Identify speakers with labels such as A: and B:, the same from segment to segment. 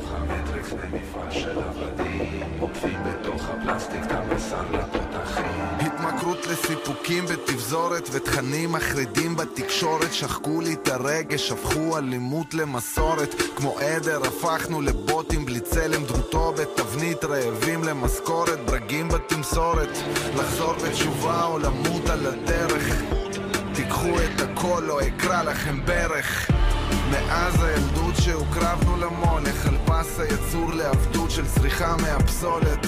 A: בתוך המטריקס במפעל של עבדים. עוקפים בתוך הפלסטיק את המסר לתותחים
B: התמכרות לסיפוקים בתפזורת ותכנים מחרידים בתקשורת שחקו לי את הרגש, הפכו אלימות למסורת. כמו עדר הפכנו לבוטים בלי צלם דמותו בתבנית רעבים למשכורת ברגים בתמסורת. לחזור בתשובה או למות על הדרך. תיקחו את הכל, לא אקרא לכם ברך מאז הילדות שהוקרבנו למולך על פס היצור לעבדות של צריכה מהפסולת.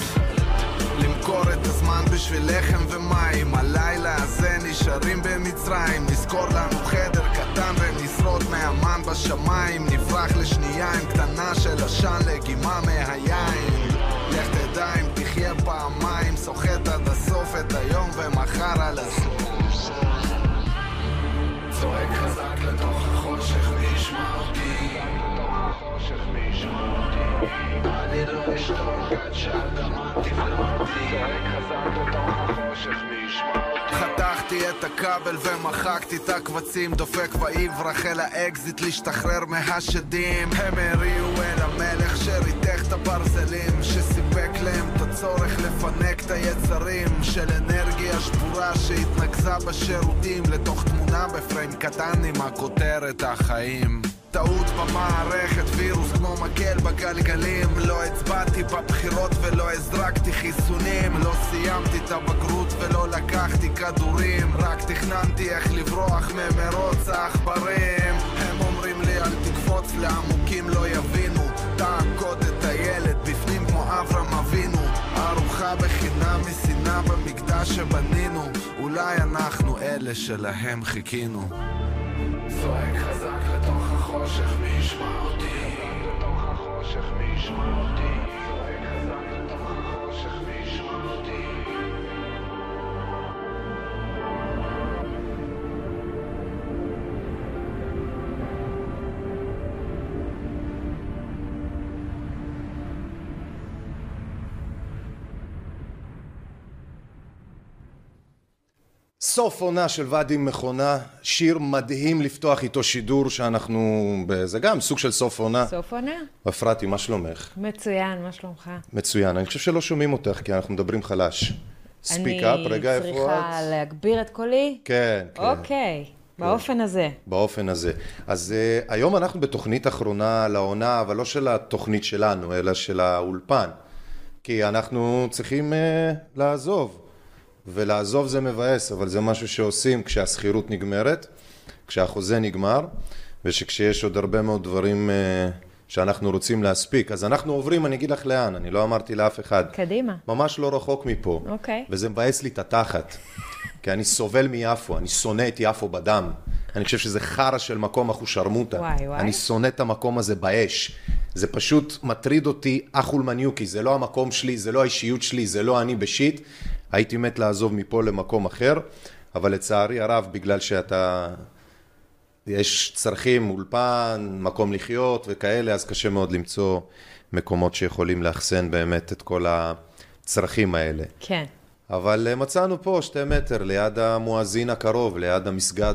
B: למכור את הזמן בשביל לחם ומים הלילה הזה נשארים במצרים. נזכור לנו חדר קטן ונשרוד מהמן בשמיים. נברח לשנייה עם קטנה של עשן לגימה מהיין. לך תדע אם תחיה פעמיים סוחט עד הסוף את היום ומחר על הסוף.
A: צועק חזק לתוך החושך
B: חתכתי את הכבל ומחקתי את הקבצים דופק ויברח אל האקזיט להשתחרר מהשדים. הם הריעו אל המלך שריתך את הברזלים שסיפק להם את הצורך לפנק את היצרים של אנרגיה שבורה שהתנקזה בשירותים לתוך תמונה בפריים קטן עם הכותרת החיים טעות במערכת, וירוס כמו מקל בגלגלים. לא הצבעתי בבחירות ולא הזרקתי חיסונים. לא סיימתי את הבגרות ולא לקחתי כדורים. רק תכננתי איך לברוח ממרוץ העכברים. הם אומרים לי אל תקפוץ לעמוקים לא יבינו. תעקוד את הילד בפנים כמו אברהם אבינו. ארוחה בחינם משנאה במקדש שבנינו. אולי אנחנו אלה שלהם חיכינו.
A: צועק חזק לתוך החושך מי ישמע אותי
C: סוף עונה של ואדי מכונה, שיר מדהים לפתוח איתו שידור שאנחנו, זה גם סוג של סוף עונה.
D: סוף עונה.
C: אפרתי, מה שלומך?
D: מצוין, מה שלומך?
C: מצוין. אני חושב שלא שומעים אותך כי אנחנו מדברים חלש. ספיק אפ, רגע, איפה את?
D: אני צריכה להגביר את קולי?
C: כן, כן.
D: אוקיי, באופן הזה.
C: באופן הזה. אז uh, היום אנחנו בתוכנית אחרונה לעונה, אבל לא של התוכנית שלנו, אלא של האולפן. כי אנחנו צריכים uh, לעזוב. ולעזוב זה מבאס, אבל זה משהו שעושים כשהשכירות נגמרת, כשהחוזה נגמר, ושכשיש עוד הרבה מאוד דברים uh, שאנחנו רוצים להספיק. אז אנחנו עוברים, אני אגיד לך לאן, אני לא אמרתי לאף אחד.
D: קדימה.
C: ממש לא רחוק מפה.
D: אוקיי.
C: וזה מבאס לי את התחת. כי אני סובל מיפו, אני שונא את יפו בדם. אני חושב שזה חרא של מקום אחושרמוטה.
D: וואי, וואי.
C: אני שונא את המקום הזה באש. זה פשוט מטריד אותי אחול מניוקי, זה לא המקום שלי, זה לא האישיות שלי, זה לא אני בשיט. הייתי מת לעזוב מפה למקום אחר, אבל לצערי הרב, בגלל שאתה... יש צרכים, אולפן, מקום לחיות וכאלה, אז קשה מאוד למצוא מקומות שיכולים לאחסן באמת את כל הצרכים האלה.
D: כן.
C: אבל אה, מצאנו פה שתי מטר ליד המואזין הקרוב, ליד המסגד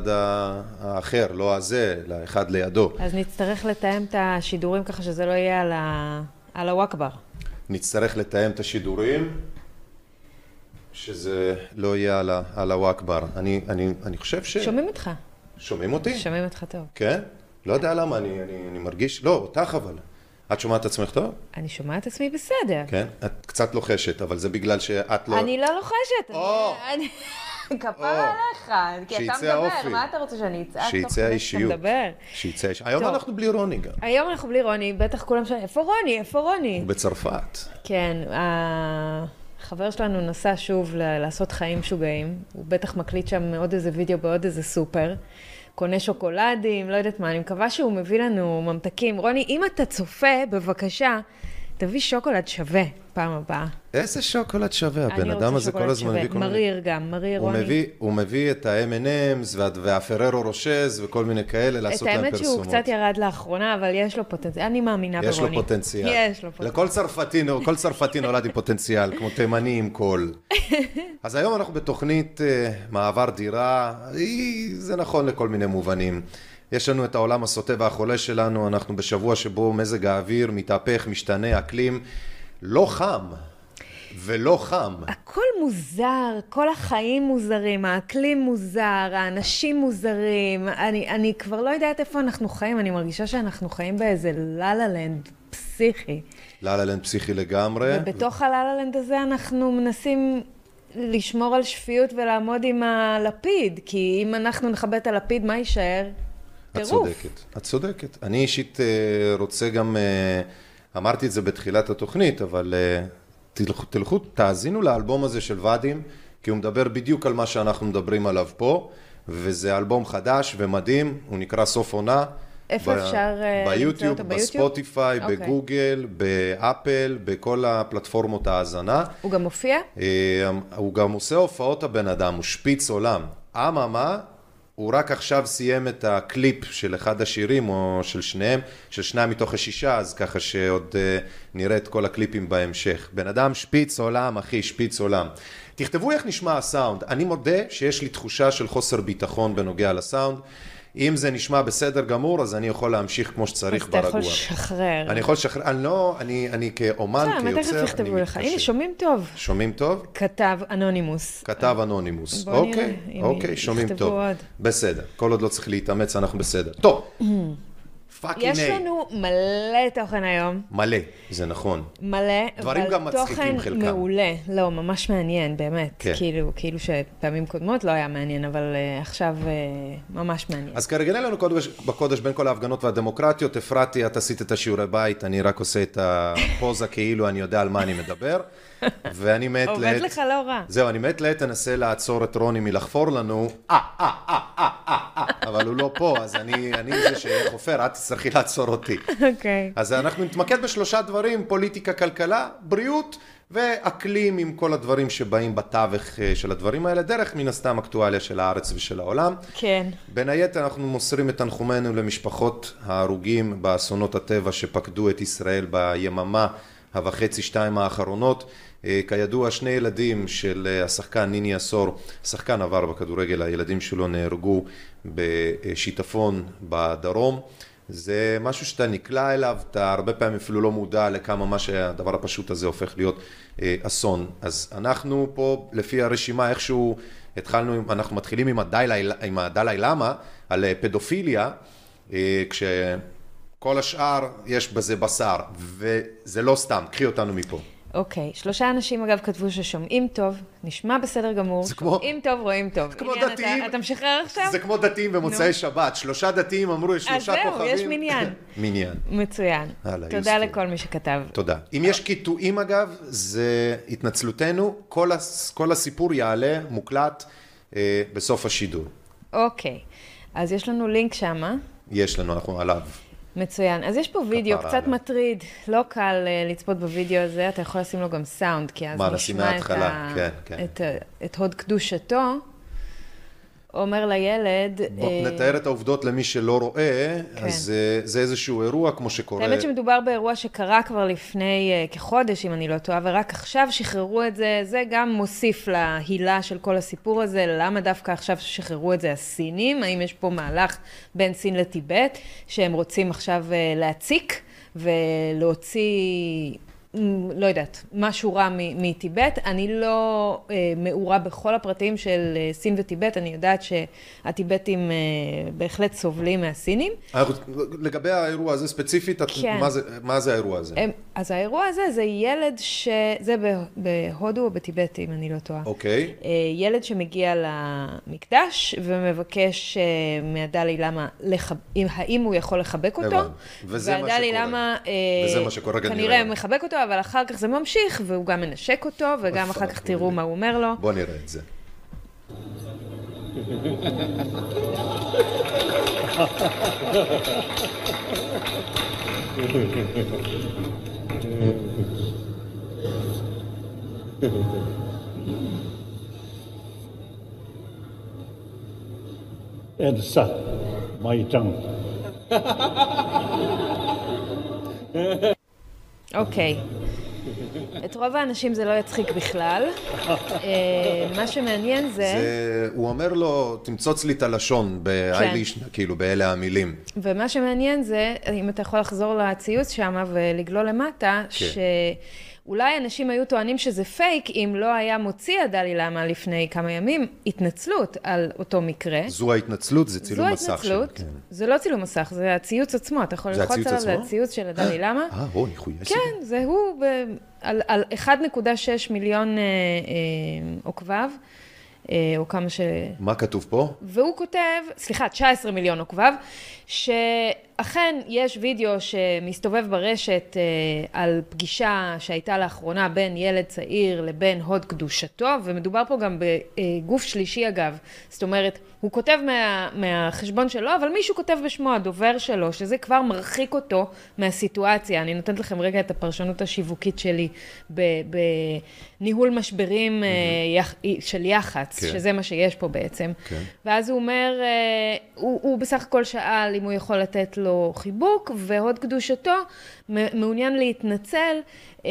C: האחר, לא הזה, אלא אחד לידו.
D: אז נצטרך לתאם את השידורים ככה שזה לא יהיה על, ה... על הוואקבר.
C: נצטרך לתאם את השידורים, שזה לא יהיה על, הוואקבר. אני, אני, אני חושב ש...
D: שומעים אותך.
C: שומעים אותי?
D: שומעים אותך טוב.
C: כן? לא יודע למה, אני, אני, אני מרגיש... לא, אותך אבל. את שומעת את עצמך טוב?
D: אני שומעת את עצמי בסדר.
C: כן? את קצת לוחשת, אבל זה בגלל שאת לא...
D: אני לא לוחשת.
C: או!
D: אני... כפרה עליך, כי אתה. מדבר, מה אתה רוצה שאני אצעק
C: שיצא האישיות. שיצא... היום
D: טוב.
C: אנחנו בלי רוני גם.
D: היום אנחנו בלי רוני, בטח כולם שואלים, איפה רוני? איפה רוני?
C: הוא בצרפת.
D: כן, החבר שלנו נסע שוב ל- לעשות חיים משוגעים, הוא בטח מקליט שם עוד איזה וידאו בעוד איזה סופר, קונה שוקולדים, לא יודעת מה, אני מקווה שהוא מביא לנו ממתקים. רוני, אם אתה צופה, בבקשה, תביא שוקולד שווה פעם הבאה.
C: איזה שוקולד שווה, הבן אדם הזה כל הזמן. מביא כל מיני...
D: מריר גם, מריר
C: הוא
D: רוני.
C: מביא, הוא מביא את ה-M&M's וה- והפררו רושז וכל מיני כאלה
D: את
C: לעשות להם
D: האמת
C: פרסומות.
D: שהוא קצת ירד לאחרונה, אבל יש לו פוטנציאל, אני מאמינה
C: יש
D: ברוני.
C: לו פוטנציאל.
D: יש לו פוטנציאל.
C: לכל צרפתי, כל צרפתי נולד עם פוטנציאל, כמו תימני עם קול. אז היום אנחנו בתוכנית אה, מעבר דירה, זה נכון לכל מיני מובנים. יש לנו את העולם הסוטה והחולה שלנו, אנחנו בשבוע שבו מזג האוויר מתהפך, משתנה, אקלים, לא חם. ולא חם.
D: הכל מוזר, כל החיים מוזרים, האקלים מוזר, האנשים מוזרים. אני, אני כבר לא יודעת איפה אנחנו חיים, אני מרגישה שאנחנו חיים באיזה לה לנד פסיכי.
C: לה לנד פסיכי לגמרי.
D: ובתוך הלה לנד הזה אנחנו מנסים לשמור על שפיות ולעמוד עם הלפיד, כי אם אנחנו נכבה את הלפיד, מה יישאר?
C: את צודקת, את צודקת. אני אישית אה, רוצה גם, אה, אמרתי את זה בתחילת התוכנית, אבל אה, תלכו, תלכו, תאזינו לאלבום הזה של ואדים, כי הוא מדבר בדיוק על מה שאנחנו מדברים עליו פה, וזה אלבום חדש ומדהים, הוא נקרא סוף עונה.
D: איפה ב- אפשר
C: למצוא אותו? ביוטיוב, בספוטיפיי, okay. אוקיי. בגוגל, באפל, בכל הפלטפורמות ההאזנה.
D: הוא גם מופיע?
C: הוא גם עושה הופעות הבן אדם, הוא שפיץ עולם. אממה, הוא רק עכשיו סיים את הקליפ של אחד השירים, או של שניהם, של שניים מתוך השישה, אז ככה שעוד uh, נראה את כל הקליפים בהמשך. בן אדם שפיץ עולם, אחי, שפיץ עולם. תכתבו איך נשמע הסאונד. אני מודה שיש לי תחושה של חוסר ביטחון בנוגע לסאונד. אם זה נשמע בסדר גמור, אז אני יכול להמשיך כמו שצריך ברגוע.
D: אז אתה יכול לשחרר.
C: אני יכול לשחרר, אני לא, אני, אני כאומן, כיוצר, אני
D: מתקשה. תכף יכתבו לך. הנה, שומעים טוב.
C: שומעים טוב?
D: כתב אנונימוס.
C: כתב אנונימוס. אוקיי, אוקיי, שומעים טוב. בסדר. כל עוד לא צריך להתאמץ, אנחנו בסדר. טוב.
D: fucking יש לנו מלא תוכן היום.
C: מלא, זה נכון.
D: מלא,
C: דברים גם מצחיקים חלקם.
D: תוכן מעולה. לא, ממש מעניין, באמת. כן. כאילו, כאילו שפעמים קודמות לא היה מעניין, אבל אה, עכשיו אה, ממש מעניין.
C: אז כרגע לנו קודש, בקודש בין כל ההפגנות והדמוקרטיות, אפרתי, את עשית את השיעורי בית, אני רק עושה את הפוזה כאילו אני יודע על מה אני מדבר. ואני מת לעת...
D: עובד לך לא רע.
C: זהו, אני מת לעת אנסה לעצור את רוני מלחפור לנו, אה, אה, אה, אה, אה, אה, אבל הוא לא פה, אז אני, אני זה שחופר, את תצטרכי לעצור אותי.
D: אוקיי.
C: אז אנחנו נתמקד בשלושה דברים, פוליטיקה, כלכלה, בריאות. ואקלים עם כל הדברים שבאים בתווך של הדברים האלה, דרך מן הסתם אקטואליה של הארץ ושל העולם.
D: כן.
C: בין היתר אנחנו מוסרים את תנחומינו למשפחות ההרוגים באסונות הטבע שפקדו את ישראל ביממה הוחצי שתיים האחרונות. אה, כידוע שני ילדים של אה, השחקן ניני עשור, שחקן עבר בכדורגל, הילדים שלו נהרגו בשיטפון בדרום. זה משהו שאתה נקלע אליו, אתה הרבה פעמים אפילו לא מודע לכמה מה שהדבר הפשוט הזה הופך להיות אה, אסון. אז אנחנו פה, לפי הרשימה, איכשהו התחלנו, אנחנו מתחילים עם הדלי, עם הדלי למה, על פדופיליה, כשכל השאר יש בזה בשר, וזה לא סתם, קחי אותנו מפה.
D: אוקיי, okay. שלושה אנשים אגב כתבו ששומעים טוב, נשמע בסדר גמור. שומעים טוב, רואים טוב.
C: זה כמו
D: עניין,
C: דתיים.
D: אתה, אתה משחרר עכשיו?
C: זה כמו דתיים במוצאי. שבת, שלושה דתיים אמרו, יש שלושה כוכבים.
D: אז זהו, יש מניין.
C: מניין.
D: מצוין. הלאה, תודה. לכל מי שכתב.
C: תודה. אם יש קיטועים אגב, זה התנצלותנו, כל, הס... כל הסיפור יעלה, מוקלט, אה, בסוף השידור.
D: אוקיי, אז יש לנו לינק שמה.
C: יש לנו, אנחנו עליו.
D: מצוין. אז יש פה וידאו קצת עליו. מטריד, לא קל uh, לצפות בוידאו הזה, אתה יכול לשים לו גם סאונד, כי אז נשמע את, ה... כן, כן. את, את הוד קדושתו. אומר לילד...
C: אה... נתאר את העובדות למי שלא רואה, כן. אז אה, זה איזשהו אירוע כמו שקורה...
D: האמת שמדובר באירוע שקרה כבר לפני אה, כחודש, אם אני לא טועה, ורק עכשיו שחררו את זה, זה גם מוסיף להילה של כל הסיפור הזה, למה דווקא עכשיו שחררו את זה הסינים? האם יש פה מהלך בין סין לטיבט, שהם רוצים עכשיו להציק ולהוציא... לא יודעת, משהו רע מטיבט. אני לא אה, מעורה בכל הפרטים של אה, סין וטיבט, אני יודעת שהטיבטים אה, בהחלט סובלים מהסינים.
C: לגבי האירוע הזה ספציפית, כן. מה, זה, מה זה האירוע הזה? הם,
D: אז האירוע הזה זה ילד ש... זה בהודו או בטיבט, אם אני לא טועה.
C: אוקיי.
D: אה, ילד שמגיע למקדש ומבקש אה, מהדלי למה, לחב... האם הוא יכול לחבק אותו. הבנתי.
C: וזה מה שקורה.
D: למה,
C: אה, וזה מה שקורה
D: כנראה מחבק אותו. אבל אחר כך זה ממשיך, והוא גם מנשק אותו, וגם אחר כך תראו מה הוא אומר לו.
C: בוא נראה את זה.
E: Edsa, Mai-chan.
D: אוקיי. את רוב האנשים זה לא יצחיק בכלל. אה, מה שמעניין זה...
C: זה, הוא אומר לו, תמצוץ לי את הלשון באייליש, כאילו, באלה המילים.
D: ומה שמעניין זה, אם אתה יכול לחזור לציוץ שם ולגלול למטה,
C: כן.
D: שאולי אנשים היו טוענים שזה פייק, אם לא היה מוציא הדלי למה לפני כמה ימים התנצלות על אותו מקרה.
C: זו ההתנצלות, זה צילום מסך
D: זו ההתנצלות,
C: שלו,
D: זה לא צילום מסך, זה הציוץ עצמו, אתה יכול ללחוץ עליו, זה? הציוץ של הדלי למה.
C: אה, או, ניחוי יש
D: כן, זה הוא, ב, על, על 1.6 מיליון אה, אה, עוקביו, אה, או כמה ש...
C: מה כתוב פה?
D: והוא כותב, סליחה, 19 מיליון עוקביו, שאכן יש וידאו שמסתובב ברשת אה, על פגישה שהייתה לאחרונה בין ילד צעיר לבין הוד קדושתו, ומדובר פה גם בגוף שלישי אגב. זאת אומרת, הוא כותב מה, מהחשבון שלו, אבל מישהו כותב בשמו, הדובר שלו, שזה כבר מרחיק אותו מהסיטואציה. אני נותנת לכם רגע את הפרשנות השיווקית שלי בניהול משברים אה, יח, של יח"צ,
C: כן.
D: שזה מה שיש פה בעצם.
C: כן.
D: ואז הוא אומר, אה, הוא, הוא בסך הכל שאל אם הוא יכול לתת לו חיבוק, והוד קדושתו מעוניין להתנצל אה,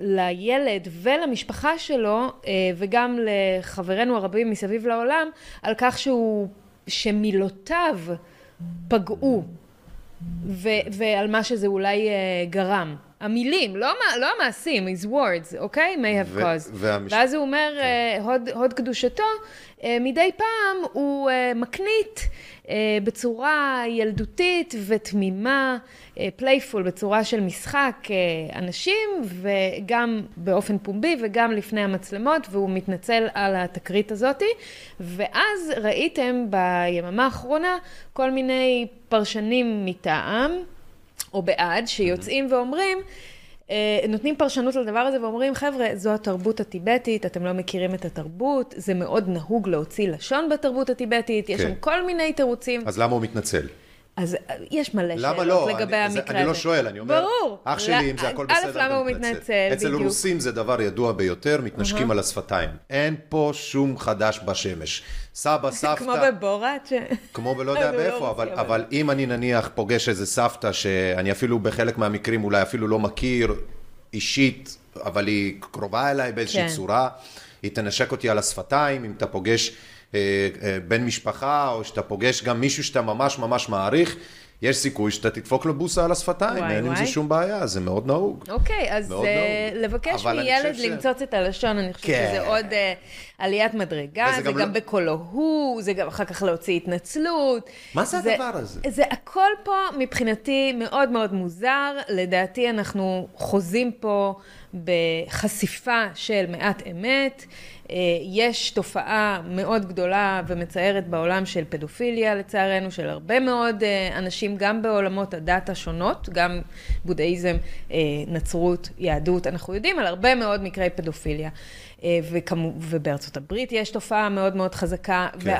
D: לילד ולמשפחה שלו, אה, וגם לחברינו הרבים מסביב לעולם, על כך שהוא, שמילותיו פגעו, ו, ועל מה שזה אולי אה, גרם. המילים, לא, לא המעשים, his words, אוקיי? may have caused.
C: והמש-
D: ואז הוא אומר, אה, הוד, הוד קדושתו, מדי פעם הוא אה, מקנית אה, בצורה ילדותית ותמימה, אה, playful, בצורה של משחק אה, אנשים, וגם באופן פומבי וגם לפני המצלמות, והוא מתנצל על התקרית הזאתי. ואז ראיתם ביממה האחרונה כל מיני פרשנים מטעם, או בעד, שיוצאים ואומרים, אה, נותנים פרשנות לדבר הזה ואומרים, חבר'ה, זו התרבות הטיבטית, אתם לא מכירים את התרבות, זה מאוד נהוג להוציא לשון בתרבות הטיבטית, יש
C: כן.
D: שם כל מיני תירוצים.
C: אז למה הוא מתנצל?
D: אז אה, יש מלא
C: למה
D: שאלות
C: לא?
D: לגבי המקרה הזה.
C: אני לא שואל, אני אומר,
D: ברור.
C: אח שלי, אם זה הכל
D: א',
C: בסדר,
D: למה הוא מתנצל,
C: אצל
D: בדיוק.
C: רוסים זה דבר ידוע ביותר, מתנשקים על השפתיים. אין פה שום חדש בשמש. סבא, סבתא...
D: כמו בבורת.
C: כמו בלא יודע
D: לא
C: באיפה, אבל, אם אני נניח פוגש איזה סבתא שאני אפילו בחלק מהמקרים אולי אפילו לא מכיר אישית, אבל היא קרובה אליי באיזושהי
D: כן.
C: צורה, היא תנשק אותי על השפתיים, אם אתה פוגש אה, אה, בן משפחה, או שאתה פוגש גם מישהו שאתה ממש ממש מעריך, יש סיכוי שאתה תדפוק לו בוסה על השפתיים, אין עם זה. שום בעיה, זה מאוד נהוג.
D: אוקיי, אז אה,
C: נהוג.
D: לבקש מילד
C: חושב ש-
D: למצוץ את הלשון, אני חושבת
C: כן.
D: שזה עוד אה, עליית מדרגה, זה
C: גם
D: גם
C: לא-
D: בקולו הוא, זה גם אחר כך להוציא התנצלות.
C: מה זה הדבר הזה?
D: זה הכל פה מבחינתי מאוד מאוד מוזר, לדעתי אנחנו חוזים פה בחשיפה של מעט אמת. אה, יש תופעה מאוד גדולה ומצערת בעולם של פדופיליה לצערנו, של הרבה מאוד אה, אנשים, גם בעולמות הדת השונות, גם בודהיזם, אה, נצרות, יהדות, אנחנו יודעים על הרבה מאוד מקרי פדופיליה. וכמו, ובארצות הברית יש תופעה מאוד מאוד חזקה,
C: כן.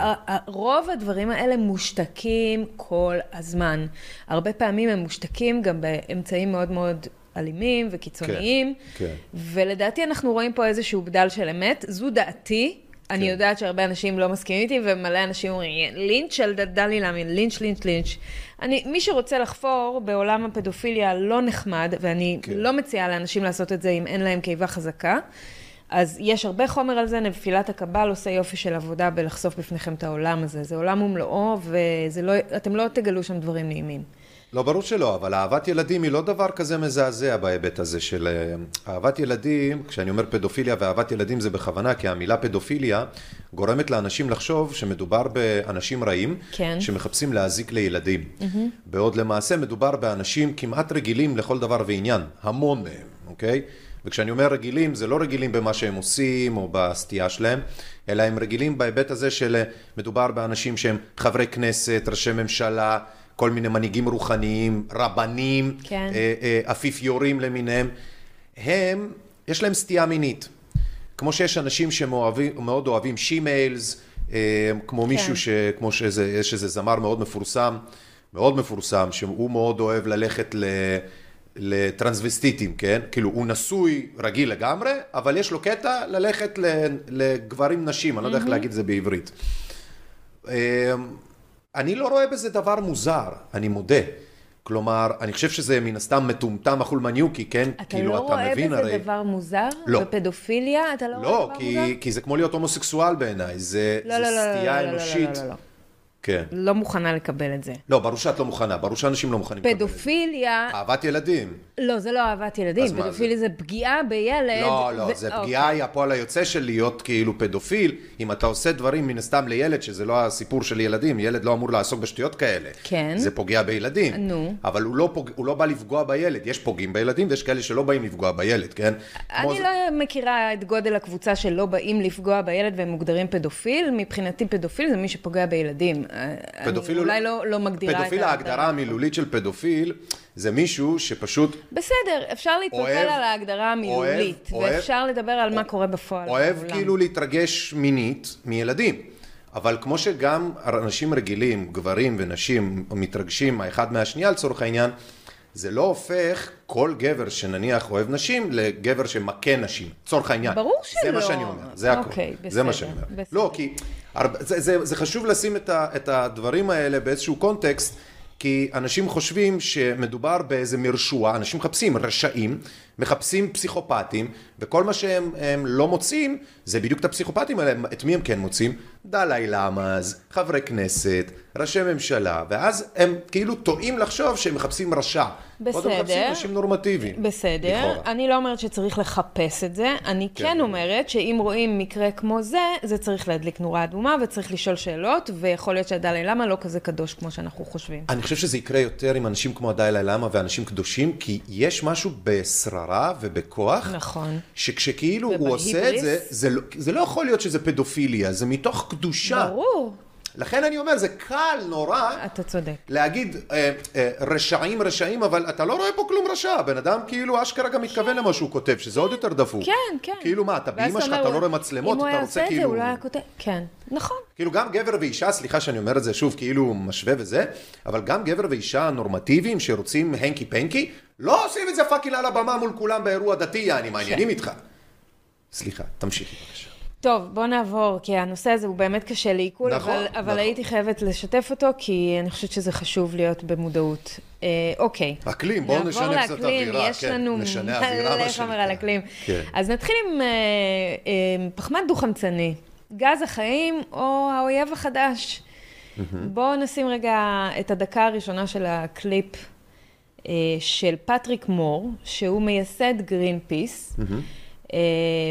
D: ורוב הדברים האלה מושתקים כל הזמן. הרבה פעמים הם מושתקים גם באמצעים מאוד מאוד אלימים וקיצוניים,
C: כן, כן.
D: ולדעתי אנחנו רואים פה איזשהו בדל של אמת, זו דעתי. אני
C: כן.
D: יודעת שהרבה אנשים לא מסכימים איתי, ומלא אנשים אומרים, לינץ' על דלי למין, לינץ', לינץ', לינץ'. אני, מי שרוצה לחפור בעולם הפדופיליה לא נחמד, ואני
C: כן.
D: לא מציעה לאנשים לעשות את זה אם אין להם קיבה חזקה. אז יש הרבה חומר על זה, נפילת הקבל עושה יופי של עבודה בלחשוף בפניכם את העולם הזה. זה עולם ומלואו, ואתם לא תגלו שם דברים נעימים.
C: לא, ברור שלא, אבל אהבת ילדים היא לא דבר כזה מזעזע בהיבט הזה של אה, אהבת ילדים, כשאני אומר פדופיליה ואהבת ילדים זה בכוונה, כי המילה פדופיליה גורמת לאנשים לחשוב שמדובר באנשים רעים,
D: כן.
C: שמחפשים להזיק לילדים. בעוד למעשה מדובר באנשים כמעט רגילים לכל דבר ועניין, המון מהם, אוקיי? וכשאני אומר רגילים, זה לא רגילים במה שהם עושים או בסטייה שלהם, אלא הם רגילים בהיבט הזה של אה, מדובר באנשים שהם חברי כנסת, ראשי ממשלה, כל מיני מנהיגים רוחניים, רבנים,
D: כן.
C: אה, אה, אפיפיורים למיניהם, הם, יש להם סטייה מינית. כמו שיש אנשים שמאוד אוהבים שימיילס, אה, כמו
D: כן.
C: מישהו ש... כמו שזה, יש איזה זמר מאוד מפורסם, מאוד מפורסם, שהוא מאוד אוהב ללכת ל... לטרנסווסטיטים, כן? כאילו, הוא נשוי רגיל לגמרי, אבל יש לו קטע ללכת לגברים נשים, אני לא יודע איך להגיד את זה בעברית. אני לא רואה בזה דבר מוזר, אני מודה. כלומר, אני חושב שזה מן הסתם מטומטם החולמניוקי, כן?
D: אתה
C: כאילו,
D: לא רואה
C: מבין
D: בזה
C: הרי...
D: דבר מוזר?
C: לא.
D: בפדופיליה אתה לא רואה
C: לא,
D: דבר
C: כי,
D: מוזר?
C: כי זה כמו להיות הומוסקסואל בעיניי, זה,
D: לא,
C: זה
D: לא, לא, לא,
C: סטייה
D: לא, לא, לא,
C: אנושית.
D: לא, לא, לא.
C: כן.
D: לא מוכנה לקבל את זה.
C: לא, ברור שאת לא מוכנה, ברור שאנשים לא מוכנים לקבל את זה.
D: פדופיליה,
C: אהבת ילדים.
D: לא, זה לא אהבת ילדים, פדופיליה זה פגיעה בילד.
C: לא, לא,
D: ו-
C: זה
D: אוקיי.
C: פגיעה היא הפועל היוצא של להיות כאילו פדופיל. אם אתה עושה דברים מן הסתם לילד, שזה לא הסיפור של ילדים, ילד לא אמור לעסוק בשטויות כאלה.
D: כן.
C: זה פוגע בילדים.
D: נו.
C: אבל הוא לא, פוג... הוא לא בא לפגוע בילד. יש פוגעים בילדים ויש כאלה שלא באים לפגוע בילד, כן?
D: אני
C: זה-
D: לא מכירה את גודל הקבוצה שלא באים לפגוע בילד והם מוגדרים פדופיל. מבחינתי פדופיל זה מי שפוגע בילדים.
C: פדופיל
D: אולי לא, לא מגדירה את
C: פדופיל, ההגדרה המילולית של פדופיל, זה מישהו שפשוט
D: בסדר, אפשר להתפלפל
C: אוהב-
D: על ההגדרה המילולית,
C: אוהב-
D: ואפשר לדבר על מה קורה בפועל.
C: אוהב
D: בעולם.
C: כאילו להתרגש מינית מילדים. אבל כמו שגם אנשים רגילים, גברים ונשים, מתרגשים האחד מהשנייה לצורך העניין, זה לא הופך כל גבר שנניח אוהב נשים לגבר שמכה נשים, לצורך העניין.
D: ברור
C: זה מה
D: שלא.
C: שאני אומר, זה הכול.
D: אוקיי,
C: זה מה
D: בסדר,
C: שאני אומר.
D: בסדר.
C: לא, כי זה, זה, זה חשוב לשים את, ה, את הדברים האלה באיזשהו קונטקסט, כי אנשים חושבים שמדובר באיזה מרשוע, אנשים מחפשים רשעים, מחפשים פסיכופטים, וכל מה שהם הם לא מוצאים, זה בדיוק את הפסיכופטים האלה, את מי הם כן מוצאים? דלאי למאז, חברי כנסת, ראשי ממשלה, ואז הם כאילו טועים לחשוב שהם מחפשים רשע. קודם מחפשים
D: בסדר.
C: אנשים נורמטיביים.
D: בסדר,
C: לכאורה.
D: אני לא אומרת שצריך לחפש את זה, אני
C: כן.
D: כן אומרת שאם רואים מקרה כמו זה, זה צריך להדליק נורה אדומה וצריך לשאול שאלות, ויכול להיות שהדלאי למה לא כזה קדוש כמו שאנחנו חושבים.
C: אני חושב שזה יקרה יותר עם אנשים כמו הדאי למה ואנשים קדושים, כי יש משהו בשררה ובכוח,
D: נכון.
C: שכשכאילו הוא עושה את זה. זה לא, זה לא יכול להיות שזה פדופיליה, זה מתוך קדושה.
D: ברור,
C: לכן אני אומר, זה קל נורא
D: אתה צודק.
C: להגיד אה, אה, רשעים רשעים, אבל אתה לא רואה פה כלום רשע. בן אדם כאילו אשכרה גם מתכוון למה שהוא כותב, שזה עוד יותר דפוק.
D: כן, כן.
C: כאילו מה, אתה באמא שלך, אתה לא רואה מצלמות,
D: אם הוא
C: אתה
D: היה
C: רוצה
D: עושה את זה,
C: כאילו...
D: הוא לא היה כותב... כן, נכון.
C: כאילו גם גבר ואישה, סליחה שאני אומר את זה שוב, כאילו משווה וזה, אבל גם גבר ואישה נורמטיביים שרוצים hanky panky, לא עושים את זה fucking על הבמה מול כולם באירוע דתי, יעני, מעניינים איתך. סליחה, תמשיכי בבקשה.
D: טוב, בוא נעבור, כי הנושא הזה הוא באמת קשה לעיכול,
C: נכון,
D: אבל, אבל
C: נכון.
D: הייתי חייבת לשתף אותו, כי אני חושבת שזה חשוב להיות במודעות. אה, אוקיי.
C: אקלים, בואו נשנה קצת
D: לאקלים,
C: אווירה,
D: יש
C: כן,
D: לנו
C: נשנה אווירה,
D: מלא חומר. על אקלים.
C: כן.
D: אז נתחיל עם אה, אה, פחמן דו-חמצני, גז החיים או האויב החדש. בואו נשים רגע את הדקה הראשונה של הקליפ אה, של פטריק מור, שהוא מייסד גרין פיס,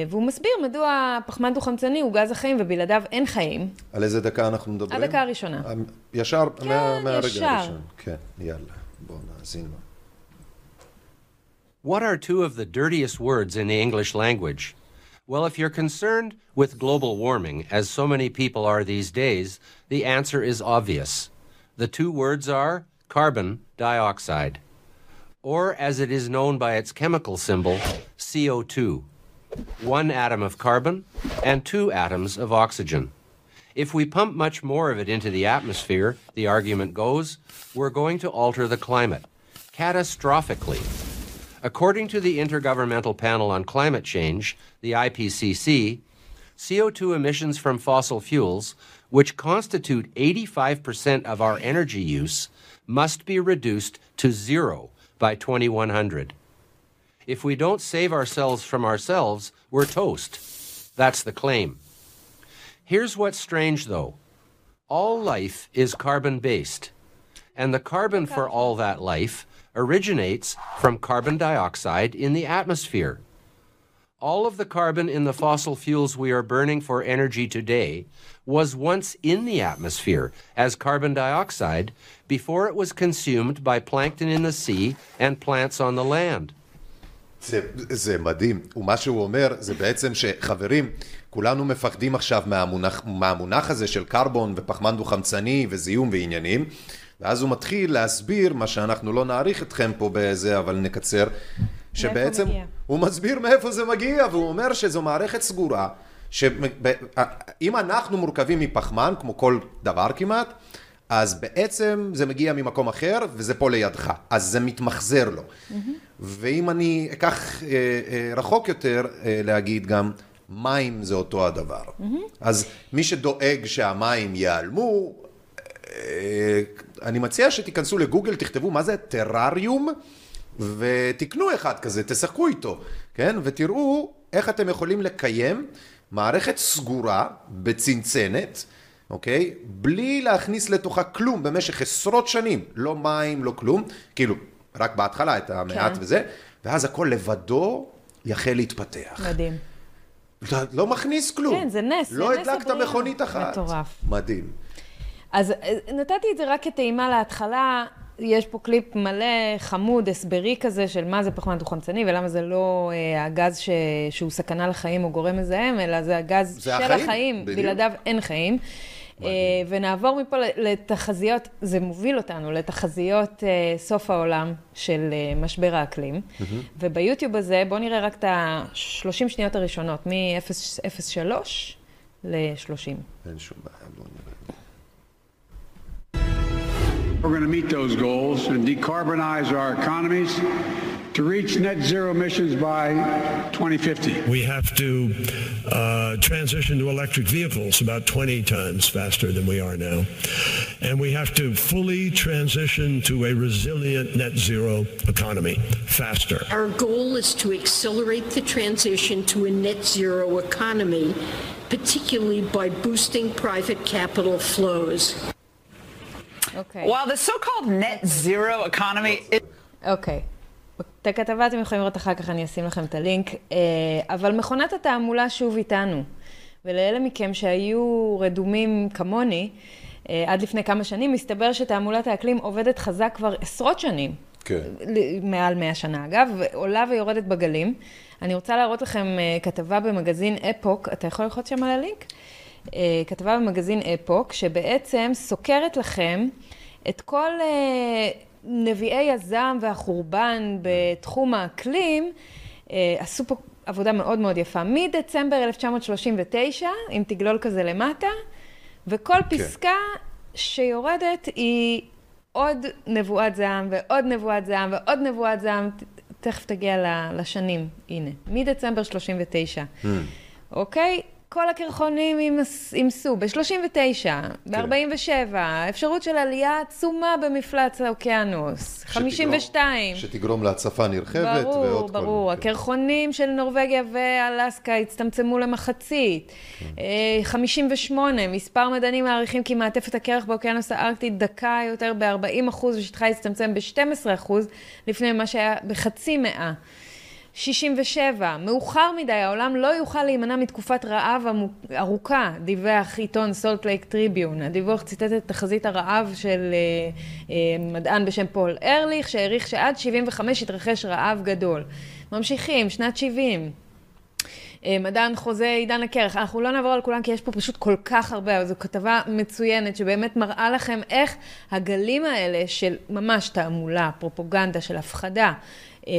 D: והוא מסביר מדוע פחמן דו-חמצני הוא גז החיים ובלעדיו אין חיים.
C: על איזה דקה אנחנו מדברים?
D: הדקה הראשונה.
C: ישר, מה- מהרגע
D: ישר.
C: הראשון. כן, יאללה, בואו נאזין לו.
F: What are two of the dirtiest words in the English language? Well, if you're concerned with global warming, as so many people are these days, the answer is obvious. The two words are carbon dioxide, or as it is known by its chemical symbol, CO2. One atom of carbon and two atoms of oxygen. If we pump much more of it into the atmosphere, the argument goes, we're going to alter the climate catastrophically. According to the Intergovernmental Panel on Climate Change, the IPCC, CO2 emissions from fossil fuels, which constitute 85% of our energy use, must be reduced to zero by 2100. If we don't save ourselves from ourselves, we're toast. That's the claim. Here's what's strange, though all life is carbon based, and the carbon for all that life originates from carbon dioxide in the atmosphere. All of the carbon in the fossil fuels we are burning for energy today was once in the atmosphere as carbon dioxide before it was consumed by plankton in the sea and plants on the land.
C: זה, זה מדהים, ומה שהוא אומר זה בעצם שחברים, כולנו מפחדים עכשיו מהמונח, מהמונח הזה של קרבון ופחמן דו-חמצני וזיהום ועניינים, ואז הוא מתחיל להסביר, מה שאנחנו לא נעריך אתכם פה בזה, אבל נקצר, שבעצם? הוא מסביר מאיפה זה מגיע, והוא אומר שזו מערכת סגורה, שאם אנחנו מורכבים מפחמן, כמו כל דבר כמעט, אז בעצם זה מגיע ממקום אחר, וזה פה לידך, אז זה מתמחזר לו. ואם אני אקח אה, אה, רחוק יותר אה, להגיד גם, מים זה אותו הדבר. אז מי שדואג שהמים ייעלמו, אה, אני מציע שתיכנסו לגוגל, תכתבו מה זה טרריום, ותקנו אחד כזה, תשחקו איתו, כן? ותראו איך אתם יכולים לקיים מערכת סגורה בצנצנת, אוקיי? בלי להכניס לתוכה כלום במשך עשרות שנים, לא מים, לא כלום, כאילו, רק בהתחלה את המעט
D: כן.
C: וזה, ואז הכל לבדו יחל להתפתח.
D: מדהים.
C: אתה לא מכניס כלום.
D: כן, זה נס,
C: לא
D: זה נס
C: הדלקת
D: הבריאה.
C: מכונית אחת.
D: מטורף.
C: מדהים.
D: אז אה, נתתי את זה רק כטעימה להתחלה. יש פה קליפ מלא, חמוד, הסברי כזה, של מה זה פחמן דו-חמצני ולמה זה לא אה, הגז ש... שהוא סכנה לחיים או גורם מזהם, אלא זה הגז
C: זה
D: של
C: החיים,
D: החיים. בלעדיו אין חיים. אה, ונעבור מפה לתחזיות, זה מוביל אותנו לתחזיות אה, סוף העולם של אה, משבר האקלים. וביוטיוב הזה, בואו נראה רק את ה-30 שניות הראשונות, מ-0.3 ל-30.
C: אין שום בעיה, בוא נראה.
G: We're going to meet those goals and decarbonize our economies to reach net zero emissions by 2050.
H: We have to uh, transition to electric vehicles about 20 times faster than we are now. And we have to fully transition to a resilient net zero economy faster.
I: Our goal is to accelerate the transition to a net zero economy, particularly by boosting private capital flows.
D: Okay.
J: While the so-called net zero economy...
D: Okay. את הכתבה אתם יכולים לראות אחר כך, אני אשים לכם את הלינק. אה, אבל מכונת התעמולה שוב איתנו. ולאלה מכם שהיו רדומים כמוני, אה, עד לפני כמה שנים, מסתבר שתעמולת האקלים עובדת חזק כבר עשרות שנים.
C: כן.
D: מעל 100 שנה אגב, ועולה ויורדת בגלים. אני רוצה להראות לכם אה, כתבה במגזין אפוק, אתה יכול ללחוץ שם על הלינק? כתבה במגזין אפוק, שבעצם סוקרת לכם את כל נביאי הזעם והחורבן בתחום האקלים, אה, עשו פה עבודה מאוד מאוד יפה. מדצמבר 1939, אם תגלול כזה למטה, וכל פסקה שיורדת היא עוד נבואת זעם ועוד נבואת זעם ועוד נבואת זעם, תכף תגיע לשנים, הנה, מדצמבר 39. אוקיי? כל הקרחונים אימסו ב-39, ב-47, אפשרות של עלייה עצומה במפלס האוקיינוס, 52.
C: שתגרום להצפה נרחבת
D: ברור,
C: ועוד כל...
D: ברור.
C: כן.
D: הקרחונים של נורבגיה ואלסקה הצטמצמו למחצית.
C: כן.
D: אה, 58, מספר מדענים מעריכים כי מעטפת הקרח באוקיינוס הארקטי דקה יותר ב-40% ושטחה הצטמצם ב-12% לפני מה שהיה בחצי מאה. 67, מאוחר מדי, העולם לא יוכל להימנע מתקופת רעב ארוכה, דיווח עיתון סולט לייק טריביון. הדיווח ציטט את תחזית הרעב של אה, אה, מדען בשם פול ארליך, שהעריך שעד 75 יתרחש רעב גדול. ממשיכים, שנת 70. אה, מדען חוזה עידן הקרח. אנחנו לא נעבור על כולם כי יש פה פשוט כל כך הרבה, אבל זו כתבה מצוינת שבאמת מראה לכם איך הגלים האלה של ממש תעמולה, פרופוגנדה, של הפחדה,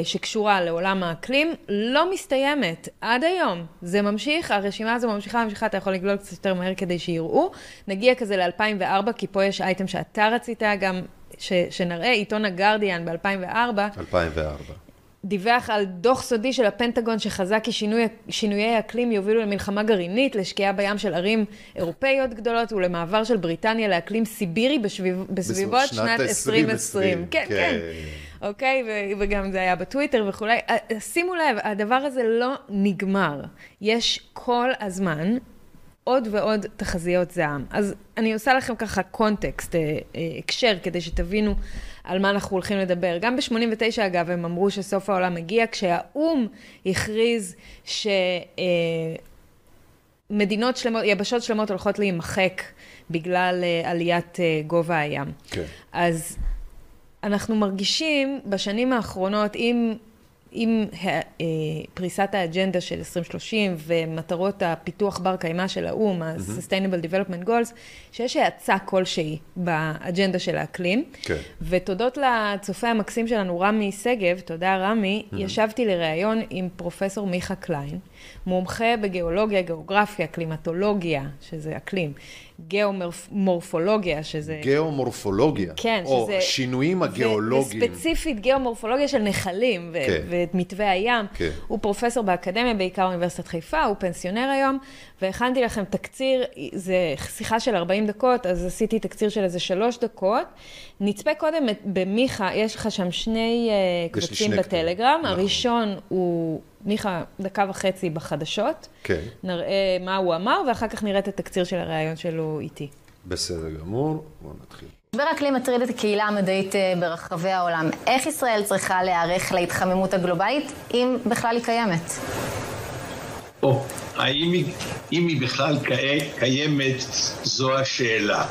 D: שקשורה לעולם האקלים, לא מסתיימת עד היום. זה ממשיך, הרשימה הזו ממשיכה, ממשיכה, אתה יכול לגלול קצת יותר מהר כדי שיראו. נגיע כזה ל-2004, כי פה יש אייטם שאתה רצית גם, ש- שנראה, עיתון הגרדיאן ב-2004.
C: 2004.
D: דיווח על דוח סודי של הפנטגון שחזה כי שינוי, שינויי האקלים יובילו למלחמה גרעינית, לשקיעה בים של ערים אירופאיות גדולות ולמעבר של בריטניה לאקלים סיבירי בשביב, בסביבות
C: שנת
D: שנת 2020.
C: 2020,
D: כן,
C: כן.
D: כן. אוקיי, ו- וגם זה היה בטוויטר וכולי. אה, שימו לב, הדבר הזה לא נגמר. יש כל הזמן עוד ועוד תחזיות זעם. אז אני עושה לכם ככה קונטקסט, אה, אה, הקשר, כדי שתבינו על מה אנחנו הולכים לדבר. גם ב-89, אגב, הם אמרו שסוף העולם מגיע, כשהאו"ם הכריז שמדינות שלמות, יבשות שלמות הולכות להימחק בגלל אה, עליית אה, גובה הים.
C: כן.
D: אז אנחנו מרגישים בשנים האחרונות, עם, עם ה- אה, פריסת האג'נדה של 2030 ומטרות הפיתוח בר קיימא של האו"ם, ה-Sustainable Development Goals, שיש האצה כלשהי באג'נדה של האקלים.
C: כן.
D: ותודות לצופה המקסים שלנו, רמי שגב, תודה רמי, ישבתי לראיון עם פרופסור מיכה קליין, מומחה בגיאולוגיה, גיאוגרפיה, קלימטולוגיה, שזה אקלים, גיאומורפולוגיה, שזה...
C: גיאומורפולוגיה.
D: כן,
C: או
D: שזה...
C: השינויים הגיאולוגיים.
D: וספציפית גיאומורפולוגיה של נחלים, ו-
C: כן.
D: ואת מתווה הים.
C: כן.
D: הוא פרופסור באקדמיה, בעיקר אוניברסיטת חיפה, הוא פנסיונר היום, והכנתי לכם תקציר, זה שיחה של 40 דקות, אז עשיתי תקציר של איזה שלוש דקות. נצפה קודם במיכה, יש לך שם שני אה, קבצים בטלגרם.
C: נכון.
D: הראשון הוא מיכה דקה וחצי בחדשות.
C: כן,
D: נראה מה הוא אמר, ואחר כך נראה את התקציר של הריאיון שלו איתי.
C: בסדר גמור. בואו נתחיל.
K: משבר האקלים מטריד את הקהילה המדעית אה, ברחבי העולם. איך ישראל צריכה להיערך להתחממות הגלובלית, אם בכלל היא קיימת?
L: או האם היא, אם היא בכלל קי- קיימת, זו השאלה.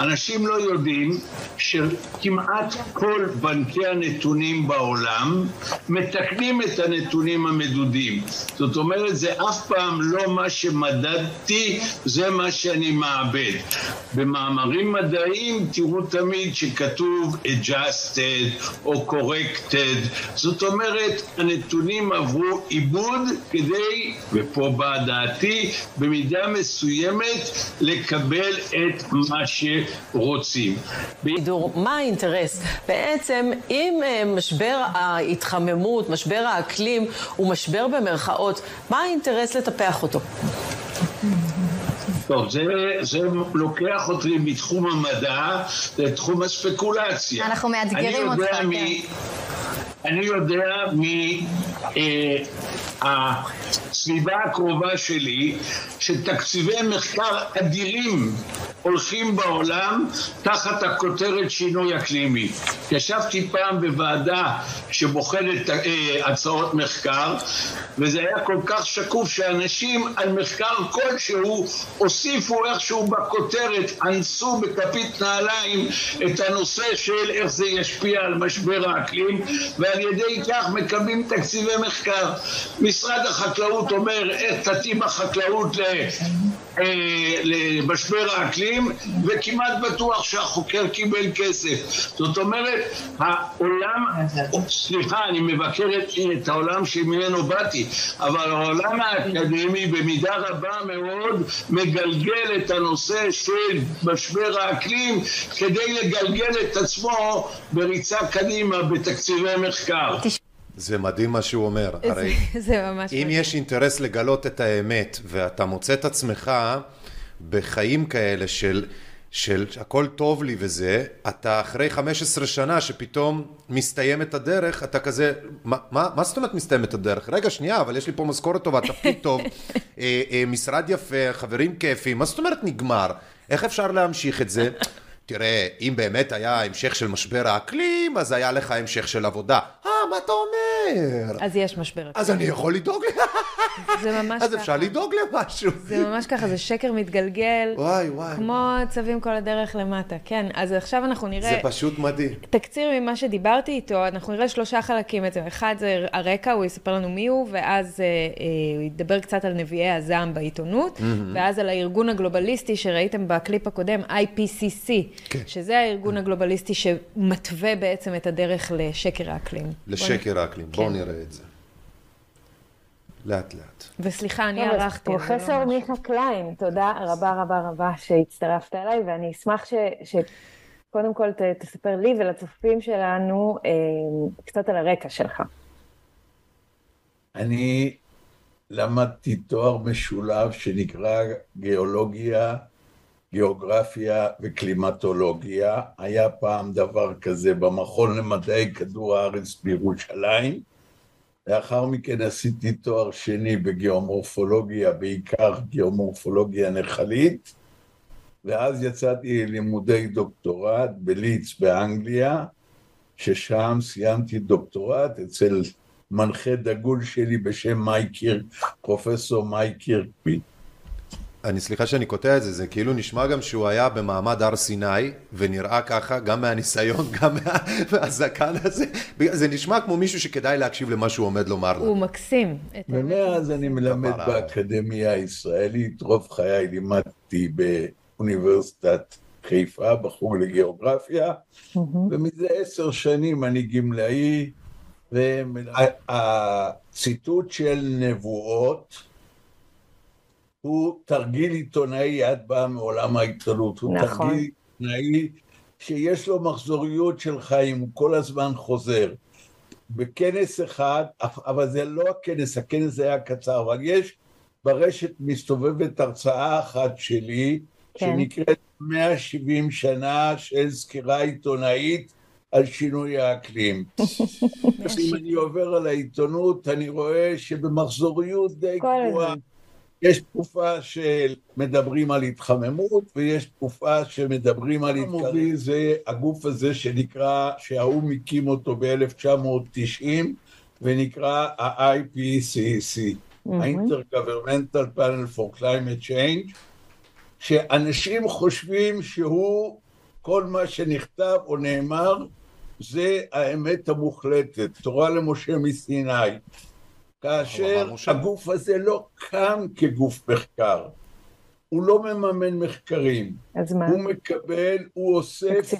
L: אנשים לא יודעים שכמעט כל בנקי הנתונים בעולם מתקנים את הנתונים המדודים. זאת אומרת, זה אף פעם לא מה שמדדתי, זה מה שאני מעבד. במאמרים מדעיים תראו תמיד שכתוב adjusted או corrected. זאת אומרת, הנתונים עברו עיבוד כדי, ופה באה דעתי, במידה מסוימת לקבל את מה שרוצים.
M: בידור, מה האינטרס? בעצם, אם אה, משבר ההתחממות, משבר האקלים, הוא משבר במרכאות, מה האינטרס לטפח אותו?
L: טוב, זה, זה לוקח אותי מתחום המדע לתחום הספקולציה.
K: אנחנו מאתגרים אותך. כן.
L: אני יודע מהסביבה הקרובה שלי שתקציבי מחקר אדירים הולכים בעולם תחת הכותרת שינוי אקלימי. ישבתי פעם בוועדה שבוחנת אה, הצעות מחקר וזה היה כל כך שקוף שאנשים על מחקר כלשהו הוסיפו איכשהו בכותרת, אנסו בכפית נעליים את הנושא של איך זה ישפיע על משבר האקלים ועל ידי כך מקבלים תקציבי מחקר. משרד החקלאות אומר איך תתאים החקלאות. אה, למשבר האקלים, וכמעט בטוח שהחוקר קיבל כסף. זאת אומרת, העולם, סליחה, אני מבקר את העולם שממנו באתי, אבל העולם האקדמי במידה רבה מאוד מגלגל את הנושא של משבר האקלים כדי לגלגל את עצמו בריצה קדימה בתקציבי מחקר.
C: זה מדהים מה שהוא אומר. הרי
D: זה, זה ממש...
C: אם יש אינטרס לגלות את האמת, ואתה מוצא את עצמך בחיים כאלה של, של הכל טוב לי וזה, אתה אחרי 15 שנה שפתאום מסתיימת הדרך, אתה כזה, מה, מה, מה זאת אומרת מסתיימת הדרך? רגע, שנייה, אבל יש לי פה משכורת טובה, תפקיד טוב, אה, אה, משרד יפה, חברים כיפים, מה זאת אומרת נגמר? איך אפשר להמשיך את זה? תראה, אם באמת היה המשך של משבר האקלים, אז היה לך המשך של עבודה. אה, מה אתה אומר?
D: אז יש משבר.
C: אז אני יכול לדאוג ל...
D: זה ממש
C: אז
D: ככה.
C: אפשר לדאוג למשהו.
D: זה ממש ככה, זה שקר מתגלגל.
C: וואי, וואי.
D: כמו צווים כל הדרך למטה. כן, אז עכשיו אנחנו נראה...
C: זה פשוט מדהים.
D: תקציר ממה שדיברתי איתו, אנחנו נראה שלושה חלקים בעצם. אחד זה הרקע, הוא יספר לנו מי הוא, ואז אה, אה, הוא ידבר קצת על נביאי הזעם בעיתונות. ואז על הארגון הגלובליסטי שראיתם בקליפ הקודם, IPCC,
C: כן.
D: שזה הארגון הגלובליסטי שמתווה בעצם את הדרך לשקר האקלים.
C: לשקר האקלים.
D: כן.
C: בואו נראה את זה. לאט לאט.
D: וסליחה, אני ערכתי. לא
N: פרופסור. מיכה קליין, תודה רבה רבה רבה שהצטרפת אליי, ואני אשמח ש... שקודם כל ת, תספר לי ולצופים שלנו אה, קצת על הרקע שלך.
O: אני למדתי תואר משולב שנקרא גיאולוגיה, גיאוגרפיה וקלימטולוגיה. היה פעם דבר כזה במכון למדעי כדור הארץ בירושלים. לאחר מכן עשיתי תואר שני בגיאומורפולוגיה, בעיקר גיאומורפולוגיה נחלית, ואז יצאתי ללימודי דוקטורט בליץ באנגליה, ששם סיימתי דוקטורט אצל מנחה דגול שלי בשם מייק קירק, פרופסור מייק קירקבי.
C: אני סליחה שאני קוטע את זה, זה כאילו נשמע גם שהוא היה במעמד הר סיני, ונראה ככה, גם מהניסיון, גם מה- מהזקן הזה. זה נשמע כמו מישהו שכדאי להקשיב למה שהוא עומד לומר לנו.
D: הוא מקסים.
O: ומאז אני מלמד. באקדמיה הישראלית, רוב חיי לימדתי באוניברסיטת חיפה, בחוג לגיאוגרפיה, ומזה עשר שנים אני גמלאי, והציטוט של נבואות הוא תרגיל עיתונאי, את באה מעולם העיתונות, הוא
N: נכון.
O: תרגיל עיתונאי שיש לו מחזוריות של חיים, הוא כל הזמן חוזר. בכנס אחד, אבל זה לא הכנס, הכנס היה קצר, אבל יש ברשת מסתובבת הרצאה אחת שלי,
N: כן.
O: שנקראת 170 שנה של סקירה עיתונאית על שינוי האקלים. אם אני עובר על העיתונות, אני רואה שבמחזוריות די גבוהה. יש תקופה שמדברים על התחממות, ויש תקופה שמדברים על התקרבות. זה הגוף הזה שנקרא, שהאו"ם הקים אותו ב-1990, ונקרא ה-IPCC, ה-Intergovernmental Panel for Climate Change, שאנשים חושבים שהוא, כל מה שנכתב או נאמר, זה האמת המוחלטת, תורה למשה מסיני. כאשר הגוף הזה לא קם כגוף מחקר, הוא לא מממן מחקרים,
N: אז מה?
O: הוא מקבל, הוא אוסף,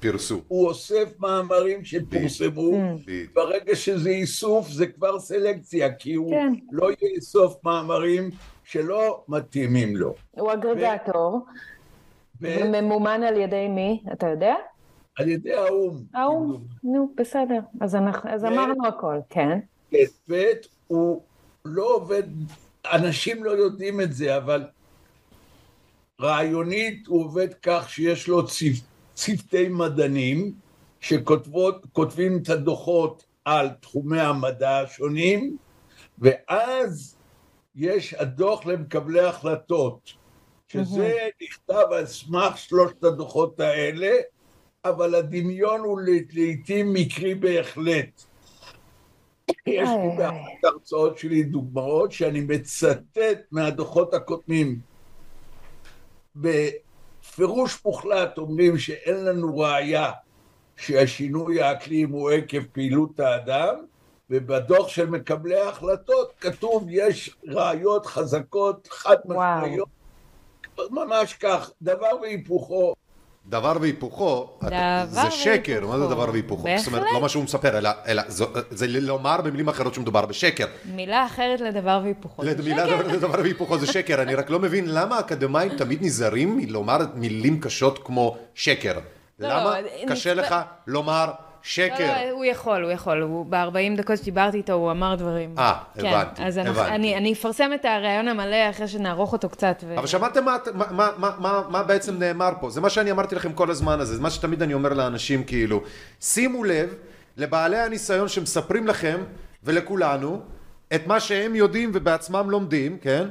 C: פרסום.
O: הוא אוסף מאמרים שפורסמו, ברגע שזה איסוף זה כבר סלקציה, כי הוא
N: כן.
O: לא יאסוף מאמרים שלא מתאימים לו.
N: הוא אגרגטור, וממומן על ידי מי, אתה יודע?
O: על ידי האו"ם.
N: האו"ם, נו, בסדר. אז אנחנו- אז
O: ו-
N: אמרנו הכל, כן.
O: כן, ב' הוא לא עובד, אנשים לא יודעים את זה, אבל רעיונית הוא עובד כך שיש לו צוות, צוותי מדענים שכותבים את הדוחות על תחומי המדע השונים, ואז יש הדוח למקבלי החלטות, שזה נכתב על סמך שלושת הדוחות האלה, אבל הדמיון הוא לעיתים מקרי בהחלט. יש לי באחת ההרצאות שלי דוגמאות שאני מצטט מהדוחות הקודמים. בפירוש מוחלט אומרים שאין לנו ראייה שהשינוי האקלים הוא עקב פעילות האדם, ובדוח של מקבלי ההחלטות כתוב יש ראיות חזקות, חד משמעיות, ממש כך, דבר והיפוכו.
C: דבר והיפוכו,
D: דבר
C: זה שקר,
D: והיפוכו.
C: מה זה דבר והיפוכו? זאת אומרת,
D: בהחלט.
C: לא מה שהוא מספר, אלא, אלא זו- זה לומר במילים אחרות שמדובר בשקר.
D: מילה אחרת לדבר והיפוכו. זה
C: מילה
D: שקר.
C: דבר- דבר והיפוכו זה שקר, אני רק לא מבין למה האקדמאים תמיד נזהרים מלומר מילים קשות כמו שקר.
D: לא,
C: למה
D: לא,
C: קשה
D: נצפה-
C: לך לומר שקר?
D: לא, הוא יכול, הוא יכול. הוא- ב-40 דקות שדיברתי איתו, הוא אמר דברים.
C: אה,
D: כן,
C: הבנתי,
D: אז אנחנו-
C: הבנתי.
D: אני אני אפרסם את הראיון המלא אחרי שנערוך אותו קצת. ו-
C: אבל שמעתם מה, מה, מה, מה, מה בעצם נאמר פה? זה מה שאני אמרתי לכם כל הזמן הזה, זה מה שתמיד אני אומר לאנשים כאילו, שימו לב לבעלי הניסיון שמספרים לכם ולכולנו את מה שהם יודעים ובעצמם לומדים, כן?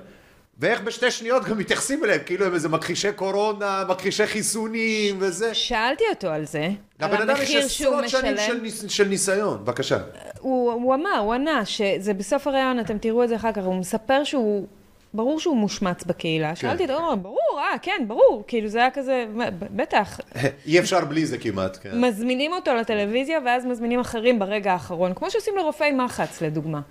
C: ואיך בשתי שניות גם מתייחסים אליהם, כאילו הם איזה מכחישי קורונה, מכחישי חיסונים וזה.
D: שאלתי אותו על זה, על
C: לבן אדם יש עשרות שנים. של, ניס, של ניסיון, בבקשה.
D: הוא, הוא אמר, הוא ענה, שזה בסוף הראיון, אתם תראו את זה אחר כך, הוא מספר שהוא, ברור שהוא מושמץ בקהילה. שאלתי אותו, הוא אמר, ברור, אה, כן, ברור, כאילו זה היה כזה, בטח.
C: אי אפשר בלי זה כמעט, כן.
D: מזמינים אותו לטלוויזיה, ואז מזמינים אחרים ברגע האחרון, כמו שעושים לרופאי מחץ, לדוגמה.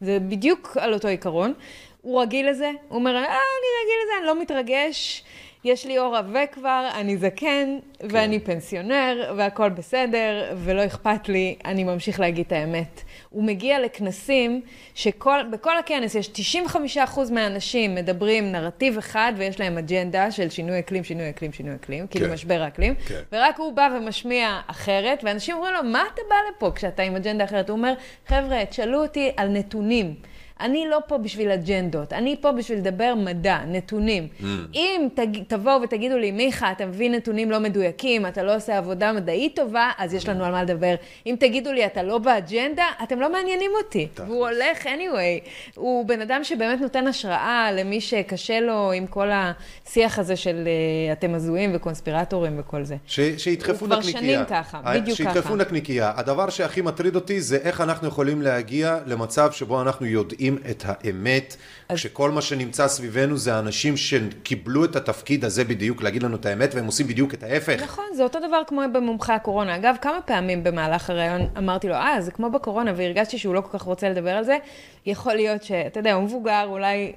D: זה בדיוק על אותו עיקרון. הוא רגיל לזה, הוא אומר, אה, אני רגיל לזה, אני לא מתרגש, יש לי עור עבה כבר, אני זקן, ואני פנסיונר, והכל בסדר, ולא אכפת לי, אני ממשיך להגיד את האמת. הוא מגיע לכנסים שבכל הכנס יש 95% מהאנשים מדברים נרטיב אחד, ויש להם אג'נדה של שינוי אקלים, שינוי אקלים, שינוי אקלים, כאילו
C: כן.
D: משבר האקלים,
C: כן.
D: ורק הוא בא ומשמיע אחרת, ואנשים אומרים לו, מה אתה בא לפה כשאתה עם אג'נדה אחרת? הוא אומר, חבר'ה, תשאלו אותי על נתונים. אני לא פה בשביל אג'נדות, אני פה בשביל לדבר מדע, נתונים.
C: Mm.
D: אם תג... תבואו ותגידו לי, מיכה, אתה מביא נתונים לא מדויקים, אתה לא עושה עבודה מדעית טובה, אז יש לנו על מה לדבר. אם תגידו לי, אתה לא באג'נדה, אתם לא מעניינים אותי. והוא הולך anyway. הוא בן אדם שבאמת נותן השראה למי שקשה לו עם כל השיח הזה של uh, אתם הזויים וקונספירטורים וכל זה.
C: ש, שידחפו
D: הוא כבר
C: נקניקייה.
D: שנים ככה, בדיוק
C: שידחפו
D: ככה.
C: נקניקייה. הדבר שהכי מטריד אותי זה איך אנחנו יכולים להגיע למצב שבו אנחנו יודעים את האמת, כשכל מה שנמצא סביבנו זה אנשים שקיבלו את התפקיד הזה בדיוק, להגיד לנו את האמת, והם עושים בדיוק את ההפך.
D: נכון, זה אותו דבר כמו במומחי הקורונה. אגב, כמה פעמים במהלך הראיון אמרתי לו, אה, זה כמו בקורונה, והרגשתי שהוא לא כל כך רוצה לדבר על זה. יכול להיות שאתה יודע, הוא מבוגר, אולי,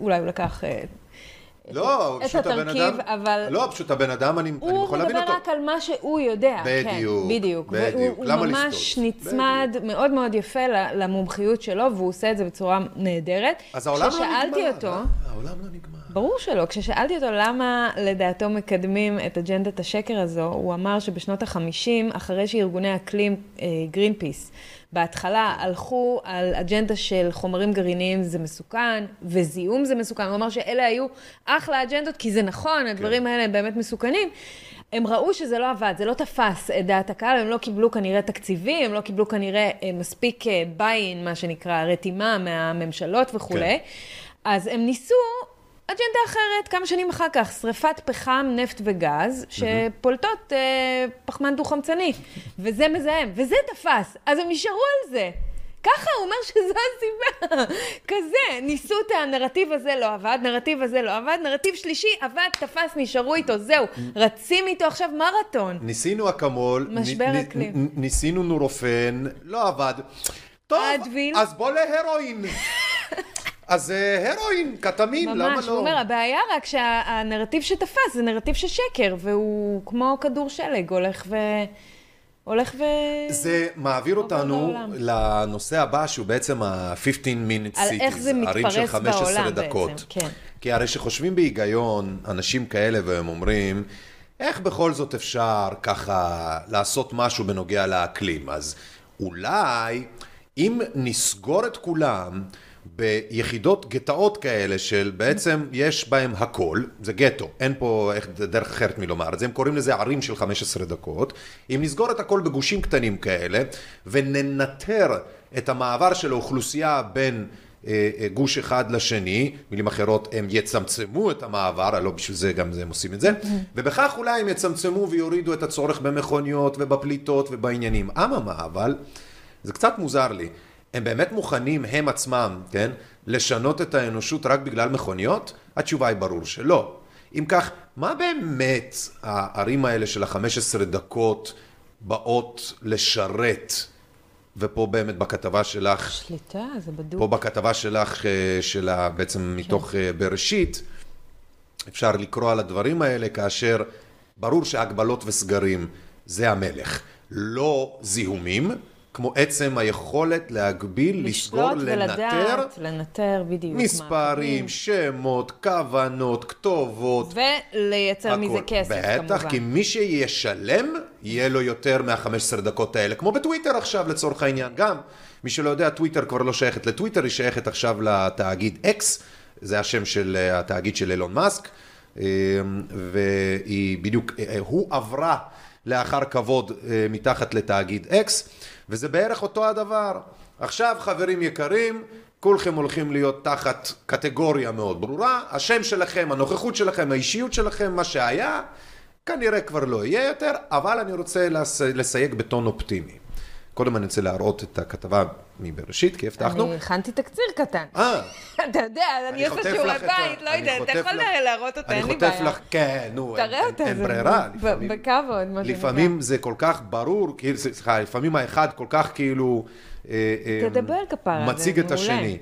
D: אולי הוא לקח אה,
C: לא,
D: את
C: פשוט הבן אדם...
D: אבל...
C: לא, פשוט הבן אדם, אני, אני
D: הוא
C: יכול להבין
D: מדבר
C: אותו.
D: רק על מה שהוא יודע.
C: בדיוק,
D: כן, בדיוק.
C: בדיוק.
D: והוא
C: למה
D: הוא ממש
C: לסטות?
D: נצמד מאוד מאוד יפה למומחיות שלו, והוא עושה את זה בצורה נהדרת.
C: אז העולם לא
D: כששאלתי
C: נגמר,
D: אותו,
C: אה? העולם לא נגמר.
D: ברור שלא. כששאלתי אותו למה לדעתו מקדמים את אג'נדת השקר הזו, הוא אמר שבשנות ה-50, אחרי שארגוני אקלים, גרין פיס, בהתחלה הלכו על אג'נדה של חומרים גרעיניים זה מסוכן, וזיהום זה מסוכן. הוא אמר שאלה היו אחלה אג'נדות, כי זה נכון, הדברים
C: כן.
D: האלה הם באמת מסוכנים. הם ראו שזה לא עבד, זה לא תפס את דעת הקהל, הם לא קיבלו כנראה תקציבים, הם לא קיבלו כנראה אה, מספיק ביין, מה שנקרא, רתימה מהממשלות וכולי.
C: כן.
D: אז הם ניסו אג'נדה אחרת, כמה שנים אחר כך, שריפת פחם, נפט וגז, שפולטות אה, פחמן דו-חמצני, וזה מזהם, וזה תפס, אז הם נשארו על זה. ככה, הוא אומר שזו הסיבה. כזה, ניסו את הנרטיב הזה, לא עבד, נרטיב הזה לא עבד, נרטיב שלישי עבד, תפס, נשארו איתו, זהו. רצים איתו עכשיו מרתון.
C: ניסינו אקמול,
D: משבר אקלים.
C: ניסינו נורופן, לא עבד. טוב. אז בוא להרואין. אז אה, הרואין, קטמין, למה
D: ממש,
C: לא?
D: הוא אומר, הבעיה רק שהנרטיב שתפס זה נרטיב של שקר, והוא כמו כדור שלג, הולך ו... הולך ו...
C: זה מעביר אותנו. לנושא הבא, שהוא בעצם ה-15 minute
D: על
C: cities,
D: איך זה מתפרס
C: 15
D: בעולם
C: דקות.
D: בעצם, כן.
C: כי הרי שחושבים בהיגיון, אנשים כאלה, והם אומרים, איך בכל זאת אפשר ככה לעשות משהו בנוגע לאקלים? אז אולי, אם נסגור את כולם ביחידות גטאות כאלה של בעצם יש בהם הכל, זה גטו, אין פה איך, דרך אחרת מלומר את זה, הם קוראים לזה ערים של 15 דקות, אם נסגור את הכל בגושים קטנים כאלה וננטר את המעבר של האוכלוסייה בין אה, אה, גוש אחד לשני, מילים אחרות, הם יצמצמו את המעבר, לא בשביל זה גם הם עושים את זה, ובכך אולי הם יצמצמו ויורידו את הצורך במכוניות ובפליטות ובעניינים. אממה, אבל, זה קצת מוזר לי, הם באמת מוכנים, הם עצמם, כן, לשנות את האנושות רק בגלל מכוניות? התשובה היא ברור שלא. אם כך, מה באמת הערים האלה של ה-15 דקות באות לשרת? ופה באמת בכתבה שלך,
D: שליטה, זה בדוק.
C: פה בכתבה שלך, אה, שלה בעצם מתוך אה, בראשית, אפשר לקרוא על הדברים האלה כאשר ברור שהגבלות וסגרים זה המלך. לא זיהומים, כמו עצם היכולת להגביל, לסגור,
D: לשלוט
C: לנטר
D: ולדעת, לנטר בדיוק.
C: מספרים, שמות, כוונות, כתובות.
D: ולייצר מזה
C: הכל.
D: כסף,
C: בטח,
D: כמובן.
C: כי מי שישלם, יהיה לו יותר מה-15 דקות האלה. כמו בטוויטר עכשיו, לצורך העניין. גם, מי שלא יודע, טוויטר כבר לא שייכת לטוויטר, היא שייכת עכשיו לתאגיד אקס, זה השם של אה, התאגיד של אילון מאסק, אה, והיא בדיוק, אה, הוא עברה לאחר כבוד אה, מתחת לתאגיד אקס, וזה בערך אותו הדבר. עכשיו, חברים יקרים, כולכם הולכים להיות תחת קטגוריה מאוד ברורה, השם שלכם, הנוכחות שלכם, האישיות שלכם, מה שהיה, כנראה כבר לא יהיה יותר, אבל אני רוצה לס... לסייג בטון אופטימי. קודם אני רוצה להראות את הכתבה מבראשית, כי הבטחנו.
D: אני הכנתי תקציר קטן.
C: אה,
D: אתה יודע, אני עושה
C: חוטף
D: שיעורי בית, לא
C: אני
D: יודעת, אתה
C: חוטף
D: יכול להראות אותה,
C: אני
D: אין לי
C: חוטף
D: בעיה.
C: לך, כן, נו, אין- ברירה.
D: בכבוד, מה שנקרא.
C: לפעמים זה כל כך ברור, סליחה, לפעמים האחד כל כך כאילו... אה, אה,
D: תדבר כפרה, זה
C: מציג את
D: מעולה.
C: השני.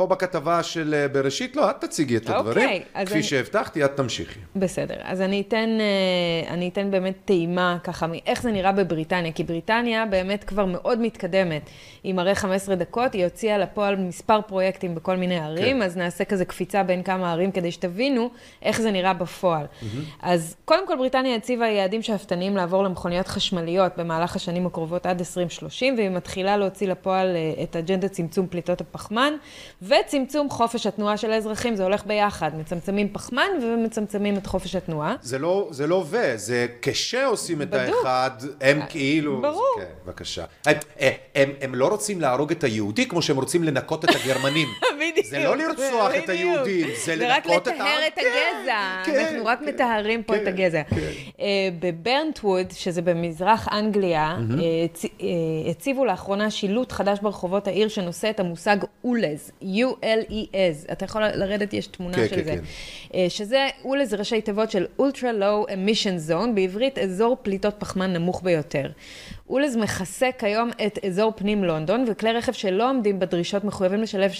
C: פה בכתבה של אה, בראשית, לא, את תציגי את
D: אוקיי,
C: הדברים.
D: אז
C: כפי
D: אני-
C: שהבטחתי, את תמשיכי.
D: בסדר, אז אני אתן, אה, אני אתן באמת טעימה ככה מאיך זה נראה בבריטניה, כי בריטניה באמת כבר מאוד מתקדמת. היא מראה 15 דקות, היא הוציאה לפועל מספר פרויקטים בכל מיני ערים,
C: כן.
D: אז נעשה כזה קפיצה בין כמה ערים כדי שתבינו איך זה נראה בפועל. אז קודם כל בריטניה הציבה יעדים שאפתניים לעבור למכוניות חשמליות במהלך השנים הקרובות עד 2030, והיא מתחילה להוציא לפועל אה, את אג'נדת צמצום פליטות הפחמן, וצמצום חופש התנועה של האזרחים, זה הולך ביחד, מצמצמים פחמן ומצמצמים את חופש התנועה.
C: זה לא, זה לא ו, זה כשעושים את
D: בדוק.
C: האחד, הם כאילו...
D: ברור.
C: כן, בבקשה. הם, הם, הם לא רוצים להרוג את היהודי כמו שהם רוצים לנקות את הגרמנים.
D: בדיוק.
C: זה לא לרצוח את. היהודים, זה
D: רק
C: לנקות את
D: לטהר
C: העם.
D: את הגזע.
C: כן,
D: אנחנו רק מטהרים פה את
C: כן,
D: הגזע. אה, בברנטווד, שזה במזרח אנגליה. אה, אה, הציבו לאחרונה שילוט חדש ברחובות העיר שנושא את המושג אולז, U-L-E-S. אתה יכול לרדת, יש תמונה
C: כן,
D: של
C: כן,
D: זה.
C: כן.
D: אה, שזה, אולז זה ראשי תיבות של Ultra Low Emission Zone, בעברית אזור פליטות פחמן נמוך ביותר. ULEZ מכסה כיום את אזור פנים לונדון, וכלי רכב שלא עומדים בדרישות מחויבים לשלם 12-15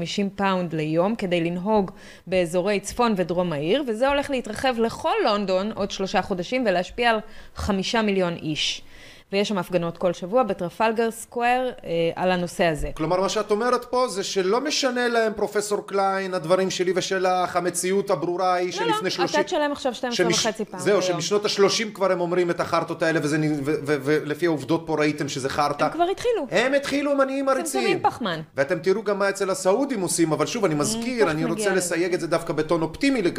D: 250 פאונד ליום כדי לנהוג באזורי צפון ודרום העיר, וזה הולך להתרחב לכל לונדון עוד שלושה חודשים ולהשפיע על חמישה מיליון איש. ויש שם הפגנות כל שבוע בטרפלגר סקוואר אה, על הנושא הזה.
C: כלומר, מה שאת אומרת פה זה שלא משנה להם, פרופסור קליין, הדברים שלי ושלך, המציאות הברורה היא שלפני
D: לא, לא,
C: שלושים...
D: אתה תשלם עכשיו 12
C: שמש-
D: וחצי פעם
C: זהו,
D: ביום.
C: שמשנות השלושים כבר הם אומרים את החרטות האלה, וזה נ- ו- ו- ולפי העובדות פה ראיתם שזה חרטא.
D: הם כבר התחילו.
C: הם התחילו, הם עניים
D: צמצומים
C: מריצים.
D: פחמן.
C: ואתם תראו גם מה אצל הסעודים עושים, אבל שוב, אני מזכיר,
D: תכף
C: אני רוצה. לסייג את זה דווקא בטון אופטימי אה,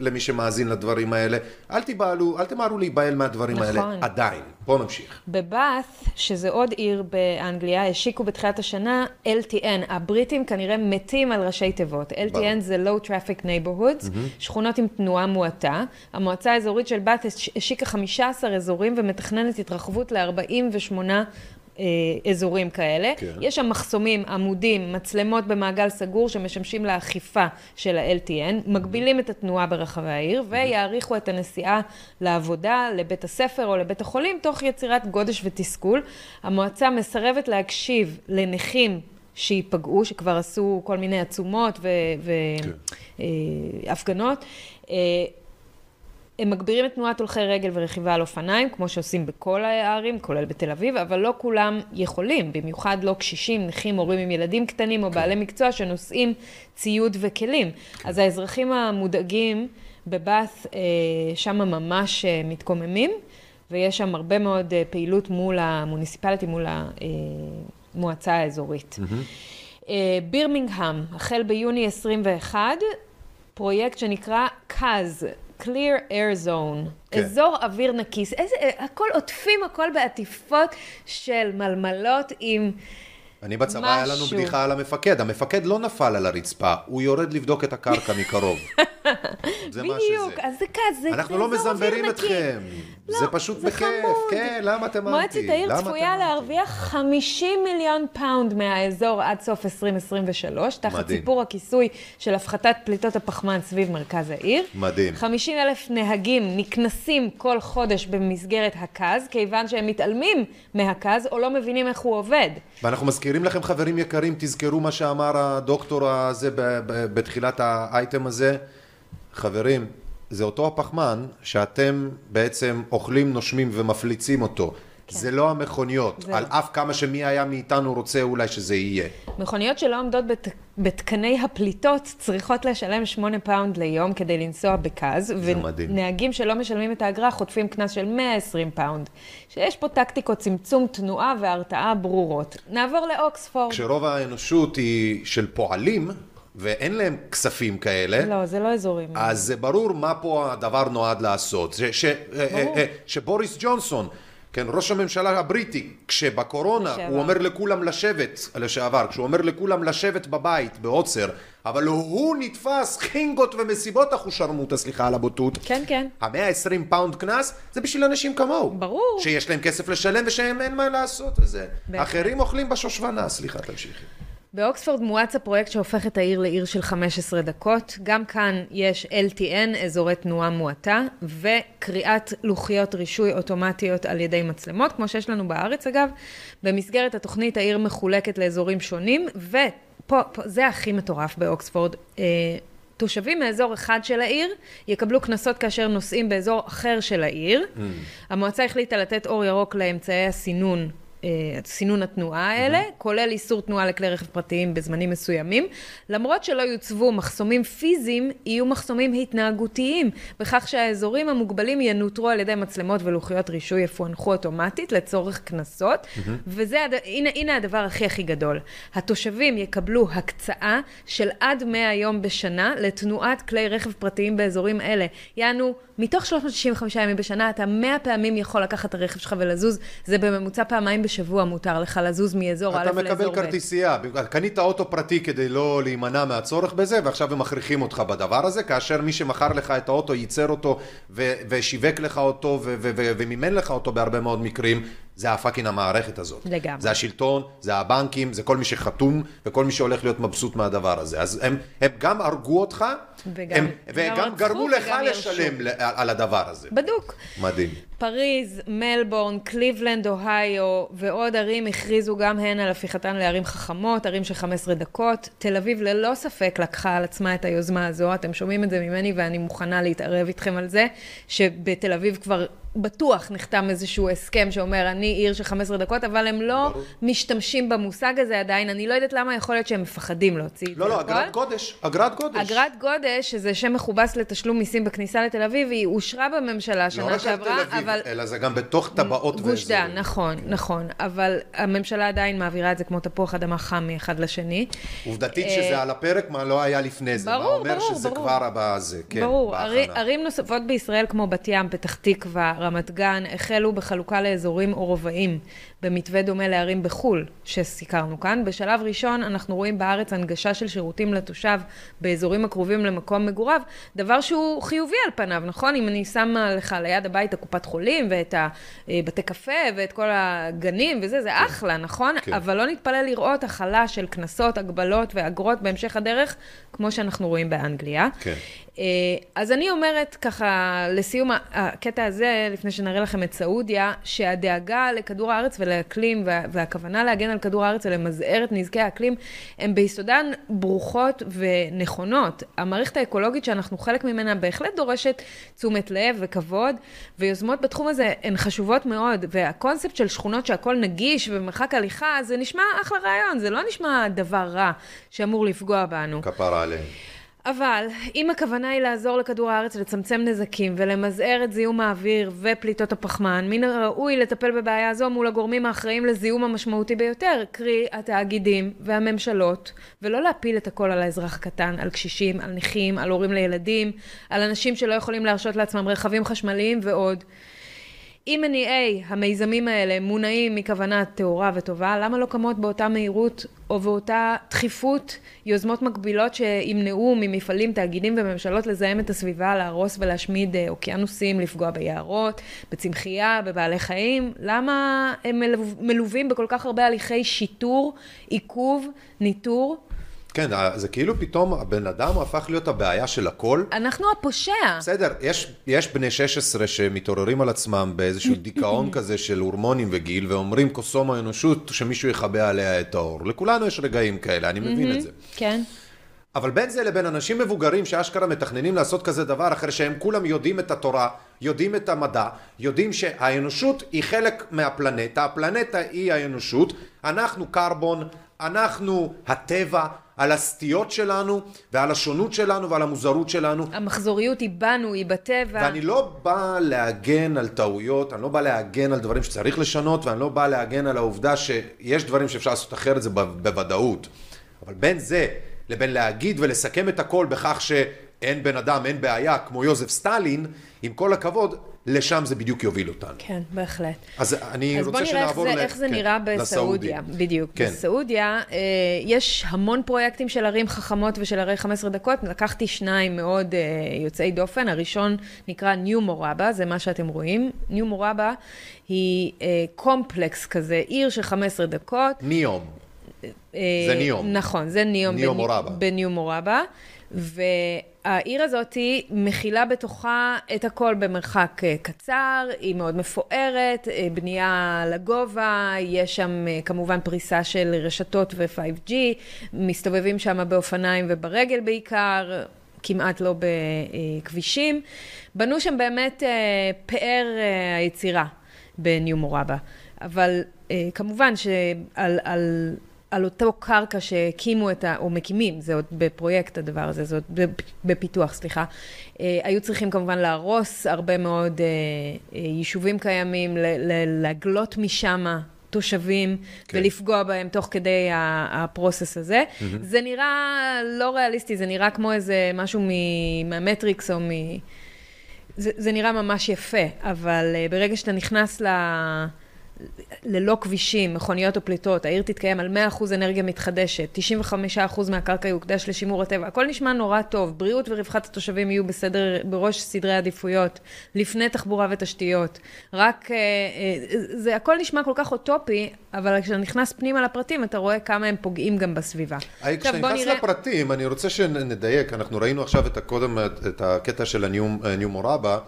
C: למי שמאזין לדברים האלה. אל תיבהלו, אל תמהרו להיבהל מהדברים האלה.
D: נכון.
C: עדיין. בואו נמשיך.
D: בבאת', שזה עוד עיר באנגליה, השיקו בתחילת השנה LTN. הבריטים כנראה מתים על ראשי תיבות. LTN זה Low Traffic Neighborhoods. שכונות עם תנועה מועטה. המועצה האזורית של באת' הש- השיקה 15 אזורים ומתכננת התרחבות ל-48 אה, אזורים כאלה.
P: כן.
D: יש שם מחסומים, עמודים, מצלמות במעגל סגור שמשמשים לאכיפה של ה-LTN, מגבילים את התנועה ברחבי העיר ויעריכו את הנסיעה לעבודה, לבית הספר או לבית החולים, תוך יצירת גודש ותסכול. המועצה מסרבת להקשיב לנכים שייפגעו, שכבר עשו כל מיני עצומות והפגנות. הם מגבירים את תנועת הולכי רגל ורכיבה על אופניים, כמו שעושים בכל הערים, כולל בתל אביב, אבל לא כולם יכולים, במיוחד לא קשישים, נכים, הורים עם ילדים קטנים או בעלי מקצוע שנושאים ציוד וכלים. אז האזרחים המודאגים בבאת' אה, שם ממש אה, מתקוממים, ויש שם הרבה מאוד אה, פעילות מול המוניציפליטי, מול המועצה האזורית. בירמינגהם, החל ביוני 21, פרויקט שנקרא קאז, Clear Air Zone,
C: כן.
D: אזור אוויר נקיס. איזה, הכל עוטפים, הכל בעטיפות של מלמלות עם...
C: אני בצבא, היה לנו. בדיחה על המפקד. המפקד לא נפל על הרצפה, הוא יורד לבדוק את הקרקע מקרוב. זה מה
D: בדיוק,
C: שזה.
D: אז זה כזה,
C: אנחנו
D: זה
C: לא
D: אזור אוויר
C: מזמברים
D: נקי.
C: אתכם. זה פשוט בכיף. כן, למה אתם אנטי?
D: מועצת העיר צפויה להרוויח 50 מיליון פאונד מהאזור עד סוף 2023, תחת. סיפור הכיסוי של הפחתת פליטות הפחמן סביב מרכז העיר.
C: מדהים.
D: 50 אלף נהגים נקנסים כל חודש במסגרת ה CAZ, כיוון שהם מתעלמים מה CAZ או לא מבינים איך הוא עובד.
C: ואנחנו מזכירים לכם, חברים יקרים, תזכרו מה שאמר הדוקטור הזה בתחילת האייטם הזה. חברים, זה אותו הפחמן שאתם בעצם אוכלים, נושמים ומפליצים אותו. זה לא המכוניות,
D: זה
C: על. אף כמה שמי היה מאיתנו רוצה אולי שזה יהיה.
D: מכוניות שלא עומדות בת, בתקני הפליטות צריכות לשלם 8 פאונד ליום כדי לנסוע ב
C: CAZ.
D: ונהגים שלא משלמים את האגרה חוטפים קנס של 120 פאונד. שיש פה טקטיקות צמצום תנועה והרתעה ברורות. נעבור לאוקספורד.
C: כשרוב האנושות היא של פועלים, ואין להם כספים כאלה,
D: לא, זה לא אזורים.
C: אז זה ברור מה פה הדבר נועד לעשות. ש, ש, אה, אה, שבוריס ג'ונסון, כן, ראש הממשלה הבריטי, כשבקורונה
D: לשעבר.
C: הוא אומר לכולם לשבת, לשעבר, כשהוא אומר לכולם לשבת בבית, בעוצר, אבל הוא נתפס בחינגות ומסיבות אחושרמוטה, סליחה על הבוטות.
D: כן, כן.
C: המאה עשרים פאונד קנס זה בשביל אנשים כמוהו.
D: ברור.
C: שיש להם כסף לשלם ושהם אין מה לעשות וזה.
D: בהחלט.
C: אחרים אוכלים בשושבנה, סליחה, תמשיכי.
D: באוקספורד מואץ הפרויקט שהופך את העיר לעיר של 15 דקות. גם כאן יש LTN, אזורי תנועה מועטה, וקריאת לוחיות רישוי אוטומטיות על ידי מצלמות, כמו שיש לנו בארץ אגב. במסגרת התוכנית העיר מחולקת לאזורים שונים, ופה, פה, זה הכי מטורף באוקספורד. אה, תושבים מאזור אחד של העיר יקבלו קנסות כאשר נוסעים באזור אחר של העיר. המועצה החליטה לתת אור ירוק לאמצעי הסינון, סינון התנועה האלה, כולל איסור תנועה לכלי רכב פרטיים בזמנים מסוימים. למרות שלא יוצבו מחסומים פיזיים, יהיו מחסומים התנהגותיים, בכך שהאזורים המוגבלים ינוטרו על ידי מצלמות ולוחיות רישוי יפוענחו אוטומטית לצורך קנסות, וזה, הד... הנה, הנה הדבר הכי הכי גדול. התושבים יקבלו הקצאה של עד 100 יום בשנה לתנועת כלי רכב פרטיים באזורים אלה. יענו, מתוך 365 ימים בשנה, אתה 100 פעמים יכול לקחת את הרכב שלך ולזוז, זה בממוצע פעמיים בשבוע מותר לך לזוז מאזור א'
C: אתה
D: לאזור ב'.
C: מקבל כרטיסייה, קנית אוטו פרטי כדי לא להימנע מהצורך בזה, ועכשיו הם מכריחים אותך בדבר הזה, כאשר מי שמכר לך את האוטו, ייצר אותו ושיווק לך אותו ומימן לך אותו בהרבה מאוד מקרים, זה ה fucking המערכת הזאת.
D: לגמרי.
C: זה השלטון, זה הבנקים, זה כל מי שחתום וכל מי שהולך להיות מבסוט מהדבר הזה. אז הם, הם גם הרגו אותך,
D: וגם-
C: הם,
D: גם
C: וגם גרמו לך. לשלם על הדבר הזה.
D: בדוק.
C: מדהים.
D: פריז, מלבורן, קליבלנד, אוהיו ועוד ערים הכריזו גם הן על הפיכתן לערים חכמות, ערים של 15 דקות. תל אביב ללא ספק לקחה על עצמה את היוזמה הזו, אתם שומעים את זה ממני ואני מוכנה להתערב איתכם על זה, שבתל אביב כבר בטוח נחתם איזשהו הסכם שאומר, אני עיר של 15 דקות, אבל הם לא משתמשים במושג הזה עדיין. אני לא יודעת למה יכול להיות שהם מפחדים להוציא את זה
C: לא, לא,
D: לפועל.
C: אגרת גודש, אגרת גודש.
D: אגרת גודש, שזה שם מכובס לתשלום מיסים בכניסה לתל אביב, היא אושרה בממשלה
C: לא
D: שנה
C: על
D: שעברה,
C: אביב,
D: אבל...
C: אלא זה גם בתוך טבעות
D: גוש דן,
C: ואזורים.
D: נכון, נכון. אבל הממשלה עדיין מעבירה את זה כמו תפוח אדמה חם מאחד לשני.
C: עובדתית
D: אה,
C: שזה על הפרק, מה לא היה לפני זה.
D: ברור,
C: מה אומר
D: ברור,
C: שזה
D: ברור.
C: כבר בזה, כן,
D: ברור, ערים נוספות בישראל כמו בת ים, פתח תקווה, רמת גן, החלו בחלוקה לאזורים או רובעים, במתווה דומה לערים בחו"ל, שסיקרנו כאן. בשלב ראשון אנחנו רואים בארץ הנגשה של שירותים לתושב באזורים הקרובים למקום מגוריו, דבר שהוא חיובי על פניו, נכון? אם אני שמה לך ליד הבית הקופת חולים ואת הבתי קפה ואת כל הגנים וזה, זה אחלה, נכון?
P: כן.
D: אבל לא נתפלא לראות החלה של קנסות, הגבלות ואגרות בהמשך הדרך, כמו שאנחנו רואים באנגליה.
C: כן.
D: אה, אז אני אומרת ככה, לסיום הקטע הזה, לפני שנראה לכם את סעודיה, שהדאגה לכדור הארץ ולאקלים, וה- והכוונה להגן על כדור הארץ ולמזער את נזקי האקלים, הן ביסודן ברוכות ונכונות. המערכת האקולוגית שאנחנו חלק ממנה בהחלט דורשת תשומת לב וכבוד, ויוזמות בתחום הזה הן חשובות מאוד, והקונספט של שכונות שהכל נגיש ובמרחק הליכה, זה נשמע אחלה רעיון, זה לא נשמע דבר רע שאמור לפגוע בנו.
C: כפרה עליהם.
D: אבל אם הכוונה היא לעזור לכדור הארץ לצמצם נזקים ולמזער את זיהום האוויר ופליטות הפחמן, מן הראוי לטפל בבעיה זו מול הגורמים האחראים לזיהום המשמעותי ביותר, קרי התאגידים והממשלות, ולא להפיל את הכל על האזרח הקטן, על קשישים, על נכים, על הורים לילדים, על אנשים שלא יכולים להרשות לעצמם רכבים חשמליים ועוד. אם מניעי המיזמים האלה מונעים מכוונה טהורה וטובה, למה לא קמות באותה מהירות או באותה דחיפות יוזמות מקבילות שימנעו ממפעלים, תאגידים וממשלות לזהם את הסביבה, להרוס ולהשמיד אה, אוקיינוסים, לפגוע ביערות, בצמחייה, בבעלי חיים? למה הם מלו- מלווים בכל כך הרבה הליכי שיטור, עיכוב, ניטור?
C: כן, זה כאילו פתאום הבן אדם הפך להיות הבעיה של הכל.
D: אנחנו הפושע.
C: בסדר, יש, יש בני 16 שמתעוררים על עצמם באיזשהו דיכאון כזה של הורמונים וגיל, ואומרים קוסום האנושות שמישהו יכבה עליה את האור. לכולנו יש רגעים כאלה, אני מבין את זה.
D: כן.
C: אבל בין זה לבין אנשים מבוגרים שאשכרה מתכננים לעשות כזה דבר אחרי שהם כולם יודעים את התורה, יודעים את המדע, יודעים שהאנושות היא חלק מהפלנטה, הפלנטה היא האנושות, אנחנו קרבון, אנחנו הטבע, על הסטיות שלנו ועל השונות שלנו ועל המוזרות שלנו.
D: המחזוריות היא בנו, היא בטבע.
C: ואני לא בא להגן על טעויות, אני לא בא להגן על דברים שצריך לשנות, ואני לא בא להגן על העובדה שיש דברים שאפשר לעשות אחרת, זה בוודאות. אבל בין זה לבין להגיד ולסכם את הכל בכך שאין בן אדם, אין בעיה, כמו יוזף סטלין, עם כל הכבוד, לשם זה בדיוק יוביל אותנו.
D: כן, בהחלט.
C: אז אני
D: אז בוא
C: רוצה
D: נראה איך
C: שנעבור
D: זה,
C: ל-
D: איך זה
C: כן,
D: נראה בסעודיה.
C: לסעודים.
D: בדיוק.
C: כן.
D: בסעודיה אה, יש המון פרויקטים של ערים חכמות ושל ערי 15 דקות. לקחתי שניים מאוד אה, יוצאי דופן. הראשון נקרא ניו מורבה, זה מה שאתם רואים. ניו מורבה היא אה, קומפלקס כזה, עיר של 15 דקות.
C: ניום. זה ניום.
D: נכון, זה ניום.
C: ניום
D: בני-. בניום מורבה. והעיר הזאת היא מכילה בתוכה את הכל במרחק אה, קצר, היא מאוד מפוארת, אה, בנייה לגובה, יש שם אה, כמובן פריסה של רשתות ו-5G, מסתובבים שם באופניים וברגל בעיקר. כמעט לא בכבישים. בנו שם באמת פאר היצירה בניו מורבה. אבל כמובן שעל על, על אותו קרקע שהקימו את ה... או מקימים, זה עוד בפרויקט הדבר הזה, זה עוד בפ- בפיתוח, סליחה. אה, היו צריכים כמובן להרוס הרבה מאוד אה, אה, יישובים קיימים, להגלות משם תושבים
C: כן.
D: ולפגוע בהם תוך כדי הפרוסס הזה.
P: מהמם.
D: זה נראה לא ריאליסטי, זה נראה כמו איזה משהו מהמטריקס או מ... זה, זה נראה ממש יפה, אבל ברגע שאתה נכנס ל, ללא כבישים, מכוניות או פליטות, העיר תתקיים על 100% אנרגיה מתחדשת, 95% מהקרקע יוקדש לשימור הטבע, הכל נשמע נורא טוב, בריאות ורווחת התושבים יהיו בסדר, בראש סדרי עדיפויות, לפני תחבורה ותשתיות. רק, אה, אה, זה הכל נשמע כל כך אוטופי, אבל כשאתה נכנס פנימה לפרטים, אתה רואה כמה הם פוגעים גם בסביבה.
C: כשאתה נכנס נראה... לפרטים, אני רוצה שנדייק, אנחנו ראינו עכשיו את הקודם, את הקטע של הניו מורבה,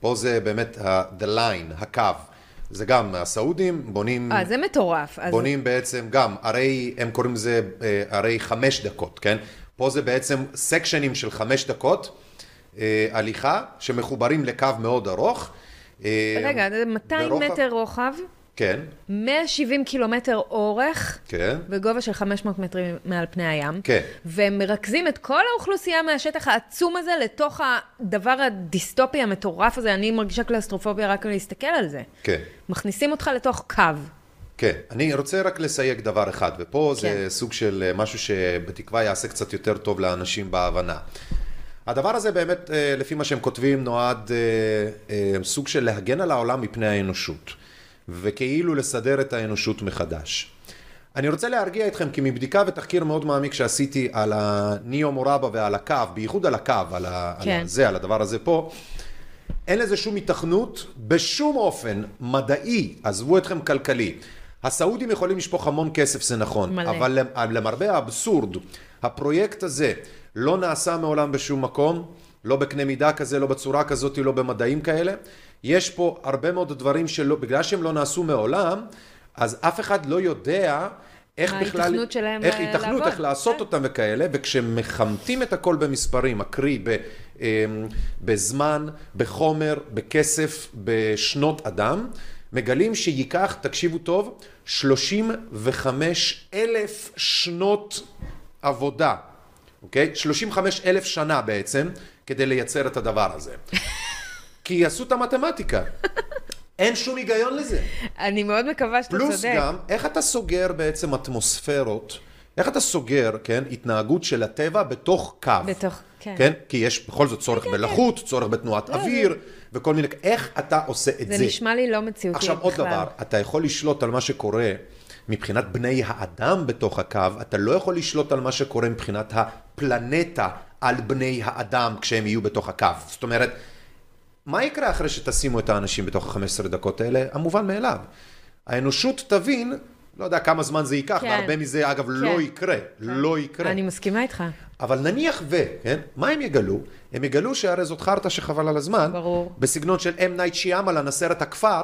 C: פה זה באמת ה-the line, הקו. זה גם הסעודים בונים...
D: אה, זה מטורף.
C: בונים אז... בעצם גם, הרי הם קוראים לזה אה, הרי חמש דקות, כן? פה זה בעצם סקשנים של חמש דקות אה, הליכה שמחוברים לקו מאוד ארוך.
D: אה, רגע, זה 200 ברוחב... מטר רוחב.
C: כן.
D: 170 קילומטר אורך.
C: כן.
D: בגובה של 500 מטרים מעל פני הים.
C: כן.
D: והם מרכזים את כל האוכלוסייה מהשטח העצום הזה לתוך הדבר הדיסטופי המטורף הזה. אני מרגישה קלסטרופוביה רק להסתכל על זה.
C: כן.
D: מכניסים אותך לתוך קו.
C: כן, אני רוצה רק לסייג דבר אחד, ופה כן. זה סוג של אה, משהו שבתקווה יעשה קצת יותר טוב לאנשים בהבנה. הדבר הזה באמת, אה, לפי מה שהם כותבים, נועד אה, סוג של להגן על העולם מפני האנושות. וכאילו לסדר את האנושות מחדש. אני רוצה להרגיע אתכם כי מבדיקה ותחקיר מאוד מעמיק שעשיתי על הניאו מורבה ועל הקו, בייחוד על הקו, על, ה, כן. על זה, על הדבר הזה פה, אין לזה שום התכנות בשום אופן מדעי, עזבו אתכם כלכלי. הסעודים יכולים לשפוך המון כסף, זה נכון, מלא. אבל למרבה האבסורד, הפרויקט הזה לא נעשה מעולם בשום מקום, לא בקנה מידה כזה, לא בצורה כזאת, לא במדעים כאלה. יש פה הרבה מאוד דברים שלא, בגלל שהם לא נעשו מעולם, אז אף אחד לא יודע איך בכלל...
D: מה ההתכנות שלהם
C: איך התכנות, איך לעשות כן. אותם וכאלה, וכשמכמתים את הכל במספרים, הקרי ב, אמ, בזמן, בחומר, בכסף, בשנות אדם, מגלים שייקח, תקשיבו טוב, 35 אלף שנות עבודה, אוקיי? 35 אלף שנה בעצם, כדי לייצר את הדבר הזה. כי עשו את המתמטיקה. אין שום היגיון לזה.
D: אני מאוד מקווה שאתה
C: פלוס
D: צודק.
C: פלוס גם, איך אתה סוגר בעצם אטמוספרות, איך אתה סוגר, כן, התנהגות של הטבע בתוך קו.
D: בתוך, כן.
C: כן? כי יש בכל זאת צורך כן, כן. בלחות, כן. צורך בתנועת לא, אוויר, זה... וכל מיני, איך אתה עושה את זה?
D: זה נשמע לי לא מציאותי
C: בכלל. עכשיו עוד דבר, אתה יכול לשלוט על מה שקורה מבחינת בני האדם בתוך הקו, אתה לא יכול לשלוט על מה שקורה מבחינת הפלנטה על בני האדם כשהם יהיו בתוך הקו. זאת אומרת, מה יקרה אחרי שתשימו את האנשים בתוך ה-15 דקות האלה? המובן מאליו. האנושות תבין, לא יודע כמה זמן זה ייקח, כן. והרבה מזה אגב לא כן. לא יקרה, כן. לא יקרה.
D: אני מסכימה איתך.
C: אבל נניח ו, כן? מה הם יגלו? הם יגלו שהרי זאת חרטא שחבל על הזמן.
D: ברור.
C: בסגנון של אם נייט שיאמלן, הסרט הכפר,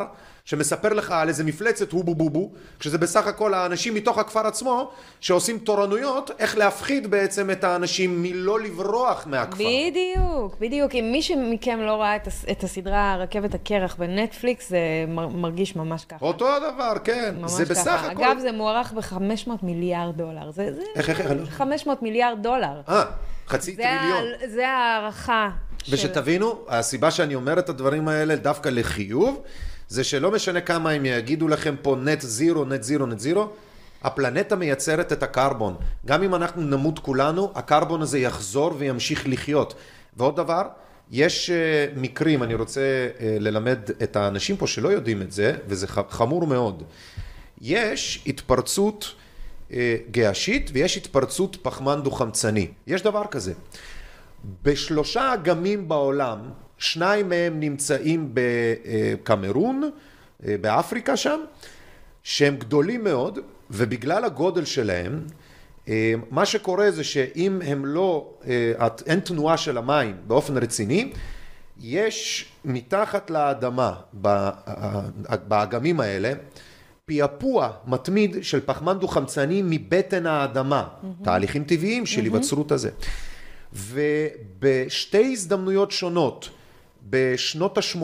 C: שמספר לך על איזה מפלצת הובו בובו, כשזה בסך הכל האנשים מתוך הכפר עצמו, שעושים תורנויות, איך להפחיד בעצם את האנשים מלא לברוח מהכפר.
D: בדיוק, בדיוק. אם מי מכם לא ראה את הסדרה רכבת הקרח בנטפליקס, זה מרגיש ממש ככה.
C: אותו הדבר, כן. זה בסך ככה. הכל...
D: אגב, זה מוערך ב-500 מיליארד דולר. זה, זה...
C: איך, איך, איך?
D: 500 מיליארד דולר.
C: אה, חצי זה טריליון.
D: ה... זה הערכה.
C: ושתבינו, של... הסיבה שאני אומר את הדברים האלה דווקא לחיוב, זה שלא משנה כמה הם יגידו לכם פה נט זירו, נט זירו, נט זירו, הפלנטה מייצרת את הקרבון. גם אם אנחנו נמות כולנו, הקרבון הזה יחזור וימשיך לחיות. ועוד דבר, יש uh, מקרים, אני רוצה uh, ללמד את האנשים פה שלא יודעים את זה, וזה חמור מאוד. יש התפרצות uh, געשית ויש התפרצות פחמן דו-חמצני. יש דבר כזה. בשלושה אגמים בעולם, שניים מהם נמצאים בקמרון, אה, באפריקה שם, שהם גדולים מאוד, ובגלל הגודל שלהם, אה, מה שקורה זה שאם הם לא, אה, אין תנועה של המים באופן רציני, יש מתחת לאדמה, באגמים האלה, פעפוע מתמיד של פחמן דו-חמצני מבטן האדמה, mm-hmm. תהליכים טבעיים של היווצרות mm-hmm. הזה. ובשתי הזדמנויות שונות, בשנות ה-80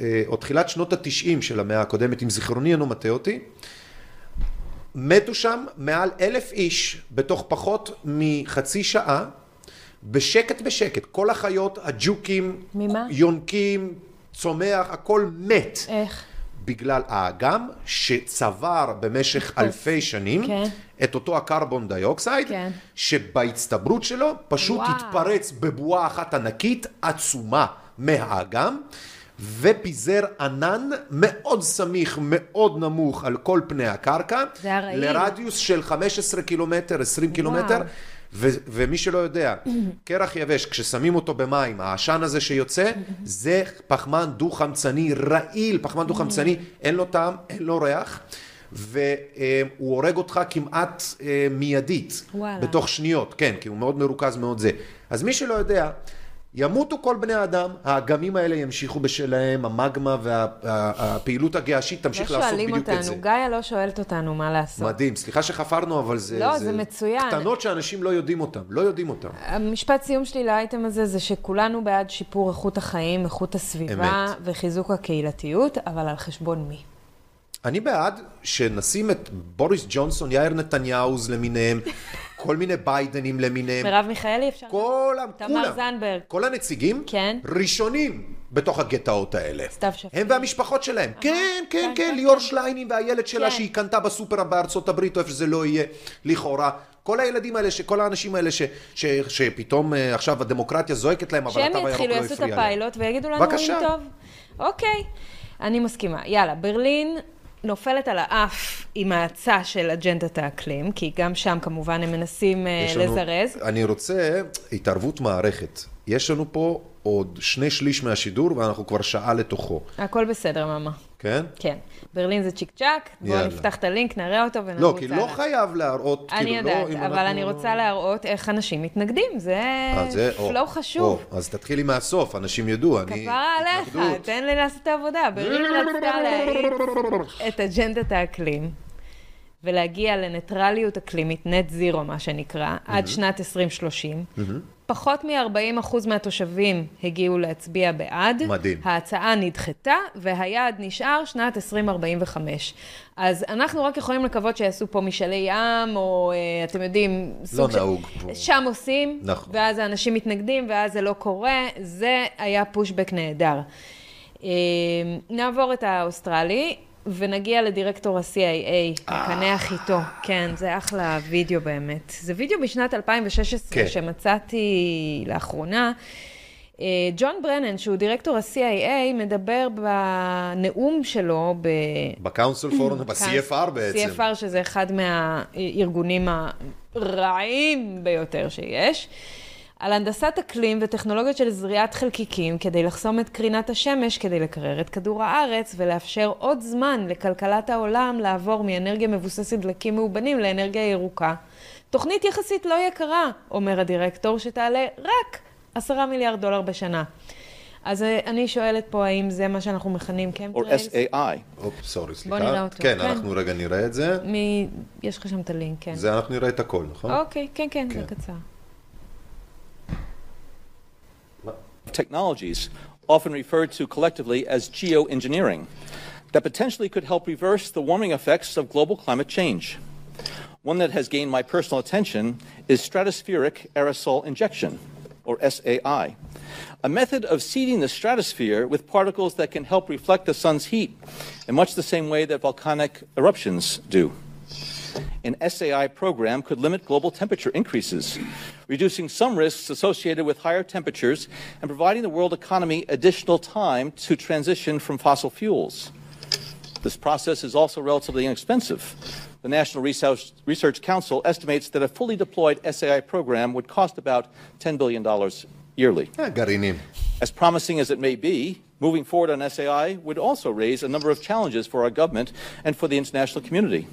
C: אה, או תחילת שנות ה-90 של המאה הקודמת, אם זיכרוני אינו מטעה אותי, מתו שם מעל אלף איש בתוך פחות מחצי שעה, בשקט בשקט. כל החיות, הג'וקים,
D: ממה?
C: יונקים, צומח, הכל מת.
D: איך?
C: בגלל האגם שצבר במשך אלפי שנים כן. את אותו הקרבון דיוקסייד,
D: כן.
C: שבהצטברות שלו פשוט וואו. התפרץ בבועה אחת ענקית עצומה מהאגם, ופיזר ענן מאוד סמיך, מאוד נמוך על כל פני הקרקע. לרדיוס של 15 קילומטר, 20 קילומטר, ו- ומי שלא יודע, קרח יבש, כששמים אותו במים, העשן הזה שיוצא, זה פחמן דו-חמצני רעיל, פחמן דו-חמצני, אין לו טעם, אין לו ריח. והוא הורג אותך כמעט אה, מיידית,
D: וואלה.
C: בתוך שניות, כן, כי הוא מאוד מרוכז מאוד זה. אז מי שלא יודע, ימותו כל בני האדם, האגמים האלה ימשיכו בשלהם, המגמה והפעילות הגעשית תמשיך
D: לא
C: לעשות
D: שואלים
C: בדיוק את זה.
D: אותנו, גאיה לא שואלת אותנו מה לעשות.
C: מדהים, סליחה שחפרנו, אבל זה,
D: לא, זה מצוין.
C: קטנות שאנשים לא יודעים אותן, לא יודעים אותן.
D: המשפט סיום שלי לאייטם הזה זה שכולנו בעד שיפור איכות החיים, איכות הסביבה
C: אמת.
D: וחיזוק הקהילתיות, אבל על חשבון מי?
C: אני בעד שנשים את בוריס ג'ונסון, יאיר נתניהוז למיניהם, כל מיני ביידנים למיניהם,
D: מרב מיכאלי אפשר?
C: כל,
D: תמר זנדברג.
C: כל הנציגים,
D: כן.
C: ראשונים בתוך הגטאות האלה.
D: סתיו שפיר.
C: הם והמשפחות שלהם. כן, כן, כן,
D: כן,
C: ליאור שליינים והילד שלה
D: כן.
C: שהיא קנתה בסופר בארצות הברית, או איפה שזה לא יהיה, לכאורה. כל הילדים האלה, כל האנשים האלה ש, ש, שפתאום אה, עכשיו הדמוקרטיה זועקת להם, אבל
D: שהם
C: התו הירוק
D: יתחילו,
C: לא
D: יעשו את
C: הפריע להם.
D: הפיילוט ויגידו לנו
C: בבקשה.
D: טוב. אוקיי, אני מסכימה. יאללה, ברלין נופלת על האף עם ההאצה של אג'נדת האקלים, כי גם שם כמובן הם מנסים אה,
C: לנו-
D: לזרז.
C: אני רוצה התערבות מערכת. יש לנו פה עוד שני שליש מהשידור, ואנחנו כבר שעה לתוכו,
D: הכל בסדר, מאמה.
C: כן?
D: כן. ברלין זה צ'יק צ'אק, בואו. נפתח את הלינק, נראה אותו ונרוץ
C: לא, כי לא. חייב להראות,
D: אני
C: כאילו, לא,
D: יודעת,
C: אם
D: אבל
C: אנחנו
D: אני
C: לא-
D: רוצה להראות איך אנשים מתנגדים, זה
C: אה, זה- או,
D: פלואו חשוב.
C: או, אז תתחילי מהסוף, אנשים ידעו, אני...
D: כפרה עליך. תן לי לעשות את העבודה. ברלין רצתה להאיץ את אג'נדת האקלים ולהגיע לניטרליות אקלימית, נט זירו מה שנקרא, עד שנת 2030. פחות מ-40% מהתושבים הגיעו להצביע בעד.
C: מדהים.
D: ההצעה נדחתה, והיעד נשאר שנת 2045. אז אנחנו רק יכולים לקוות שיעשו פה משאלי ים, או אה, אתם יודעים, סוג של-
C: נהוג פה.
D: שם עושים,
C: נכון.
D: ואז האנשים מתנגדים, ואז זה לא קורה. זה היה פושבק נהדר. אה, נעבור את האוסטרלי. ונגיע לדירקטור ה-CIA, נקנח איתו. כן, זה אחלה וידאו באמת. זה וידאו משנת 2016
C: כן.
D: שמצאתי לאחרונה. אה, ג'ון ברנן, שהוא דירקטור ה-CIA, מדבר בנאום שלו ב...
C: ב Council Foreign, ב-CFR בעצם.
D: CFR, שזה אחד מהארגונים הרעים ביותר שיש. על הנדסת אקלים וטכנולוגיות של זריעת חלקיקים כדי לחסום את קרינת השמש, כדי לקרר את כדור הארץ ולאפשר עוד זמן לכלכלת העולם לעבור מאנרגיה מבוססת דלקים מאובנים לאנרגיה ירוקה. תוכנית יחסית לא יקרה, אומר הדירקטור, שתעלה רק עשרה מיליארד דולר בשנה. אז אה, אני שואלת פה, האם זה מה שאנחנו מכנים
P: or
D: קמטריילס?
P: SAI.
C: אופ, סורי, סליחה.
D: בוא נראה אותו.
C: כן,
D: כן.
C: אנחנו רגע נראה את זה.
D: מי... יש לך שם את הלינק, כן.
C: זה אנחנו נראה את הכל, נכון?
D: אוקיי, כן, כן, זה קצר.
P: Technologies, often referred to collectively as geoengineering, that potentially could help reverse the warming effects of global climate change. One that has gained my personal attention is stratospheric aerosol injection, or SAI, a method of seeding the stratosphere with particles that can help reflect the sun's heat in much the same way that volcanic eruptions do an SAI program could limit global temperature increases, reducing some risks associated with higher temperatures and providing the world economy additional time to transition from fossil fuels. This process is also relatively inexpensive. The National Research, Council estimates that a fully deployed SAI program would cost about $10 billion yearly.
C: Ah,
P: as promising as it may be, moving forward on SAI would also raise a number of challenges for our government and for the international community.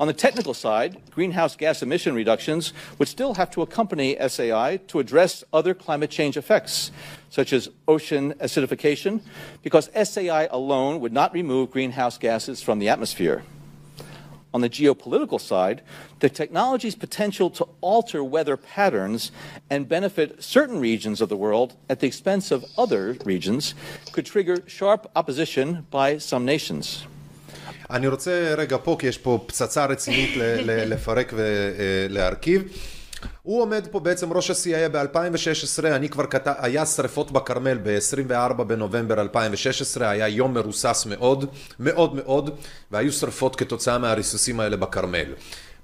P: On the technical side, greenhouse gas emission reductions would still have to accompany SAI to address other climate change effects, such as ocean acidification, because SAI alone would not remove greenhouse gases from the atmosphere. On the geopolitical side, the technology's potential to alter weather patterns and benefit certain regions of the world at the expense of other regions could trigger sharp opposition by some nations.
C: אני רוצה רגע פה, כי יש פה פצצה רצינית לפרק ולהרכיב. הוא עומד פה בעצם ראש ה-CIA ב-2016, אני כבר כתב, היה שריפות בכרמל ב-24 בנובמבר 2016, היה יום מרוסס מאוד, מאוד מאוד, והיו שריפות כתוצאה מהריסוסים האלה בכרמל.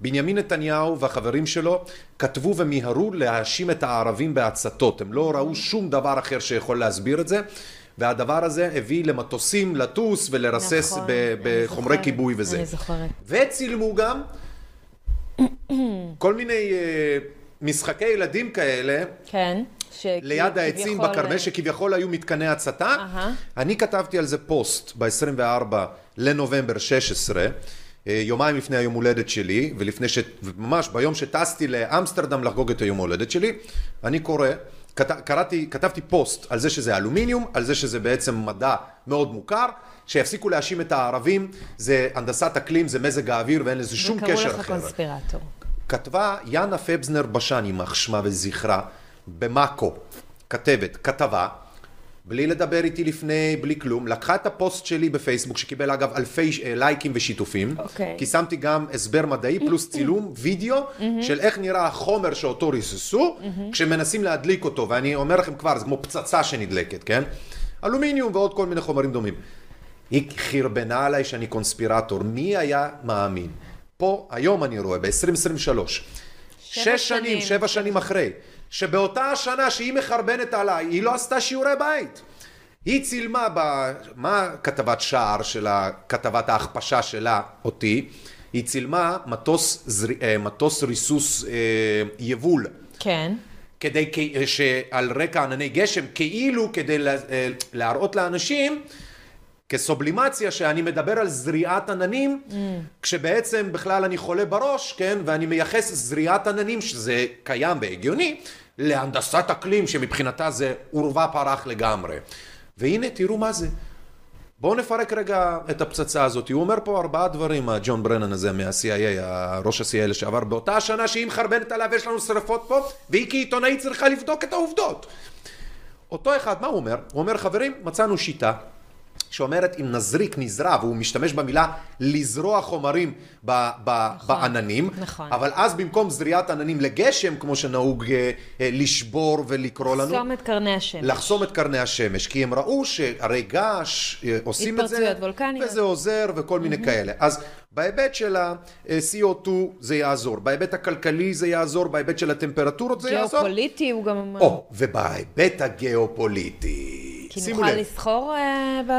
C: בנימין נתניהו והחברים שלו כתבו ומיהרו להאשים את הערבים בהצתות, הם לא ראו שום דבר אחר שיכול להסביר את זה, והדבר הזה הביא למטוסים לטוס ולרסס
D: נכון,
C: ב- בחומרי
D: זוכרת,
C: כיבוי וזה.
D: אני זוכרת.
C: וצילמו גם כל מיני אה, משחקי ילדים כאלה,
D: כן. שכי-
C: ליד העצים
D: כביכול- אה,
C: בכרמל, שכביכול היו מתקני הצתה.
D: אהה.
C: אני כתבתי על זה פוסט ב-24 לנובמבר 16, אה, יומיים לפני היום הולדת שלי, ולפני ש... ממש ביום שטסתי לאמסטרדם לחגוג את היום הולדת שלי, אני קורא, כת... קראתי, כתבתי פוסט על זה שזה אלומיניום, על זה שזה בעצם מדע מאוד מוכר, שיפסיקו להאשים את הערבים, זה הנדסת אקלים, זה מזג האוויר ואין לזה שום
D: וקראו
C: קשר
D: לך
C: אחר.
D: קונספירטור.
C: כתבה יאנה פבזנר בשן, יימח שמה וזכרה, במאקו, כתבת, כתבה, בלי לדבר איתי לפני, בלי כלום, לקחה את הפוסט שלי בפייסבוק, שקיבל אגב אלפי אה, לייקים ושיתופים,
D: אוקיי.
C: כי שמתי גם הסבר מדעי פלוס צילום וידאו של איך נראה החומר שאותו ריססו, כשמנסים להדליק אותו, ואני אומר לכם כבר, זה כמו פצצה שנדלקת, כן? אלומיניום ועוד כל מיני חומרים דומים. היא חרבנה עליי שאני קונספירטור, מי היה מאמין? פה, היום אני רואה, ב-2023, שש שנים, שבע שנים אחרי, שבאותה השנה שהיא מחרבנת עליי, היא לא עשתה שיעורי בית. היא צילמה ב... מה כתבת שער של כתבת ההכפשה שלה, אותי? היא צילמה מטוס, זר... אה, מטוס ריסוס אה, יבול.
D: כן.
C: כדי שעל רקע ענני גשם, כאילו כדי אה, להראות לאנשים כסובלימציה שאני מדבר על זריעת עננים,
D: Mm.
C: כשבעצם בכלל אני חולה בראש, כן, ואני מייחס זריעת עננים, שזה קיים והגיוני, להנדסת אקלים, שמבחינתה זה עורבא פרח לגמרי. והנה, תראו מה זה. בואו נפרק רגע את הפצצה הזאת. הוא אומר פה ארבעה דברים, הג'ון ברנן הזה מה-CIA, ראש ה-CIA לשעבר, באותה השנה שהיא מחרבנת עליו, יש לנו שרפות פה, והיא כעיתונאית צריכה לבדוק את העובדות. אותו אחד, מה הוא אומר? הוא אומר, חברים, מצאנו שיטה שאומרת אם נזריק, נזרע, והוא משתמש במילה לזרוע חומרים ב- ב- בעננים,
D: נכון.
C: אבל אז במקום זריעת עננים לגשם, כמו שנהוג אה, אה, לשבור ולקרוא לנו,
D: לחסום את קרני השמש.
C: לחסום את קרני השמש, כי הם ראו שהרי געש אה, עושים את זה,
D: התפרצויות וולקניות.
C: וזה עוזר וכל מיני כאלה. אז בהיבט של ה-CO2 זה יעזור, בהיבט הכלכלי זה יעזור, בהיבט של הטמפרטורות זה יעזור.
D: גיאופוליטי הוא גם.
C: או, ובהיבט הגיאופוליטי,
D: כי נוכל לסחור אה, ב...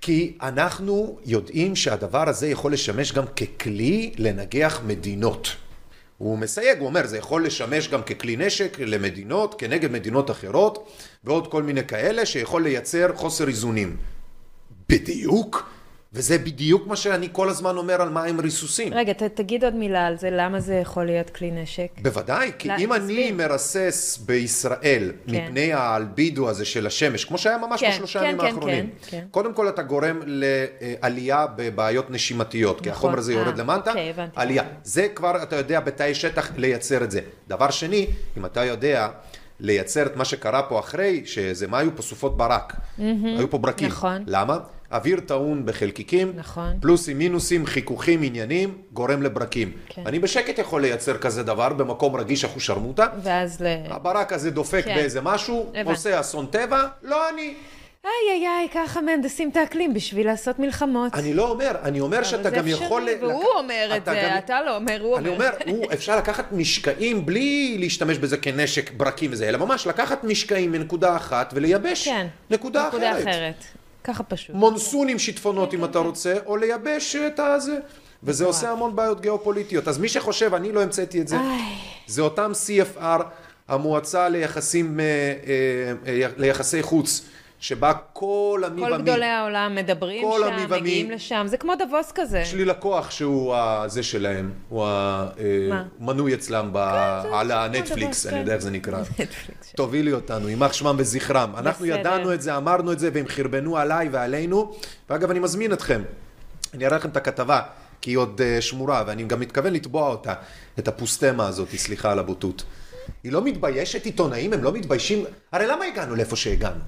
C: כי אנחנו יודעים שהדבר הזה יכול לשמש גם ככלי לנגח מדינות. הוא מסייג, הוא אומר, זה יכול לשמש גם ככלי נשק למדינות, כנגד מדינות אחרות, ועוד כל מיני כאלה, שיכול לייצר חוסר איזונים. בדיוק, וזה בדיוק מה שאני כל הזמן אומר על מים ריסוסים.
D: רגע, ת, תגיד עוד מילה על זה, למה זה יכול להיות כלי נשק?
C: בוודאי, כי
D: לא,
C: אם אני
D: תסביר.
C: מרסס בישראל
D: כן.
C: מפני האלבידו הזה של השמש, כמו שהיה ממש
D: כן,
C: בשלושה
D: כן,
C: ימים
D: כן,
C: האחרונים,
D: כן, כן.
C: קודם כל אתה גורם לעלייה בבעיות נשימתיות, כי
D: נכון,
C: החומר הזה יורד
D: אה,
C: למטה,
D: אוקיי, הבנתי.
C: עלייה. זה כבר אתה יודע בתאי שטח לייצר את זה. דבר שני, אם אתה יודע לייצר את מה שקרה פה אחרי, שזה מה היו פה סופות ברק,
D: מהמם.
C: היו פה ברקים.
D: נכון.
C: למה? אוויר טעון בחלקיקים,
D: נכון.
C: פלוסים, מינוסים, חיכוכים, עניינים, גורם לברקים.
D: כן.
C: אני בשקט יכול לייצר כזה דבר במקום רגיש אחושרמוטה.
D: ואז ל...
C: הברק הזה דופק
D: כן.
C: באיזה משהו,
D: הבנתי.
C: עושה אסון טבע, לא אני.
D: איי איי איי, ככה מהנדסים את האקלים בשביל לעשות מלחמות.
C: אני לא אומר, אני אומר שאתה
D: אבל
C: גם
D: זה
C: יכול...
D: אפשרי,
C: לק-
D: והוא אומר את זה,
C: גם-
D: אתה לא אומר, הוא
C: אני
D: אומר.
C: אומר, הוא, אפשר לקחת משקעים בלי להשתמש בזה כנשק ברקים וזה, אלא ממש לקחת משקעים מנקודה אחת ולייבש
D: כן,
C: נקודה
D: נקודה
C: אחרת.
D: ככה פשוט.
C: מונסון עם שיטפונות אם אתה רוצה, או לייבש את הזה. וזה עושה המון בעיות גיאופוליטיות. אז מי שחושב, אני לא המצאתי את זה, זה אותם CFR, המועצה ליחסים, אה, אה, אה, ליחסי חוץ, שבה כל המי
D: כל
C: ומי,
D: גדולי העולם מדברים
C: כל
D: שם,
C: המי ומי.
D: מגיעים לשם, זה כמו דבוס כזה.
C: יש לי לקוח שהוא זה שלהם, הוא? המנוי אצלם ב- על הנטפליקס,
D: דבר,
C: אני
D: כן.
C: יודע איך זה נקרא. תובילי אותנו, יימח שמם וזכרם. אנחנו. ידענו את זה, אמרנו את זה, והם חרבנו עליי ועלינו. ואגב, אני מזמין אתכם, אני אראה לכם את הכתבה, כי היא עוד אה, שמורה, ואני גם מתכוון לתבוע אותה, את הפוסטמה הזאת, סליחה על הבוטות. היא לא מתביישת, עיתונאים, הם לא מתביישים. הרי למה הגענו לאיפה שהגענו?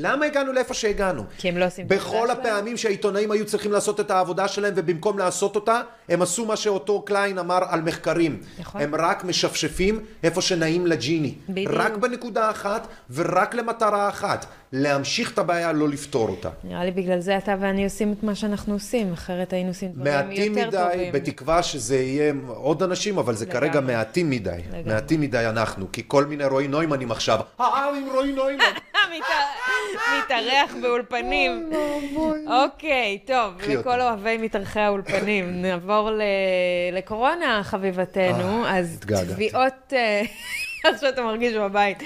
C: למה הגענו לאיפה שהגענו?
D: כי הם לא עושים את
C: בכל הפעמים שהעיתונאים היו צריכים לעשות את העבודה שלהם, ובמקום לעשות אותה, הם עשו מה שאותו קליין אמר על מחקרים.
D: נכון.
C: הם רק משפשפים איפה שנעים לג'יני.
D: בדיוק.
C: רק בנקודה אחת, ורק למטרה אחת. להמשיך את הבעיה, לא לפתור אותה.
D: נראה לי בגלל זה אתה ואני עושים את מה שאנחנו עושים, אחרת היינו עושים דברים יותר
C: מעטים
D: טובים.
C: מדי, בתקווה שזה יהיה עוד אנשים, אבל זה
D: לגמרי.
C: כרגע מעטים מדי.
D: לגמרי.
C: מעטים מדי אנחנו, כי כל מיני רועי נוימנים עכשיו, אה, עם רועי נוימן.
D: מת- מתארח באולפנים. אוקיי, טוב, לכל. אוהבי מתארחי האולפנים. נעבור לקורונה, חביבתנו. אז
C: התגעגעתי.
D: תביעות... אה, עכשיו אתה מרגיש בבית.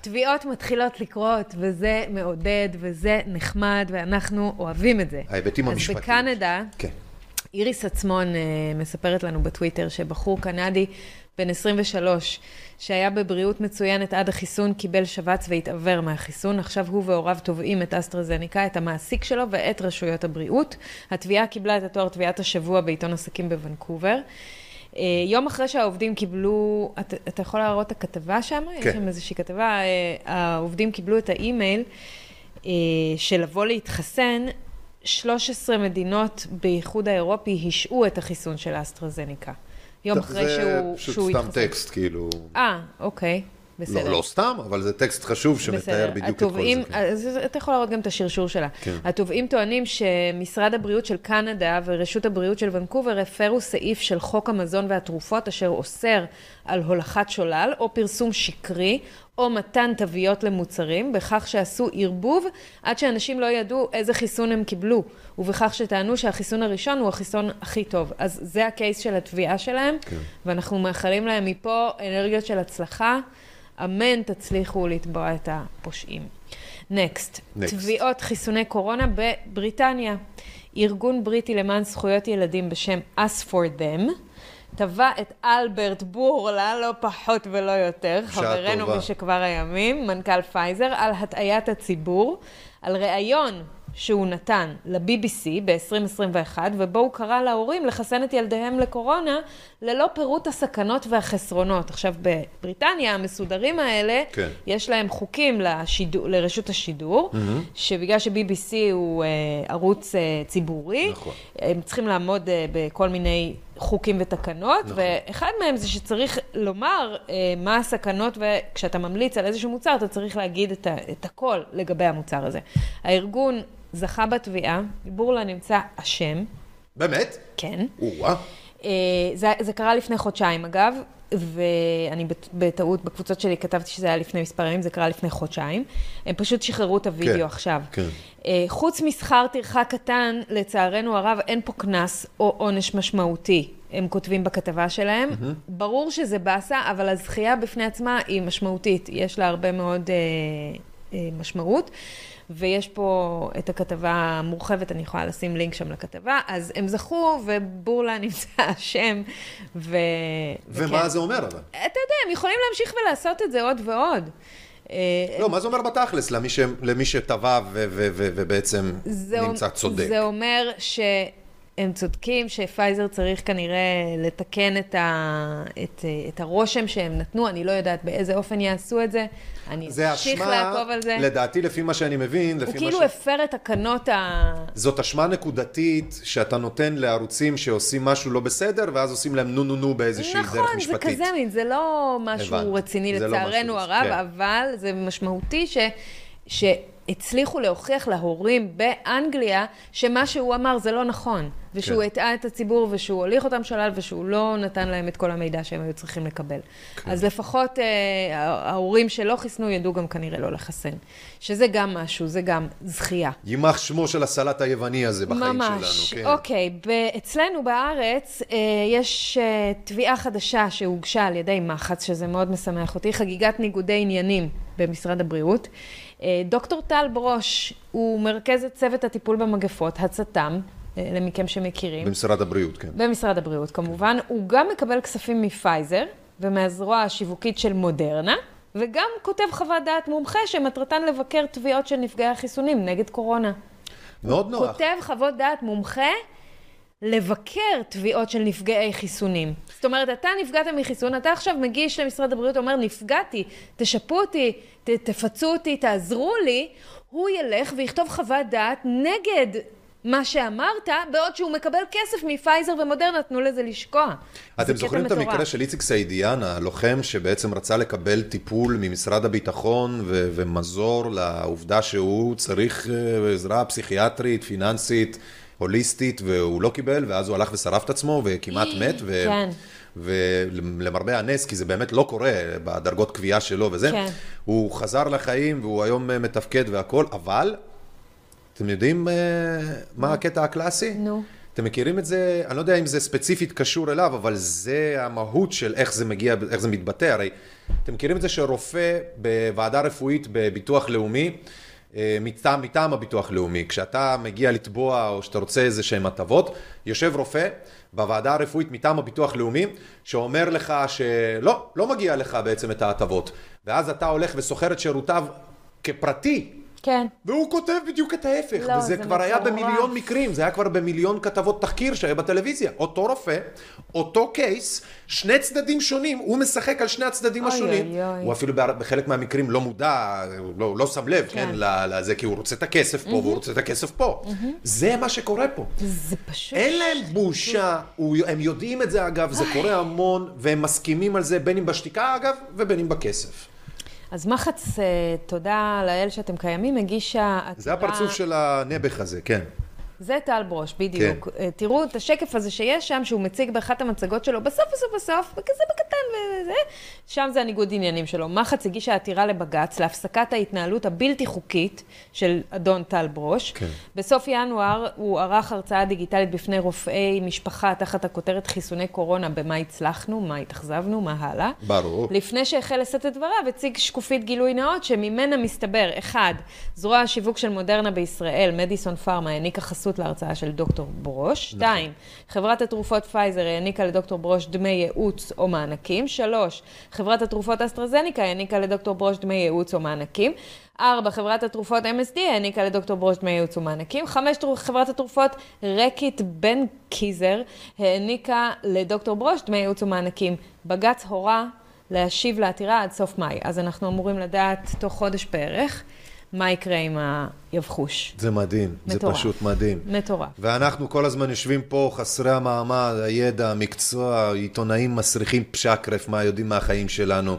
D: תביעות מתחילות לקרות, וזה מעודד, וזה נחמד, ואנחנו אוהבים את זה.
C: ההיבטים המשפטיים.
D: אז בקנדה,
C: כן.
D: איריס עצמון אה, מספרת לנו בטוויטר שבחור קנדי בן 23, שהיה בבריאות מצוינת עד החיסון, קיבל שבץ והתעוור מהחיסון. עכשיו הוא והוריו תובעים את אסטרזניקה, את המעסיק שלו ואת רשויות הבריאות. התביעה קיבלה את התואר תביעת השבוע בעיתון עסקים בוונקובר. אה, יום אחרי שהעובדים קיבלו, אתה, אתה יכול להראות את הכתבה שם?
C: כן.
D: יש שם איזושהי כתבה, אה, העובדים קיבלו את האימייל אה, של לבוא להתחסן. 13 מדינות באיחוד האירופי השעו את החיסון של האסטרזניקה. יום אחרי שהוא,
C: זה פשוט סתם
D: התחסן.
C: טקסט, כאילו...
D: אה, אוקיי, בסדר.
C: לא, לא סתם, אבל זה טקסט חשוב שמתאר
D: בסדר.
C: בדיוק את כל
D: התובעים,
C: זה. כן.
D: אז אתה יכול להראות גם את השרשור שלה.
C: כן.
D: התובעים טוענים שמשרד הבריאות של קנדה ורשות הבריאות של ונקובר הפרו סעיף של חוק המזון והתרופות אשר אוסר על הולכת שולל או פרסום שקרי או מתן תוויות למוצרים, בכך שעשו ערבוב עד שאנשים לא ידעו איזה חיסון הם קיבלו, ובכך שטענו שהחיסון הראשון הוא החיסון הכי טוב. אז זה הקייס של התביעה שלהם,
C: כן.
D: ואנחנו מאחלים להם מפה אנרגיות של הצלחה. אמן תצליחו לתבוע את הפושעים. נקסט,
C: Next.
D: תביעות חיסוני קורונה בבריטניה. ארגון בריטי למען זכויות ילדים בשם Us for Them, תבע את אלברט בורלה, לא פחות ולא יותר, חברנו
C: טובה.
D: משכבר הימים, מנכ"ל פייזר, על הטעיית הציבור, על ראיון שהוא נתן ל-BBC ב-2021, ובו הוא קרא להורים לחסן את ילדיהם לקורונה, ללא פירוט הסכנות והחסרונות. עכשיו, בבריטניה, המסודרים האלה,
C: כן.
D: יש להם חוקים לשידור, לרשות השידור,
C: מהמם.
D: שבגלל ש-BBC הוא אה, ערוץ אה, ציבורי,
C: נכון.
D: הם צריכים לעמוד אה, בכל מיני חוקים ותקנות,
C: נכון.
D: ואחד מהם זה שצריך לומר אה, מה הסכנות, וכשאתה ממליץ על איזשהו מוצר, אתה צריך להגיד את, ה- את הכל לגבי המוצר הזה. הארגון זכה בתביעה, בורלה נמצא אשם,
C: באמת?
D: כן.
C: או-אה.
D: אה, זה, זה קרה לפני חודשיים אגב, ואני בטעות בקבוצות שלי כתבתי שזה היה לפני מספר ימים, זה קרה לפני חודשיים. הם פשוט שחררו את הוידאו
C: כן,
D: עכשיו.
C: כן.
D: אה, חוץ משכר טרחה קטן, לצערנו הרב, אין פה קנס או עונש משמעותי, הם כותבים בכתבה שלהם.
C: מהמם.
D: ברור שזה באסה, אבל הזכייה בפני עצמה היא משמעותית, יש לה הרבה מאוד אה, אה, משמעות. ויש פה את הכתבה המורחבת, אני יכולה לשים לינק שם לכתבה, אז הם זכו, ובורלה נמצא אשם, ו...
C: ומה
D: וכן.
C: זה אומר אבל?
D: אתה יודע, הם יכולים להמשיך ולעשות את זה עוד ועוד. אה,
C: לא, מה זה אומר בתכלס למי ש- למי שטבע ובעצם נמצא צודק?
D: זה אומר שהם צודקים, שפייזר צריך כנראה לתקן את, ה, את, את הרושם שהם נתנו, אני לא יודעת באיזה אופן יעשו את זה. אני
C: זה
D: אמשיך
C: אשמה,
D: לעקוב על זה.
C: לדעתי, לפי מה שאני מבין,
D: הוא
C: לפי
D: כאילו
C: מה ש...
D: הפר את תקנות ה...
C: זאת אשמה נקודתית שאתה נותן לערוצים שעושים משהו לא בסדר, ואז עושים להם נו נו נו באיזושהי דרך
D: נכון, זה
C: משפטית.
D: כזה מין, זה לא משהו
C: הבנתי.
D: רציני
C: זה לא
D: לצערנו
C: משהו-
D: הרב,
C: כן.
D: אבל זה משמעותי ש... שהצליחו להוכיח להורים באנגליה שמה שהוא אמר זה לא נכון, ושהוא
C: כן.
D: הטעה את הציבור, ושהוא הוליך אותם שולל, ושהוא לא נתן להם את כל המידע שהם היו צריכים לקבל.
C: כן.
D: אז לפחות אה, ההורים שלא חיסנו ידעו גם כנראה לא לחסן. שזה גם משהו, זה גם זכייה.
C: יימח שמו של הסלט היווני הזה בחיים
D: ממש.
C: שלנו. כן.
D: אוקיי, אצלנו בארץ אה, יש אה, תביעה חדשה שהוגשה על ידי מח"צ, שזה מאוד משמח אותי, חגיגת ניגודי עניינים במשרד הבריאות. אה, דוקטור טל ברוש הוא מרכז את צוות הטיפול במגפות, הצט"ם, למכם שמכירים.
C: במשרד הבריאות, כן.
D: במשרד הבריאות כמובן. הוא גם מקבל כספים מפייזר ומהזרוע השיווקית של מודרנה, וגם כותב חוות דעת מומחה שמטרתן לבקר תביעות של נפגעי החיסונים נגד קורונה.
C: מאוד נוח.
D: כותב חוות דעת מומחה לבקר תביעות של נפגעי חיסונים. זאת אומרת, אתה נפגעת מחיסון, אתה עכשיו מגיש למשרד הבריאות, אומר, נפגעתי, תשפו אותי, ת, תפצו אותי, תעזרו לי, הוא ילך ויכתוב חוות דעת נגד מה שאמרת, בעוד שהוא מקבל כסף מפייזר ומודרנה, תנו לזה לשקוע.
C: אתם זוכרים את
D: מטורף.
C: המקרה של איציק סעידיאן, הלוחם שבעצם רצה לקבל טיפול ממשרד הביטחון ו- ומזור לעובדה שהוא צריך אה, עזרה פסיכיאטרית, פיננסית, הוליסטית, והוא לא קיבל, ואז הוא הלך ושרף את עצמו וכמעט מת, ו-
D: כן.
C: ולמרבה הנס, כי זה באמת לא קורה בדרגות קביעה שלו וזה,
D: כן.
C: הוא חזר לחיים והוא היום אה, מתפקד והכל, אבל אתם יודעים אה, מה הקטע הקלאסי?
D: נו.
C: אתם מכירים את זה, אני לא יודע אם זה ספציפית קשור אליו, אבל זה המהות של איך זה מגיע, איך זה מתבטא. הרי אתם מכירים את זה שרופא בוועדה רפואית בביטוח לאומי, מטעם, מטעם הביטוח לאומי, כשאתה מגיע לתבוע או שאתה רוצה איזה שהם הטבות, יושב רופא בוועדה הרפואית מטעם הביטוח לאומי, שאומר לך שלא, לא מגיע לך בעצם את ההטבות. ואז אתה הולך ושוכר את שירותיו כפרטי,
D: כן.
C: והוא כותב בדיוק את ההפך,
D: לא,
C: וזה
D: זה
C: כבר היה. במיליון מקרים, זה היה כבר במיליון כתבות תחקיר שהיה בטלוויזיה. אותו רופא, אותו קייס, שני צדדים שונים, הוא משחק על שני הצדדים
D: אוי,
C: השונים.
D: אוי, אוי.
C: הוא אפילו בחלק מהמקרים לא מודע, לא, לא שם לב, כן,
D: כן.
C: לזה, כי הוא רוצה את הכסף פה,
D: מהמם.
C: והוא רוצה את הכסף פה.
D: מהמם.
C: זה מה שקורה פה.
D: זה פשוט...
C: אין להם בושה, הוא- הם יודעים את זה אגב, זה קורה המון, והם מסכימים על זה, בין אם בשתיקה אגב, ובין אם בכסף.
D: אז מחץ, אה, תודה לאל שאתם קיימים, הגישה עתירה...
C: זה הפרצוף של הנעבך הזה, כן.
D: זה טל ברוש, בדיוק. כן. תראו את השקף הזה שיש שם, שהוא מציג באחת המצגות שלו, בסוף בסוף בסוף, וכזה בקטן וזה, שם זה הניגוד עניינים שלו. מחץ הגישה עתירה לבג"ץ להפסקת ההתנהלות הבלתי חוקית של אדון טל ברוש.
C: כן.
D: בסוף ינואר הוא ערך הרצאה דיגיטלית בפני רופאי משפחה תחת הכותרת חיסוני קורונה, במה הצלחנו, מה התאכזבנו, מה הלאה.
C: ברור.
D: לפני שהחל לשאת את דבריו, הציג שקופית גילוי נאות שממנה מסתבר, אחד, זרוע השיווק של מודרנה בישראל, מדיסון פארמה, העניקה חסות להרצאה של דוקטור ברוש. שתיים, חברת התרופות פייזר העניקה לדוקטור ברוש דמי ייעוץ או מענקים. שלוש, חברת התרופות אסטרזניקה העניקה לדוקטור ברוש דמי ייעוץ או מענקים. ארבע, חברת התרופות MSD העניקה לדוקטור ברוש דמי ייעוץ ומענקים. חמש, תרו- חברת התרופות רקיט בנקיזר העניקה לדוקטור ברוש דמי ייעוץ ומענקים. בג"ץ הורה להשיב לעתירה עד סוף מאי. אז אנחנו אמורים לדעת תוך חודש בערך מה יקרה עם היבחוש.
C: זה מדהים,
D: מטורף.
C: זה פשוט מדהים.
D: מטורף.
C: ואנחנו כל הזמן יושבים פה חסרי המעמד, הידע, המקצוע, עיתונאים מסריחים פשקרף, מה יודעים מהחיים שלנו.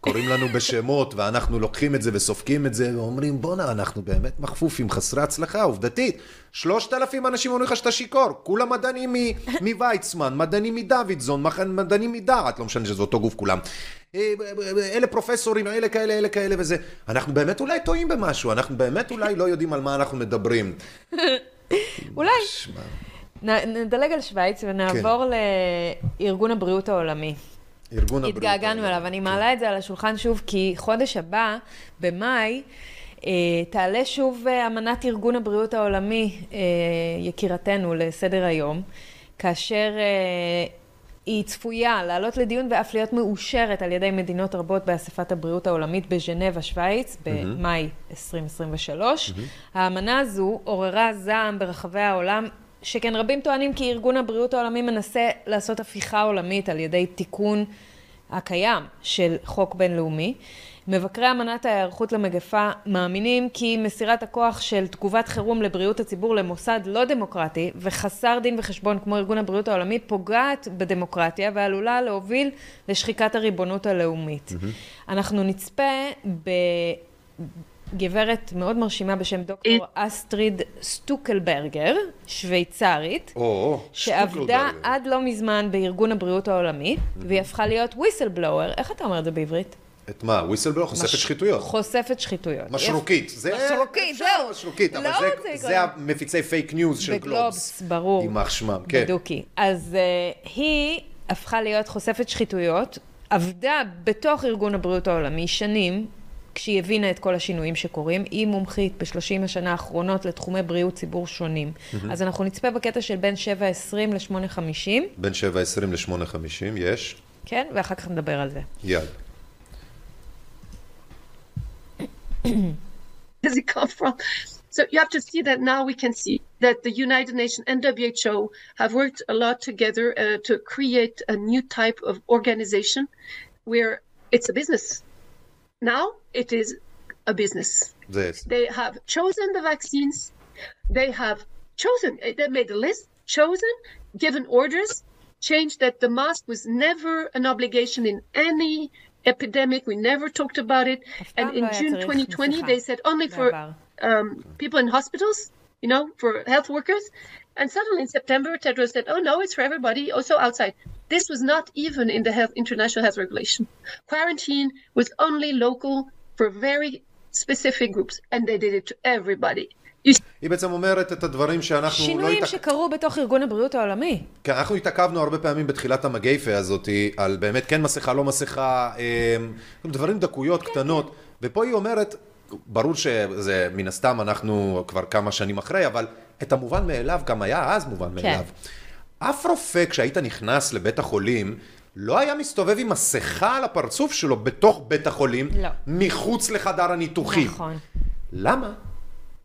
C: קוראים לנו בשמות, ואנחנו לוקחים את זה וסופגים את זה, ואומרים, בואנה, אנחנו באמת מכפופים, חסרי הצלחה, עובדתית. שלושת אלפים אנשים אומרים לך שאתה שיכור, כולם מדענים מוויצמן, מדענים מדוידזון, מדענים מדעת, לא משנה שזה אותו גוף כולם. אה, אלה פרופסורים, אלה כאלה, אלה כאלה וזה. אנחנו באמת אולי טועים במשהו, אנחנו באמת אולי לא יודעים על מה אנחנו מדברים.
D: אולי. נדלג על שווייץ ונעבור לארגון הבריאות העולמי.
C: ארגון הבריאות.
D: התגעגענו אליו. אני מעלה את זה על השולחן שוב, כי חודש הבא, במאי, אה, תעלה שוב אה, אמנת ארגון הבריאות העולמי, אה, יקירתנו, לסדר היום, כאשר היא צפויה לעלות לדיון ואף להיות מאושרת על ידי מדינות רבות באספת הבריאות העולמית בז'נבה, שווייץ, במאי 2023. האמנה הזו עוררה זעם ברחבי העולם. שכן רבים טוענים כי ארגון הבריאות העולמי מנסה לעשות הפיכה עולמית על ידי תיקון הקיים של חוק בינלאומי. מבקרי אמנת ההיערכות למגפה מאמינים כי מסירת הכוח של תגובת חירום לבריאות הציבור למוסד לא דמוקרטי וחסר דין וחשבון כמו ארגון הבריאות העולמי פוגעת בדמוקרטיה ועלולה להוביל לשחיקת הריבונות הלאומית. אנחנו נצפה בגברת מאוד מרשימה בשם דוקטור אסטריד סטוקלברגר, שוויצרית, שעבדה. עד לא מזמן בארגון הבריאות העולמי, והיא הפכה להיות whistleblower, איך אתה אומר את זה בעברית?
C: את מה? whistleblower? חושפת
D: מש-
C: שחיתויות.
D: חושפת שחיתויות.
C: משרוקית. זה...
D: משרוקית, זהו.
C: משרוקית, אבל
D: לא
C: זה- זה. המפיצי פייק ניוז של גלובס.
D: בגלובס, ברור.
C: יימח שמם, כן.
D: בדוקי. אז uh, היא הפכה להיות חושפת שחיתויות, עבדה בתוך ארגון הבריאות העולמי שנים, כשהיא הבינה את כל השינויים שקורים. היא מומחית ב-30 השנה האחרונות לתחומי בריאות ציבור שונים.
C: מהמם.
D: אז אנחנו נצפה בקטע של בין 7.20 ל-8.50,
C: בין 7.20 ל-8.50, יש.
D: כן? ואחר כך נדבר על זה.
C: יאללה.
Q: does it come from? So you have to see that now we can see that the United Nations and WHO have worked a lot together uh, to create a new type of organization where it's a business. Now it is a business.
C: This.
Q: They have chosen the vaccines. They have chosen, eh, they made a list, chosen, given orders, changed that the mask was never an obligation in any epidemic. We never talked about it. And in June 2020, they said only for um, people in hospitals, you know, for health workers. And suddenly in September, Tedros said, oh no, it's for everybody, also outside. This was not even in the health, international health regulation. Quarantine was only local for very specific groups, and they did it to everybody.
C: היא בעצם אומרת את הדברים שאנחנו לא...
D: שינויים התק... שקרו בתוך ארגון הבריאות העולמי.
C: כן, אנחנו התעכבנו הרבה פעמים בתחילת המגייפה הזאת, על באמת כן מסכה, לא מסכה, דברים דקויות, כן, קטנות, כן. ופה היא אומרת, ברור שזה מן הסתם אנחנו כבר כמה שנים אחרי, אבל את המובן מאליו גם היה אז מובן כן. מאליו. אף רופא כשהיית נכנס לבית החולים, לא היה מסתובב עם מסכה על הפרצוף שלו בתוך בית החולים,
D: לא.
C: מחוץ לחדר הניתוחים.
D: נכון.
C: למה?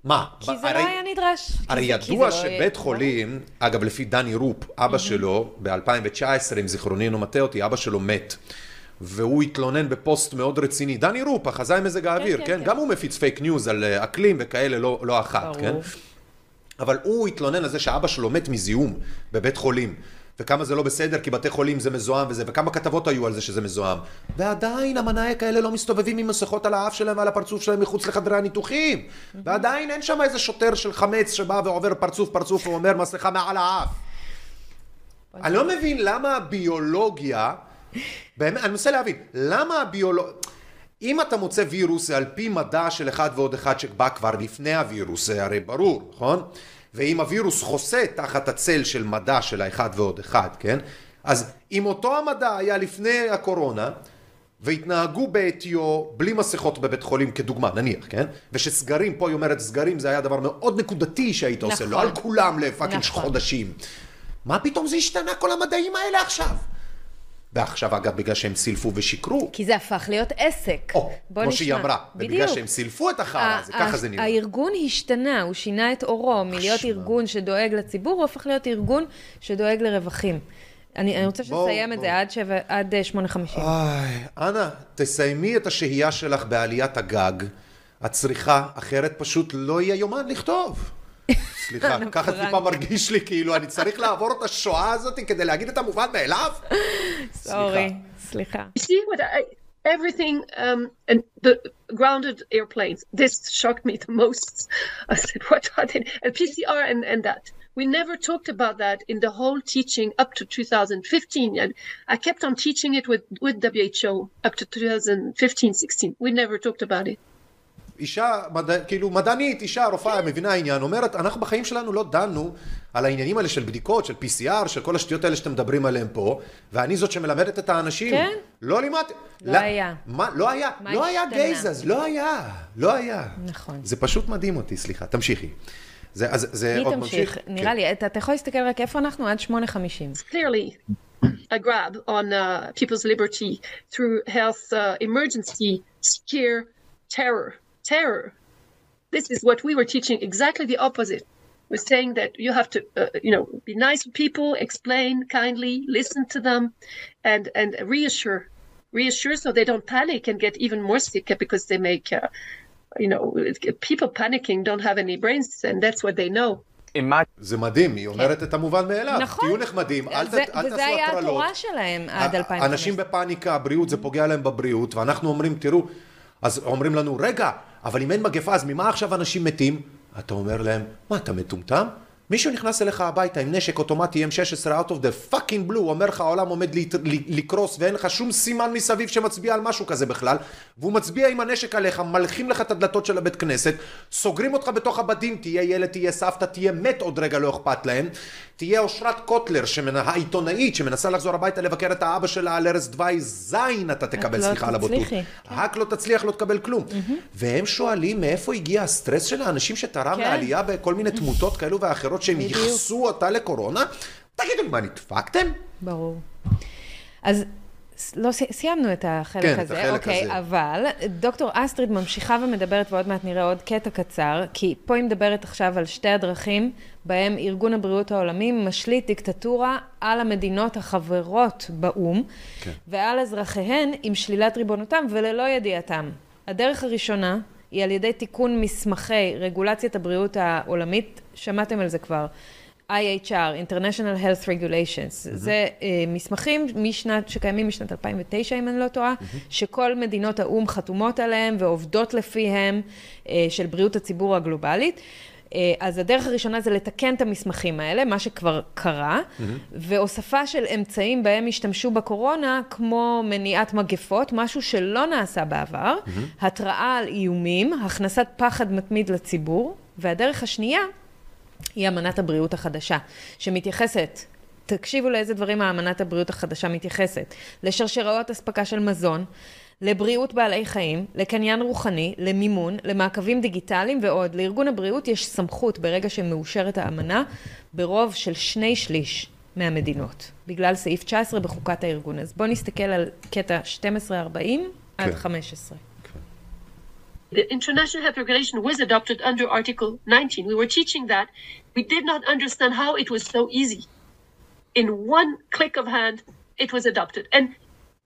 C: מה?
D: כי זה הרי, לא היה נדרש.
C: הרי ידוע לא שבית לא... חולים, אגב לפי דני רופ, אבא mm-hmm. שלו, ב-2019, אם זיכרוני אינו מטעה אותי, אבא שלו מת. והוא התלונן בפוסט מאוד רציני. דני רופ, החזאי מזג האוויר, כן? כן, כן? גם הוא מפיץ פייק ניוז על אה, אקלים וכאלה, לא, לא אחת, ברור. כן? אבל הוא התלונן על זה שאבא שלו מת מזיהום בבית חולים. וכמה זה לא בסדר, כי בתי חולים זה מזוהם וזה, וכמה כתבות היו על זה שזה מזוהם. ועדיין המנאייקים האלה לא מסתובבים עם מסכות על האף שלהם ועל הפרצוף שלהם מחוץ לחדרי הניתוחים. ועדיין אין שם איזה שוטר של חמץ שבא ועובר פרצוף פרצוף ואומר מסכה מעל האף. אני לא מבין למה הביולוגיה, באמת, אני מנסה להבין, למה הביולוגיה... אם אתה מוצא וירוס זה על פי מדע של אחד ועוד אחד שבא כבר לפני הווירוס, זה הרי ברור, נכון? ואם הווירוס חוסה תחת הצל של מדע של האחד ועוד אחד, כן? אז אם אותו המדע היה לפני הקורונה, והתנהגו בעטיו בלי מסכות בבית חולים כדוגמה, נניח, כן? ושסגרים, פה היא אומרת סגרים זה היה דבר מאוד נקודתי שהיית נכון. עושה, לא על כולם לפאקינג נכון. חודשים. מה פתאום זה השתנה כל המדעים האלה עכשיו? ועכשיו אגב בגלל שהם סילפו ושיקרו.
D: כי זה הפך להיות עסק.
C: או, כמו נשמע. שהיא אמרה. בדיוק. ובגלל שהם סילפו את החרא הזה, ככה זה נראה.
D: הארגון השתנה, הוא שינה את אורו מלהיות ארגון שדואג לציבור, הוא הפך להיות ארגון שדואג לרווחים. אני, אני רוצה שתסיים את זה עד, שבע, עד 8.50.
C: איי, אנא, תסיימי את השהייה שלך בעליית הגג. את צריכה, אחרת פשוט לא יהיה יומן לכתוב. סליחה, ככה טיפה מרגיש לי כאילו אני צריך לעבור את השואה הזאת כדי להגיד את המובן מאליו?
D: סורי, סליחה.
Q: everything um, and the grounded airplanes. This shocked me the most. I said, what are they? And PCR and, and that. We never talked about that in the whole teaching up to 2015. And I kept on teaching it with, with WHO up to 2015 16. We never talked about it.
C: אישה, מד... כאילו מדענית, אישה, רופאה, מבינה העניין, אומרת, אנחנו בחיים שלנו לא דנו על העניינים האלה של בדיקות, של PCR, של כל השטויות האלה שאתם מדברים עליהן פה, ואני זאת שמלמדת את האנשים.
D: כן?
C: לא לימדתי.
D: לא, לא היה.
C: מה? לא היה. מה לא היה גייזז, לא היה. לא היה.
D: נכון.
C: זה פשוט מדהים אותי, סליחה. תמשיכי. זה, אז, זה
D: עוד ממשיך. נראה כן. לי, אתה, אתה יכול להסתכל רק איפה אנחנו עד 8.50.
Q: Clearly. a grab on uh, people's liberty through health uh, emergency, scare, terror. terror. This is what we were teaching exactly the opposite. We're saying that you have to, uh, you know, be nice with people, explain kindly, listen to them, and and reassure, reassure so they don't panic and get even more sick because they make, uh, you know, people panicking don't have any brains, and that's what they know.
C: זה מדהים, היא אומרת את המובן מאליו.
D: נכון.
C: תהיו נחמדים, אל תעשו הטרלות.
D: וזה היה התורה שלהם עד 2015.
C: אנשים בפאניקה, הבריאות, זה פוגע להם בבריאות, ואנחנו אומרים, תראו, אז אומרים לנו, רגע, אבל אם אין מגפה, אז ממה עכשיו אנשים מתים? אתה אומר להם, מה, אתה מטומטם? מישהו נכנס אליך הביתה עם נשק אוטומטי M16 out of the fucking blue, אומר לך העולם עומד לקרוס ואין לך שום סימן מסביב שמצביע על משהו כזה בכלל, והוא מצביע עם הנשק עליך, מלכים לך את הדלתות של הבית כנסת, סוגרים אותך בתוך הבדים, תהיה ילד, תהיה סבתא, תהיה מת עוד רגע, לא אכפת להם, תהיה אושרת קוטלר, העיתונאית, שמנסה לחזור הביתה לבקר את האבא שלה על ערש דווי, זין אתה תקבל,
D: לא
C: סליחה על הבוטות.
D: כן.
C: רק לא תצליח, לא תקבל כלום. והם שואלים מאיפה הגיע הסטרס של האנשים שתרם
D: כן.
C: לעלייה בכל מיני תמותות כאלו ואחרות שהם ייחסו אותה לקורונה? תגידו מה, נדפקתם?
D: ברור. אז לא, סיימנו את החלק
C: כן,
D: הזה,
C: את החלק
D: אוקיי,
C: הזה.
D: אבל דוקטור אסטריד ממשיכה ומדברת, ועוד מעט נראה עוד קטע קצר, כי פה היא מדברת עכשיו על שתי הדרכים בהם ארגון הבריאות העולמי משליט דיקטטורה על המדינות החברות באו"ם,
C: כן.
D: ועל אזרחיהן עם שלילת ריבונותם וללא ידיעתם. הדרך הראשונה היא על ידי תיקון מסמכי רגולציית הבריאות העולמית, שמעתם על זה כבר. IHR, International Health Regulations, mm-hmm. זה uh, מסמכים משנת, שקיימים משנת 2009, אם אני לא טועה, mm-hmm. שכל מדינות האו"ם חתומות עליהם ועובדות לפיהם, uh, של בריאות הציבור הגלובלית. Uh, אה, אז הדרך הראשונה זה לתקן את המסמכים האלה, מה שכבר קרה, והוספה של אמצעים בהם השתמשו בקורונה, כמו מניעת מגפות, משהו שלא נעשה בעבר, התראה על איומים, הכנסת פחד מתמיד לציבור, והדרך השנייה היא אמנת הבריאות החדשה, שמתייחסת תקשיבו לאיזה דברים האמנת הבריאות החדשה מתייחסת. לשרשראות אספקה של מזון, לבריאות בעלי חיים, לקניין רוחני, למימון, למעקבים דיגיטליים ועוד. לארגון הבריאות יש סמכות ברגע שמאושרת האמנה ברוב של שני שליש מהמדינות, בגלל סעיף 19 בחוקת הארגון. אז בואו נסתכל על קטע 1240 עד
A: כן.
D: 15.
Q: The international health regulation was adopted under Article 19. We were teaching that. We did not understand how it was so easy. In one click of hand, it was adopted. And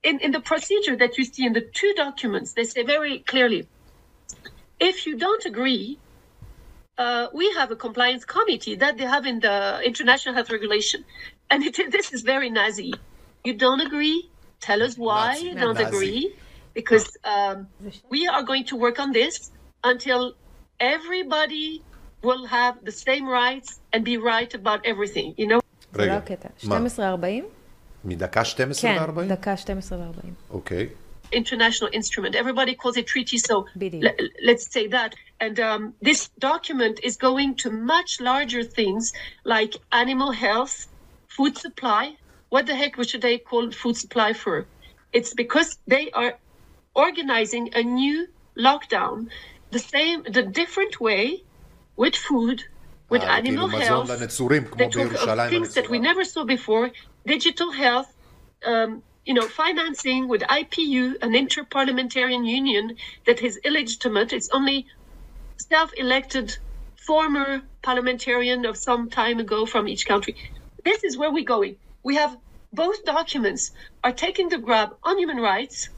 Q: in, in the procedure that you see in the two documents, they say very clearly if you don't agree, uh, we have a compliance committee that they have in the international health regulation. And it, this is very Nazi. You don't agree? Tell us why
A: Nazi.
Q: you don't
A: Nazi.
Q: agree Because um, we are going to work on this until everybody will have the same rights and be right about everything, you know?
D: זה לא הקטע. 1240?
C: מדקה 12
D: כן,
C: ל-40?
D: דקה 12 ו-40.
C: אוקיי.
Q: international instrument. Everybody calls it treaty, so le- let's say that. And um, this document is going to much larger things like animal health, food supply. What the heck should they call food supply for? It's because they are organizing a new lockdown, the same, the different way with food, with
C: אה,
Q: animal
C: כאילו מזון
Q: health.
C: לנצורים, כמו
Q: They talk of
C: בירושלים
Q: things that we
C: הנצורה.
Q: never saw before, digital health, um, you know, financing with IPU, an interparliamentarian union that is illegitimate. It's only self-elected former parliamentarian of some time ago from each country. This is where we're going. We have both documents are taking the grab on human rights,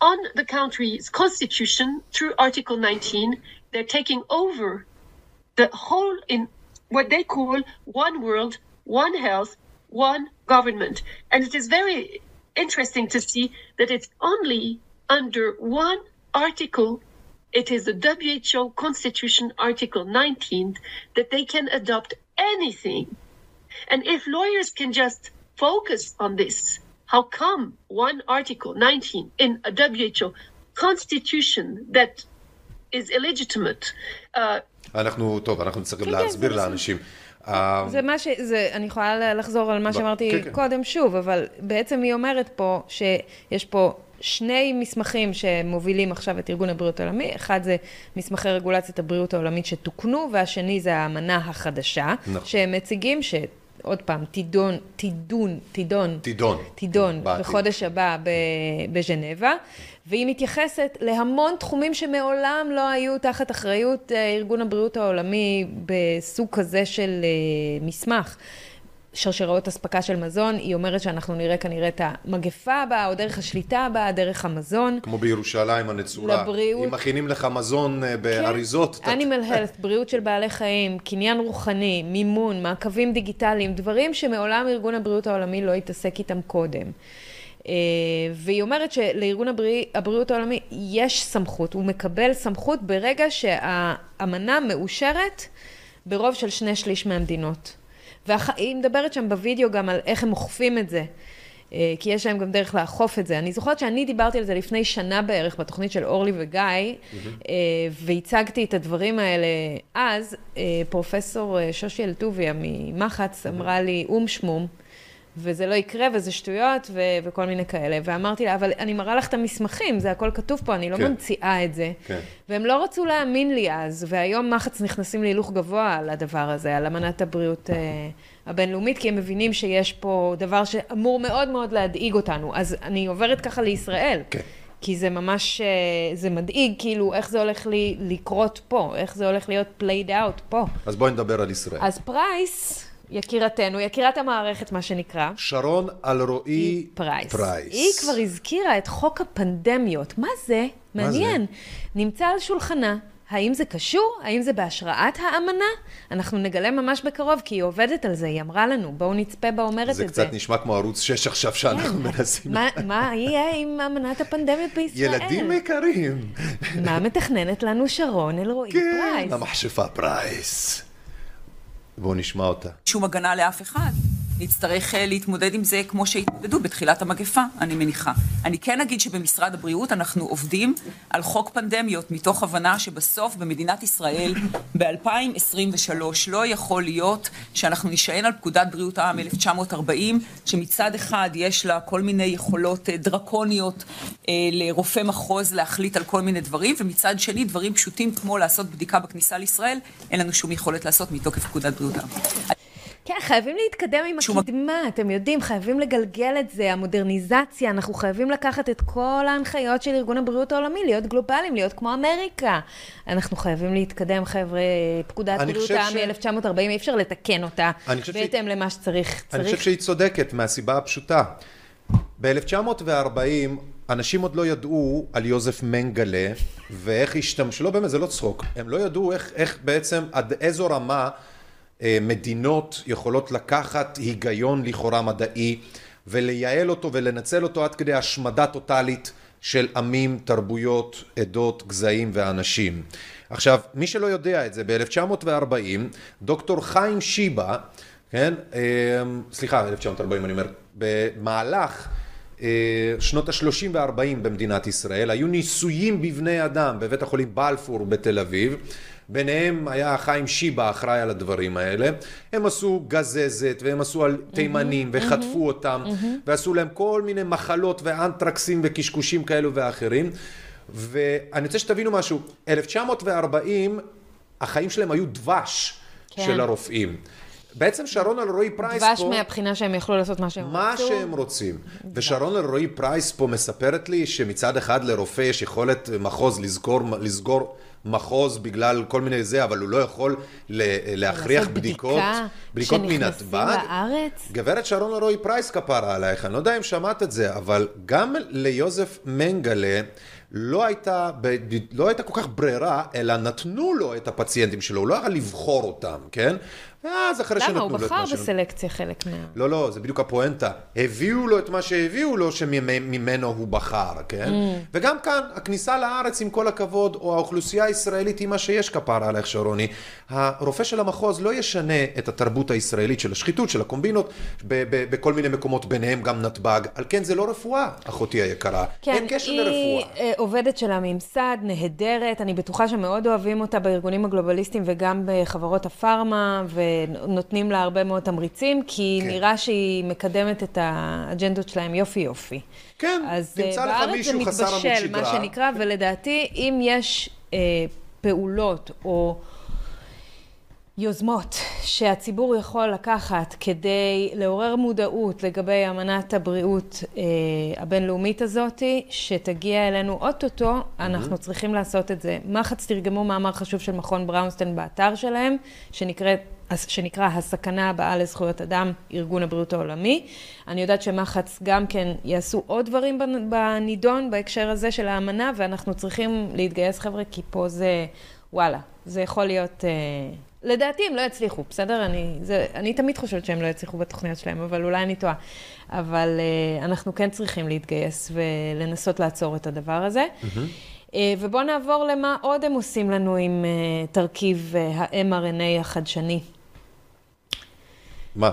Q: on the country's constitution through Article 19. They're taking over the whole in what they call one world, one health, one government. And it is very interesting to see that it's only under one article, it is the WHO Constitution, Article 19, that they can adopt anything. And if lawyers can just focus on this, how come one Article 19 in a WHO constitution that is illegitimate uh,
C: אנחנו, טוב, אנחנו נצטרך גם
D: כן,
C: להסביר
D: זה
C: לאנשים. אה,
D: זה מה ש... זה, אני יכולה לחזור על מה
C: ב-
D: שאמרתי
C: כן, כן.
D: קודם שוב, אבל בעצם היא אומרת פה שיש פה שני מסמכים שמובילים עכשיו את ארגון הבריאות העולמי, אחד זה מסמכי רגולציית הבריאות העולמית שתוקנו, והשני זה האמנה החדשה,
C: נכון.
D: שהם מציגים ש... עוד פעם, תידון, תידון, תידון,
C: תידון.
D: תידון
C: בעתיד.
D: בחודש הבא בז'נבה, והיא מתייחסת להמון תחומים שמעולם לא היו תחת אחריות אה, ארגון הבריאות העולמי בסוג כזה של אה, מסמך. שרשראות אספקה של מזון, היא אומרת שאנחנו נראה כנראה את המגפה הבאה, או דרך השליטה הבאה, דרך המזון.
C: כמו בירושלים הנצורה.
D: לבריאות.
C: אם מכינים לך מזון אה, באריזות, אתה-
D: Animal health, בריאות של בעלי חיים, קניין רוחני, מימון, מעקבים דיגיטליים, דברים שמעולם ארגון הבריאות העולמי לא התעסק איתם קודם. אה, והיא אומרת שלארגון הברי... הבריאות העולמי יש סמכות, הוא מקבל סמכות ברגע שהאמנה מאושרת ברוב של שני שליש מהמדינות. והיא מדברת שם בווידאו גם על איך הם אוכפים את זה. אה, כי יש להם גם דרך לאכוף את זה. אני זוכרת שאני דיברתי על זה לפני שנה בערך בתוכנית של אורלי וגיא, אה, והצגתי את הדברים האלה אז, אה, פרופסור שושי אלטוביה ממחץ אמרה לי, אום שמום, וזה לא יקרה וזה שטויות ו- וכל מיני כאלה. ואמרתי לה, אבל אני מראה לך את המסמכים, זה הכל כתוב פה, אני לא
C: כן.
D: ממציאה את זה.
C: כן.
D: והם לא רצו להאמין לי אז, והיום מחץ נכנסים להילוך גבוה על הדבר הזה, על אמנת הבריאות אה, הבינלאומית, כי הם מבינים שיש פה דבר שאמור מאוד מאוד להדאיג אותנו. אז אני עוברת ככה לישראל.
C: כן.
D: כי זה ממש, אה, זה מדאיג, כאילו, איך זה הולך לי, לקרות פה, איך זה הולך להיות played out פה.
C: אז בואי נדבר על ישראל.
D: אז פרייס, יקירתנו, יקירת המערכת, מה שנקרא,
C: שרון אלרועי
D: פרייס.
C: פרייס.
D: היא כבר הזכירה את חוק הפנדמיות. מה זה?
C: מה זה?
D: מעניין. נמצא על שולחנה האם זה קשור? האם זה בהשראת האמנה? אנחנו נגלה ממש בקרוב, כי היא עובדת על זה, היא אמרה לנו, בואו נצפה בה אומרת
C: זה
D: את זה.
C: קצת נשמע כמו ערוץ 6 עכשיו שאנחנו מנסים.
D: מה, מה יהיה עם אמנת הפנדמיות בישראל?
C: ילדים יקרים.
D: מה מתכננת לנו שרון אלרועי פרייס?
C: המכשפה פרייס. בואו נשמע אותה.
R: שום הגנה לאף אחד. נצטרך אה, להתמודד עם זה כמו שהתמודדו בתחילת המגפה, אני מניחה. אני כן אגיד שבמשרד הבריאות אנחנו עובדים על חוק פנדמיות, מתוך הבנה שבסוף במדינת ישראל ב-2023 לא יכול להיות שאנחנו נשען על פקודת בריאות העם 1940, שמצד אחד יש לה כל מיני יכולות אה, דרקוניות אה, לרופא מחוז להחליט על כל מיני דברים, ומצד שני דברים פשוטים כמו לעשות בדיקה בכניסה לישראל, אין לנו שום יכולת לעשות מתוקף פקודת בריאות העם.
D: כן, חייבים להתקדם עם הקדמה, אתם יודעים, חייבים לגלגל את זה, המודרניזציה, אנחנו חייבים לקחת את כל ההנחיות של ארגון הבריאות העולמי, להיות גלובליים, להיות כמו אמריקה. אנחנו חייבים להתקדם, חבר'ה, פקודת בריאות העם מ-1940, אי אפשר לתקן אותה בהתאם ש... למה שצריך.
C: אני חושב שהיא צודקת, מהסיבה הפשוטה. ב-1940 אנשים עוד לא ידעו על יוזף מנגלה ואיך השתמשו, לא באמת, זה לא צחוק, הם לא ידעו איך, איך בעצם, עד איזו רמה מדינות יכולות לקחת היגיון לכאורה מדעי ולייעל אותו ולנצל אותו עד כדי השמדה טוטאלית של עמים, תרבויות, עדות, גזעים ואנשים. עכשיו, מי שלא יודע את זה, ב-1940 דוקטור חיים שיבה, כן, סליחה, 1940 אני אומר, במהלך שנות ה-30 וה-40 במדינת ישראל היו ניסויים בבני אדם בבית החולים בלפור בתל אביב ביניהם היה חיים שיבה אחראי על הדברים האלה. הם עשו גזזת והם עשו על תימנים וחטפו אותם ועשו להם כל מיני מחלות ואנטרקסים וקשקושים כאלו ואחרים. ואני רוצה שתבינו משהו, 1940 החיים שלהם היו דבש כן. של הרופאים. בעצם שרון אלרועי פרייס
D: דבש
C: פה...
D: דבש מהבחינה שהם יכלו לעשות מה שהם
C: מה
D: רצו.
C: מה שהם רוצים. ושרון אלרועי פרייס פה מספרת לי שמצד אחד לרופא יש יכולת מחוז לסגור, לסגור מחוז בגלל כל מיני זה, אבל הוא לא יכול להכריח בדיקות, בדיקות מנתב"ג. גברת שרון אלרועי פרייס כפרה עלייך, אני לא יודע אם שמעת את זה, אבל גם ליוזף מנגלה לא הייתה, לא הייתה כל כך ברירה, אלא נתנו לו את הפציינטים שלו, הוא לא היה לבחור אותם, כן? ואז אחרי שנתנו לו את מה
D: למה? הוא בחר בסלקציה חלק מה...
C: לא, לא, זה בדיוק הפואנטה. הביאו לו את מה שהביאו לו, שממנו הוא בחר, כן? Mm. וגם כאן, הכניסה לארץ, עם כל הכבוד, או האוכלוסייה הישראלית, היא מה שיש כפרה עליך, שרוני. הרופא של המחוז לא ישנה את התרבות הישראלית של השחיתות, של הקומבינות, בכל מיני מקומות, ביניהם גם נתב"ג. על כן, זה לא רפואה, אחותי היקרה.
D: כן,
C: אין קשר לרפואה.
D: היא עובדת של הממסד, נהדרת. אני בטוחה שמאוד אוהבים אותה בארגונים הגלובליסטיים וגם בחברות הפארמה, ו... ונותנים לה הרבה מאוד תמריצים, כי כן. נראה שהיא מקדמת את האג'נדות שלהם יופי יופי.
C: כן, תמצא לך מישהו חסר עמוד שדרה.
D: אז בארץ זה מתבשל, מה שנקרא, ולדעתי, אם יש אה, פעולות או יוזמות שהציבור יכול לקחת כדי לעורר מודעות לגבי אמנת הבריאות אה, הבינלאומית הזאת, שתגיע אלינו אוטוטו, mm-hmm. אנחנו צריכים לעשות את זה. מחץ תרגמו מאמר חשוב של מכון בראונסטיין באתר שלהם, שנקראת שנקרא הסכנה הבאה לזכויות אדם, ארגון הבריאות העולמי. אני יודעת שמחץ גם כן יעשו עוד דברים בנידון בהקשר הזה של האמנה, ואנחנו צריכים להתגייס חבר'ה, כי פה זה, וואלה, זה יכול להיות... אה, לדעתי הם לא יצליחו, בסדר? אני, זה, אני תמיד חושבת שהם לא יצליחו בתוכניות שלהם, אבל אולי אני טועה. אבל uh, אנחנו כן צריכים להתגייס ולנסות לעצור את הדבר הזה. Mm-hmm. Uh, ובואו נעבור למה עוד הם עושים לנו עם uh, תרכיב uh, ה-mRNA החדשני.
C: מה?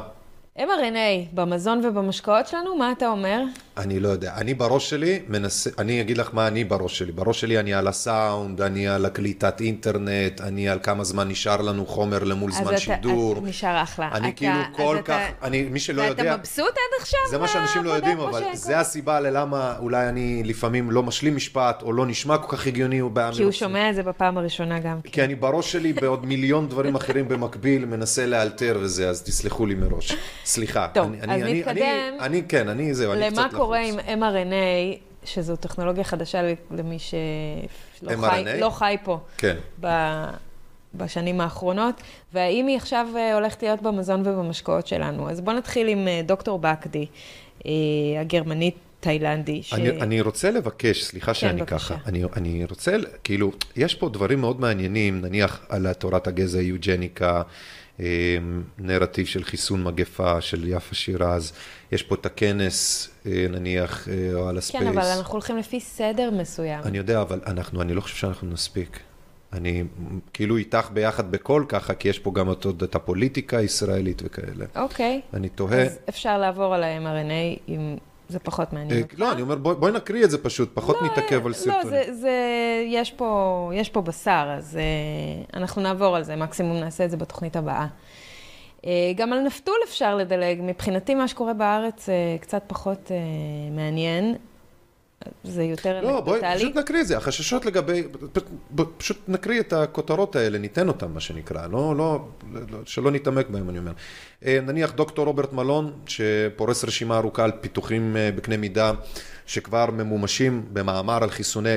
D: mRNA במזון ובמשקאות שלנו, מה אתה אומר?
C: אני לא יודע. אני בראש שלי מנסה, אני אגיד לך מה אני בראש שלי. בראש שלי אני על הסאונד, אני על הקליטת אינטרנט, אני על כמה זמן נשאר לנו חומר למול זמן
D: אתה,
C: שידור.
D: אז נשאר אחלה.
C: אני אתה, כאילו כל כך, אתה, אני, מי שלא יודע...
D: ואתה מבסוט עד עכשיו?
C: זה מה שאנשים לא יודעים, אבל זה הסיבה ללמה אולי אני לפעמים לא משלים משפט, או לא נשמע כל כך הגיוני.
D: כי הוא שומע את זה בפעם הראשונה גם.
C: כי אני בראש שלי בעוד מיליון דברים אחרים במקביל, מנסה לאלתר וזה, אז תסלחו לי מראש. סליחה.
D: טוב, אני, אז אני, נתקדם.
C: אני, אני, כן, אני זהו, אני קצת
D: קורה עם mRNA, שזו טכנולוגיה חדשה למי שלא חי, לא חי פה. כן. ב... בשנים האחרונות, והאם היא עכשיו אה, הולכת להיות במזון ובמשקאות שלנו. אז בואו נתחיל עם אה, דוקטור בקדי, אה, הגרמנית תאילנדי. ש...
C: אני, אני רוצה לבקש, סליחה כן, שאני בבקשה. ככה, אני, אני רוצה, כאילו, יש פה דברים מאוד מעניינים, נניח על תורת הגזע היוג'ניקה, נרטיב של חיסון מגפה של יפה שירז, יש פה את הכנס, נניח, או על הספייס.
D: כן, אבל אנחנו הולכים לפי סדר מסוים.
C: אני יודע, אבל אנחנו, אני לא חושב שאנחנו נספיק. אני כאילו איתך ביחד בכל ככה, כי יש פה גם את הפוליטיקה הישראלית וכאלה.
D: אוקיי.
C: אני תוהה...
D: אז אפשר לעבור על ה-mRNA אם זה פחות מעניין אותך.
C: לא, אני אומר, בואי נקריא את זה פשוט, פחות
D: לא,
C: נתעכב על סרטונים.
D: לא, זה, זה, יש פה, יש פה בשר, אז אנחנו נעבור על זה, מקסימום נעשה את זה בתוכנית הבאה. גם על נפתול אפשר לדלג, מבחינתי מה שקורה בארץ קצת פחות מעניין. זה יותר
C: לא, בואי פשוט נקריא את זה, החששות לגבי, פשוט נקריא את הכותרות האלה, ניתן אותן, מה שנקרא, לא, לא, שלא נתעמק בהם, אני אומר. נניח דוקטור רוברט מלון, שפורס רשימה ארוכה על פיתוחים בקנה מידה, שכבר ממומשים במאמר על חיסוני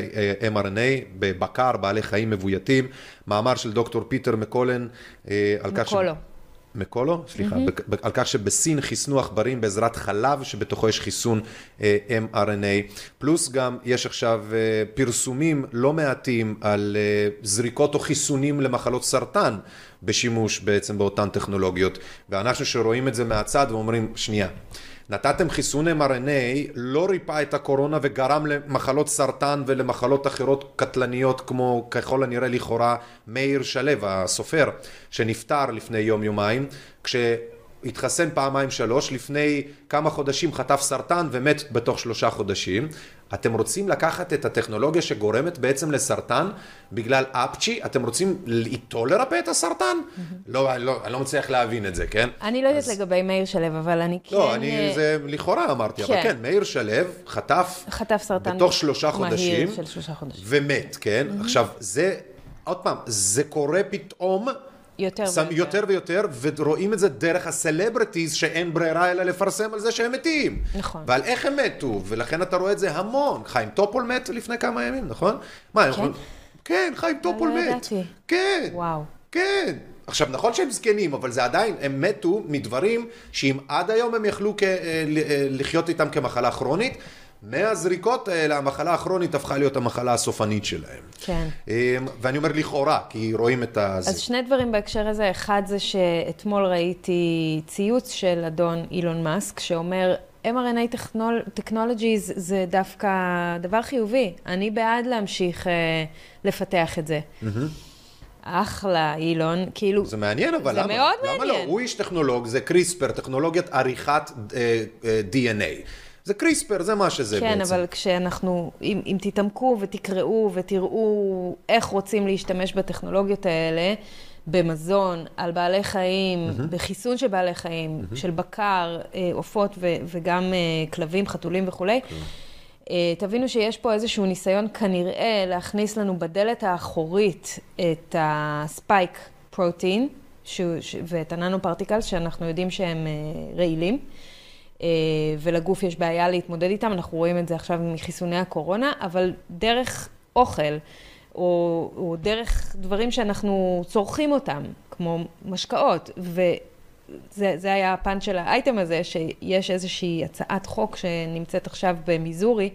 C: mRNA, בבקר, בעלי חיים מבויתים, מאמר של דוקטור פיטר מקולן, על כך ש...
D: מקולו.
C: מקולו, סליחה, mm-hmm. על כך שבסין חיסנו עכברים בעזרת חלב שבתוכו יש חיסון uh, mRNA, פלוס גם יש עכשיו uh, פרסומים לא מעטים על uh, זריקות או חיסונים למחלות סרטן בשימוש בעצם באותן טכנולוגיות, ואנחנו שרואים את זה מהצד ואומרים, שנייה. נתתם חיסון mRNA, לא ריפא את הקורונה וגרם למחלות סרטן ולמחלות אחרות קטלניות כמו ככל הנראה לכאורה מאיר שלו, הסופר, שנפטר לפני יום יומיים, כש... התחסן פעמיים שלוש, לפני כמה חודשים חטף סרטן ומת בתוך שלושה חודשים. אתם רוצים לקחת את הטכנולוגיה שגורמת בעצם לסרטן בגלל אפצ'י? אתם רוצים איתו לרפא את הסרטן? לא, אני לא, אני לא מצליח להבין את זה, כן?
D: אני לא יודעת אז... לגבי מאיר שלו, אבל אני כן...
C: לא, אני, זה לכאורה אמרתי, כן. אבל כן, מאיר שלו חטף...
D: חטף סרטן
C: בתוך שלושה חודשים.
D: של שלושה חודשים.
C: ומת, כן? עכשיו, זה, עוד פעם, זה קורה פתאום...
D: יותר ויותר.
C: יותר ויותר, ורואים את זה דרך ה celebrities שאין ברירה אלא לפרסם על זה שהם מתים.
D: נכון.
C: ועל איך הם מתו, ולכן אתה רואה את זה המון. חיים טופול מת לפני כמה ימים, נכון? מה,
D: כן?
C: יכולים... כן, חיים טופול
D: לא
C: מת.
D: ידעתי.
C: כן.
D: וואו.
C: כן. עכשיו, נכון שהם זקנים, אבל זה עדיין, הם מתו מדברים שאם עד היום הם יכלו כ- אה, אה, לחיות איתם כמחלה כרונית, מהזריקות האלה המחלה הכרונית הפכה להיות המחלה הסופנית שלהם.
D: כן.
C: אמ, ואני אומר לכאורה, כי רואים את ה...
D: אז שני דברים בהקשר הזה, אחד זה שאתמול ראיתי ציוץ של אדון אילון מאסק, שאומר, mRNA Technologies זה דווקא דבר חיובי, אני בעד להמשיך אה, לפתח את זה. אחלה, אילון, כאילו...
C: זה מעניין, אבל
D: זה
C: למה?
D: מאוד
C: למה
D: מעניין.
C: לא? הוא איש טכנולוג, זה קריספר, טכנולוגיית עריכת אה, אה, DNA. זה קריספר, זה מה שזה
D: כן,
C: בעצם.
D: אבל כשאנחנו, אם, אם תתעמקו ותקראו ותראו איך רוצים להשתמש בטכנולוגיות האלה, במזון, על בעלי חיים,
C: מהמם.
D: בחיסון של בעלי חיים,
C: מהמם.
D: של בקר, אה, עופות ו- וגם אה, כלבים, חתולים וכולי, אה, תבינו שיש פה איזשהו ניסיון כנראה להכניס לנו בדלת האחורית את ה spike protein שהוא- ש- ואת ה nano particles, שאנחנו יודעים שהם רעילים. אה, ולגוף יש בעיה להתמודד איתם, אנחנו רואים את זה עכשיו מחיסוני הקורונה, אבל דרך אוכל, או, או דרך דברים שאנחנו צורכים אותם, כמו משקאות, וזה זה היה הפן של האייטם הזה, שיש איזושהי הצעת חוק שנמצאת עכשיו במיזורי,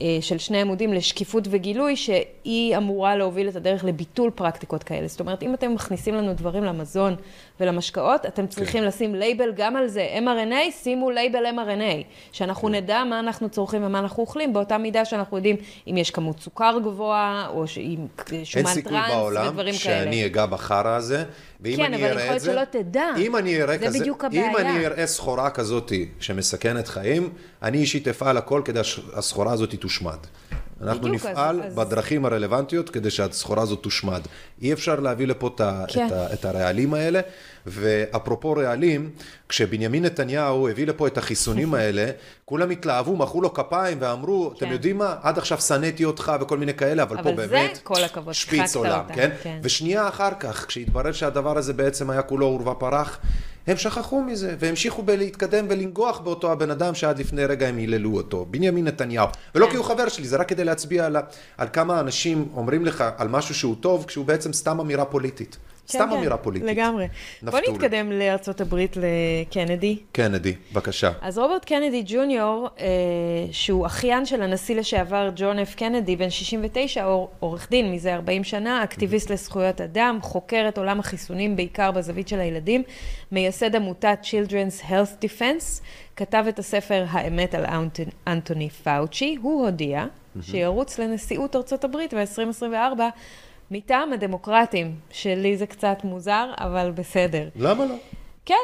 D: אה, של שני עמודים לשקיפות וגילוי, שהיא אמורה להוביל את הדרך לביטול פרקטיקות כאלה. זאת אומרת, אם אתם מכניסים לנו דברים למזון ולמשקאות, אתם צריכים
C: כן.
D: לשים לייבל גם על זה. mRNA, שימו label mRNA. שאנחנו נדע מה אנחנו צורכים ומה אנחנו אוכלים, באותה מידה שאנחנו יודעים אם יש כמות סוכר גבוהה, או אם
C: אין
D: שומן
C: סיכוי
D: טראנס
C: בעולם
D: ודברים כאלה.
C: שאני אגע בחרא הזה, ואם
D: כן,
C: אני
D: אבל יכול
C: אראה
D: להיות
C: את זה...
D: שלא תדע.
C: אם אני אראה
D: זה
C: כזה...
D: בדיוק
C: אם
D: הבעיה.
C: אני אראה סחורה כזאת שמסכנת חיים, אני אישית אפעל הכל כדי שהסחורה הזאת תושמד. אנחנו
D: בדיוק, אז-
C: נפעל
D: אז-
C: בדרכים הרלוונטיות כדי שהסחורה הזאת תושמד. אי אפשר להביא לפה את
D: כן.
C: את ה- את הרעלים האלה, ואפרופו רעלים, כשבנימין נתניהו הביא לפה את החיסונים האלה, כולם התלהבו, מחאו לו כפיים ואמרו, אתם
D: כן.
C: יודעים מה, עד עכשיו שנאתי אותך וכל מיני כאלה, אבל, פה
D: אבל
C: באמת,
D: כל הכבוד,
C: שפיץ עולם, כן?
D: כן.
C: ושנייה אחר כך, כשהתברר שהדבר הזה בעצם היה כולו עורבא פרח, הם שכחו מזה, והמשיכו בלהתקדם ולנגוח באותו הבן אדם שעד לפני רגע הם היללו אותו, בנימין נתניהו. ולא
D: כן.
C: כי הוא חבר שלי, זה רק כדי להצביע על, על כמה אנשים אומרים לך על משהו שהוא טוב, כשהוא בעצם סתם אמירה פוליטית. סתם
D: כן,
C: אמירה
D: כן,
C: פוליטית.
D: לגמרי. בוא
C: נפתול.
D: נתקדם לארצות הברית לקנדי.
C: קנדי, בבקשה.
D: אז רוברט קנדי ג'וניור, אה, שהוא אחיין של הנשיא לשעבר ג'ון אף קנדי, בן 69, עור- עורך דין מזה 40 שנה, אקטיביסט לזכויות אדם, חוקר את עולם החיסונים בעיקר בזווית של הילדים, מייסד עמותת Children's Health Defense, כתב את הספר האמת על אנטוני- פאוצ'י, הוא הודיע שירוץ לנשיאות ארצות הברית ב-2024 מטעם הדמוקרטים, שלי זה קצת מוזר, אבל בסדר.
C: למה לא?
D: כן,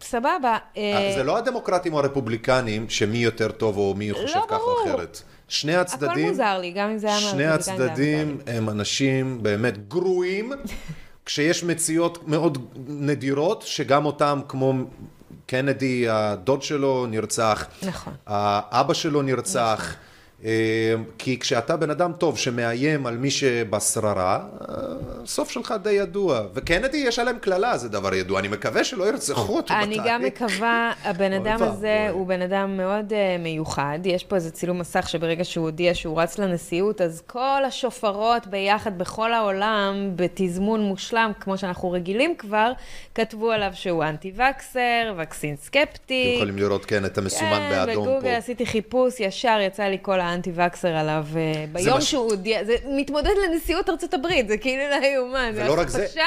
D: סבבה.
C: אה, זה לא הדמוקרטים או הרפובליקנים שמי יותר טוב או מי חושב
D: לא,
C: ככה או. אחרת. שני
D: הכל
C: הצדדים,
D: מוזר לי, גם אם זה היה
C: שני
D: מהרפובליקנים, זה היה
C: הצדדים הם אנשים באמת גרועים, כשיש מציאות מאוד נדירות, שגם אותם כמו קנדי, הדוד שלו נרצח,
D: נכון.
C: האבא שלו נרצח. אה, כי כשאתה בן אדם טוב שמאיים על מי שבשררה, אה, הסוף שלך די ידוע. וקנדי יש עליהם קללה, זה דבר ידוע. אני מקווה שלא ירצחו אותו
D: אני גם
C: בתהליך.
D: מקווה, הבן אדם. הזה הוא בן אדם מאוד uh, מיוחד. יש פה איזה צילום מסך שברגע שהוא הודיע שהוא רץ לנשיאות, אז כל השופרות ביחד בכל העולם, בתזמון מושלם, כמו שאנחנו רגילים כבר, כתבו עליו שהוא אנטי-וקסר, וקסין סקפטי.
C: אתם יכולים לראות, כן, את המסומן
D: כן,
C: באדום
D: בגוגל
C: פה.
D: עשיתי חיפוש, ישר יצא לי כל האנטי-וקסר עליו אה, ביום
C: מש-
D: שהוא הודיע, זה מתמודד לנשיאות ארצות הברית, זה כאילו לא יאומן,
C: ולא רק זה,
D: הכפשה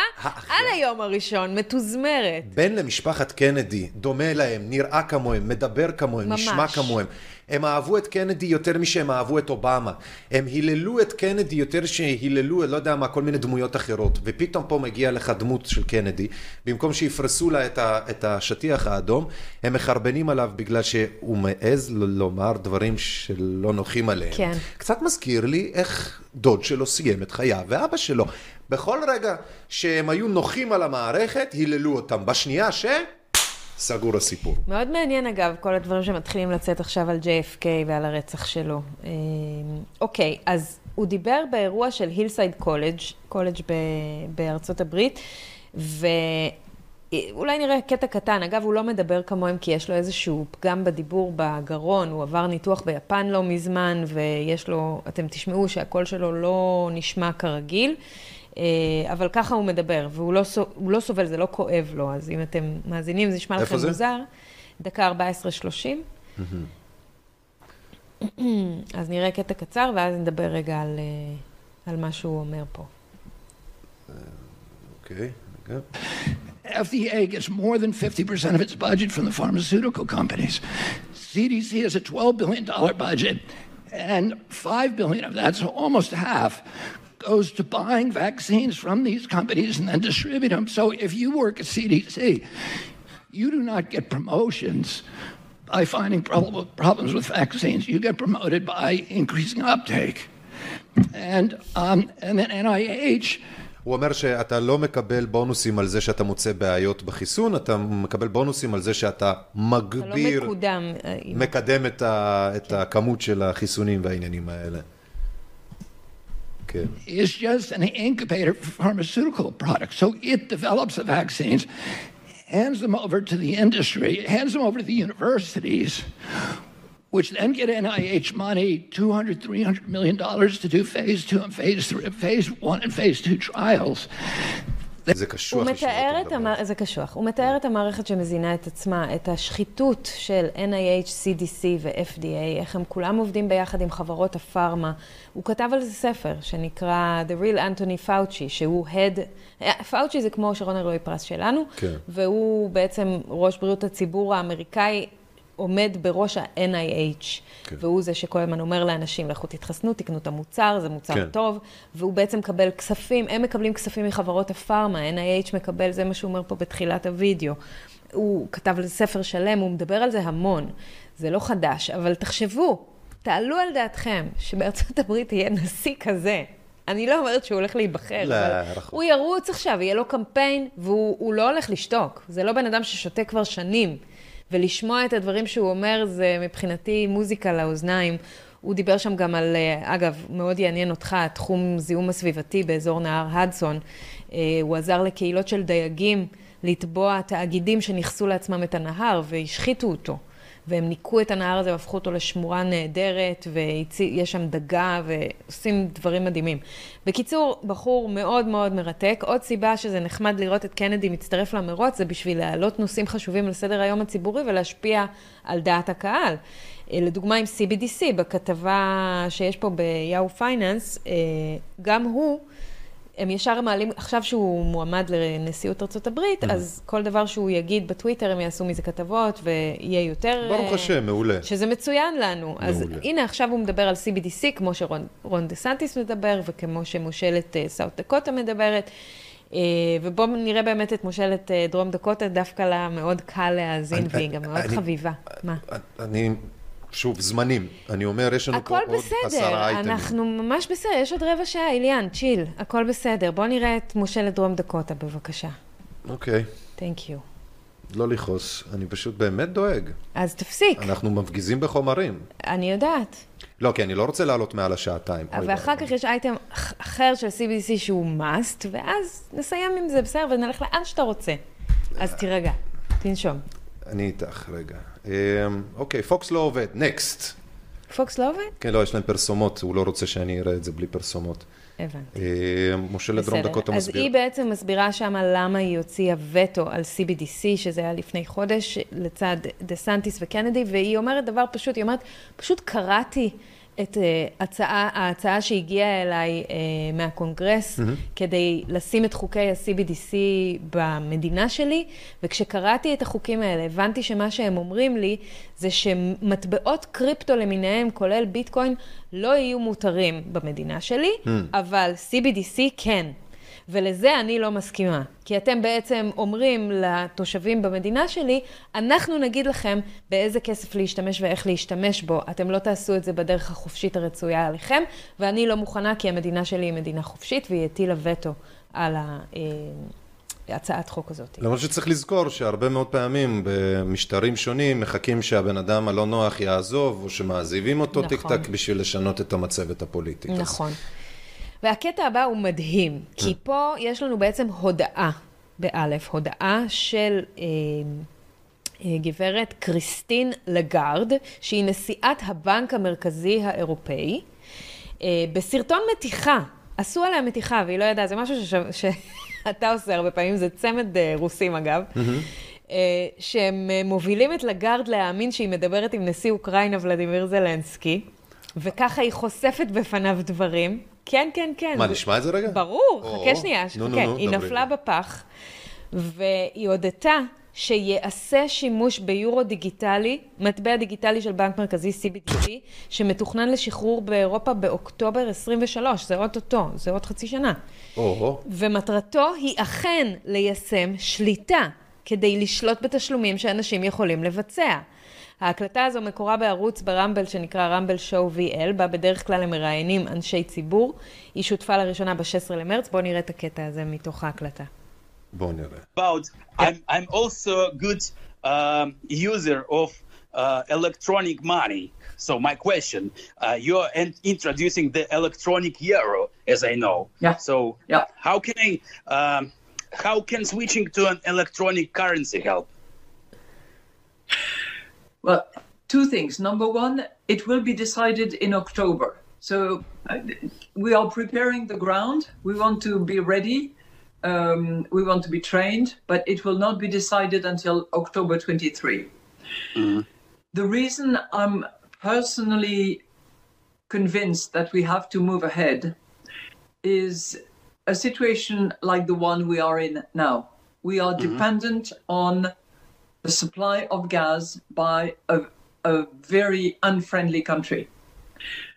D: על היום הראשון, מתוזמרת.
C: בן למשפחת קנדי, דומה להם, נראה כמוהם, מדבר כמוהם,
D: ממש.
C: נשמע כמוהם. הם אהבו את קנדי יותר משהם אהבו את אובמה. הם היללו את קנדי יותר שהיללו, לא יודע מה, כל מיני דמויות אחרות. ופתאום פה מגיע לך דמות של קנדי, במקום שיפרסו לה את, ה, את השטיח האדום, הם מחרבנים עליו בגלל שהוא מעז לומר דברים שלא נוחים עליהם.
D: כן.
C: קצת מזכיר לי איך דוד שלו סיים את חייו, ואבא שלו. בכל רגע שהם היו נוחים על המערכת, היללו אותם. בשנייה ש... סגור הסיפור.
D: מאוד מעניין אגב, כל הדברים שמתחילים לצאת עכשיו על JFK ועל הרצח שלו. אה, אוקיי, אז הוא דיבר באירוע של הילסייד קולג', קולג' בארצות הברית, ואולי נראה קטע קטן. אגב, הוא לא מדבר כמוהם כי יש לו איזשהו פגם בדיבור בגרון, הוא עבר ניתוח ביפן לא מזמן, ויש לו, אתם תשמעו שהקול שלו לא נשמע כרגיל. אה, אבל ככה הוא מדבר, והוא לא, לא סובל, זה לא כואב לו, אז אם אתם מאזינים, זה נשמע לכם
C: זה?
D: מוזר. דקה 14-30. אז נראה קטע קצר, ואז נדבר רגע על, אה, על מה שהוא אומר פה.
C: אוקיי, רגע.
S: FDA gets more than 50% of its budget from the pharmaceutical companies. CDC has a $12 billion budget, and $5 billion of that, so almost half, goes to buying vaccines from these companies and then distribute them. So if you work at CDC, you do not get promotions by finding prob- problems with vaccines. You get promoted by increasing uptake. And, um, and then NIH
C: הוא אומר שאתה לא מקבל בונוסים על זה שאתה מוצא בעיות בחיסון, אתה מקבל בונוסים על זה שאתה
D: אתה לא
C: מגביר,
D: מקודם. אה, עם-
C: מקדם את, ה, את הכמות של החיסונים והעניינים האלה.
S: is just an incubator for pharmaceutical products. So it develops the vaccines, hands them over to the industry, hands them over to the universities, which then get NIH money, 200, 300 million dollars to do phase two and phase three, phase one and phase two trials.
C: זה קשוח
D: הוא מתאר את המ... זה קשוח. הוא מתאר את המערכת שמזינה את עצמה, את השחיתות של NIH, CDC ו-FDA, איך הם כולם עובדים ביחד עם חברות הפארמה. הוא כתב על זה ספר שנקרא The Real Anthony Fauci, שהוא Head... פאוצ'י זה כמו שרון אלרועי פרס שלנו,
C: כן.
D: והוא בעצם ראש בריאות הציבור האמריקאי. עומד בראש ה-NIH,
C: כן.
D: והוא זה שכל הזמן אומר לאנשים, לכו תתחסנו, תקנו את המוצר, זה מוצר
C: כן.
D: טוב, והוא בעצם מקבל כספים, הם מקבלים כספים מחברות הפארמה, NIH מקבל, זה מה שהוא אומר פה בתחילת הוידאו. הוא כתב על ספר שלם, הוא מדבר על זה המון. זה לא חדש, אבל תחשבו, תעלו על דעתכם שבארצות הברית יהיה נשיא כזה. אני לא אומרת שהוא הולך להיבחר,
C: לא,
D: אבל
C: רחוק.
D: הוא ירוץ עכשיו, יהיה לו קמפיין, והוא הוא לא הולך לשתוק. זה לא בן אדם ששותה כבר שנים. ולשמוע את הדברים שהוא אומר זה מבחינתי מוזיקה לאוזניים. הוא דיבר שם גם על, אה, אגב, מאוד יעניין אותך, תחום זיהום הסביבתי באזור נהר הדסון. אה, הוא עזר לקהילות של דייגים לתבוע תאגידים שנכסו לעצמם את הנהר והשחיתו אותו. והם ניקו את הנהר הזה והפכו אותו לשמורה נהדרת, ויש שם דגה, ועושים דברים מדהימים. בקיצור, בחור מאוד מאוד מרתק. עוד סיבה שזה נחמד לראות את קנדי מצטרף למרוץ, זה בשביל להעלות נושאים חשובים על סדר היום הציבורי ולהשפיע על דעת הקהל. אה, לדוגמה עם CBDC, בכתבה שיש פה ביאו פייננס, אה, גם הוא, הם ישר מעלים, עכשיו שהוא מועמד לנשיאות ארה"ב, mm-hmm. אז כל דבר שהוא יגיד בטוויטר, הם יעשו מזה כתבות, ויהיה יותר...
C: ברוך השם, מעולה.
D: שזה מצוין לנו. מעולה. אז הנה, עכשיו הוא מדבר על CBDC, כמו שרון דה סנטיס מדבר, וכמו שמושלת South Dakota מדברת. ובואו נראה באמת את מושלת דרום דקוטה, דווקא לה מאוד קל להאזין, והיא גם מאוד חביבה. מה?
C: אני שוב, זמנים. אני אומר, יש לנו פה עוד עשרה אייטמים.
D: הכל בסדר, אנחנו ממש בסדר, יש עוד רבע שעה, אליאן, chill, הכל בסדר. בוא נראה את מושלת דרום דקוטה, בבקשה.
C: אוקיי.
D: thank you.
C: לא לכעוס, אני פשוט באמת דואג.
D: אז תפסיק.
C: אנחנו מפגיזים בחומרים.
D: אני יודעת.
C: לא, כי אני לא רוצה לעלות מעל השעתיים.
D: ואחר כך יש אייטם אחר של CBC שהוא must, ואז נסיים עם זה, בסדר, ונלך לאן שאתה רוצה. אז תירגע, תנשום.
C: אני איתך, רגע. אמ, אוקיי, פוקס לא עובד, next.
D: פוקס לא עובד?
C: כן, לא, יש להם פרסומות, הוא לא רוצה שאני אראה את זה בלי פרסומות.
D: הבנתי.
C: אמ, משה לדרום דקות
D: המסביר. אז היא בעצם מסבירה שם למה היא הוציאה וטו על CBDC, שזה היה לפני חודש, לצד דה סנטיס וקנדי, והיא אומרת דבר פשוט, היא אומרת, פשוט קראתי את uh, הצעה, ההצעה שהגיעה אליי uh, מהקונגרס mm-hmm. כדי לשים את חוקי ה-CBDC במדינה שלי, וכשקראתי את החוקים האלה, הבנתי שמה שהם אומרים לי זה שמטבעות קריפטו למיניהם, כולל ביטקוין, לא יהיו מותרים במדינה שלי, mm. אבל CBDC כן. ולזה אני לא מסכימה. כי אתם בעצם אומרים לתושבים במדינה שלי, אנחנו נגיד לכם באיזה כסף להשתמש ואיך להשתמש בו. אתם לא תעשו את זה בדרך החופשית הרצויה עליכם, ואני לא מוכנה כי המדינה שלי היא מדינה חופשית והיא הטילה וטו על ה... אה, הצעת חוק הזאת.
C: למרות שצריך לזכור שהרבה מאוד פעמים במשטרים שונים מחכים שהבן אדם הלא נוח יעזוב, או שמעזיבים אותו נכון. טיק טק בשביל לשנות את המצבת הפוליטית.
D: נכון. אז... והקטע הבא הוא מדהים, כי פה יש לנו בעצם הודעה, באלף, הודעה של אה, אה, גברת קריסטין לגארד, שהיא נשיאת הבנק המרכזי האירופאי, אה, בסרטון מתיחה, עשו עליה מתיחה, והיא לא ידעה, זה משהו שש... שאתה עושה הרבה פעמים, זה צמד אה, רוסים אגב. Mm-hmm. שהם מובילים את לגארד להאמין שהיא מדברת עם נשיא אוקראינה ולדימיר זלנסקי, וככה היא חושפת בפניו דברים. כן, כן, כן.
C: מה, נשמע את זה רגע?
D: ברור, חכה שנייה, חכה. היא נפלה בפח, והיא הודתה שיעשה שימוש ביורו דיגיטלי, מטבע דיגיטלי של בנק מרכזי CBDC, שמתוכנן לשחרור באירופה באוקטובר 23, זה אוטוטו, זה עוד חצי שנה. ומטרתו היא אכן ליישם שליטה, כדי לשלוט בתשלומים שאנשים יכולים לבצע. ההקלטה הזו מקורה בערוץ ברמבל שנקרא רמבל שואו VL, בה בדרך כלל הם מראיינים אנשי ציבור. היא שותפה לראשונה ב-16 למרץ, בואו נראה את הקטע הזה מתוך ההקלטה.
C: בואו נראה.
T: About, I'm, I'm also good um, user of uh, electronic money. So my question, uh, you're introducing the electronic euro, as I know.
J: Yeah.
T: So
J: yeah.
T: how can I, um, how can switching to an electronic currency help?
J: Well, two things. Number one, it will be decided in October. So uh, we are preparing the ground. We want to be ready. Um, we want to be trained, but it will not be decided until October 23. Mm-hmm. The reason I'm personally convinced that we have to move ahead is a situation like the one we are in now. We are mm-hmm. dependent on the supply of gas by a, a very unfriendly country.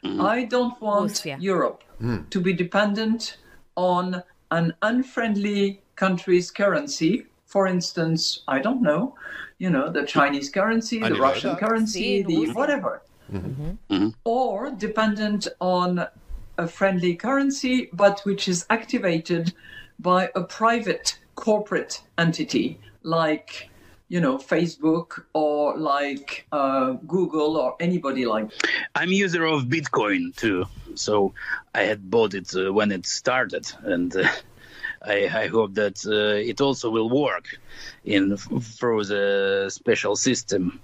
J: Mm. I don't want Europe mm. to be dependent on an unfriendly country's currency. For instance, I don't know, you know, the Chinese currency, the Russian currency, the whatever. Mm-hmm. Mm-hmm. Or dependent on a friendly currency, but which is activated by a private corporate entity like you know facebook or like uh, google or anybody like
T: i'm user of bitcoin too so i had bought it uh, when it started and uh, I, I, hope that uh, it also will work in through the special system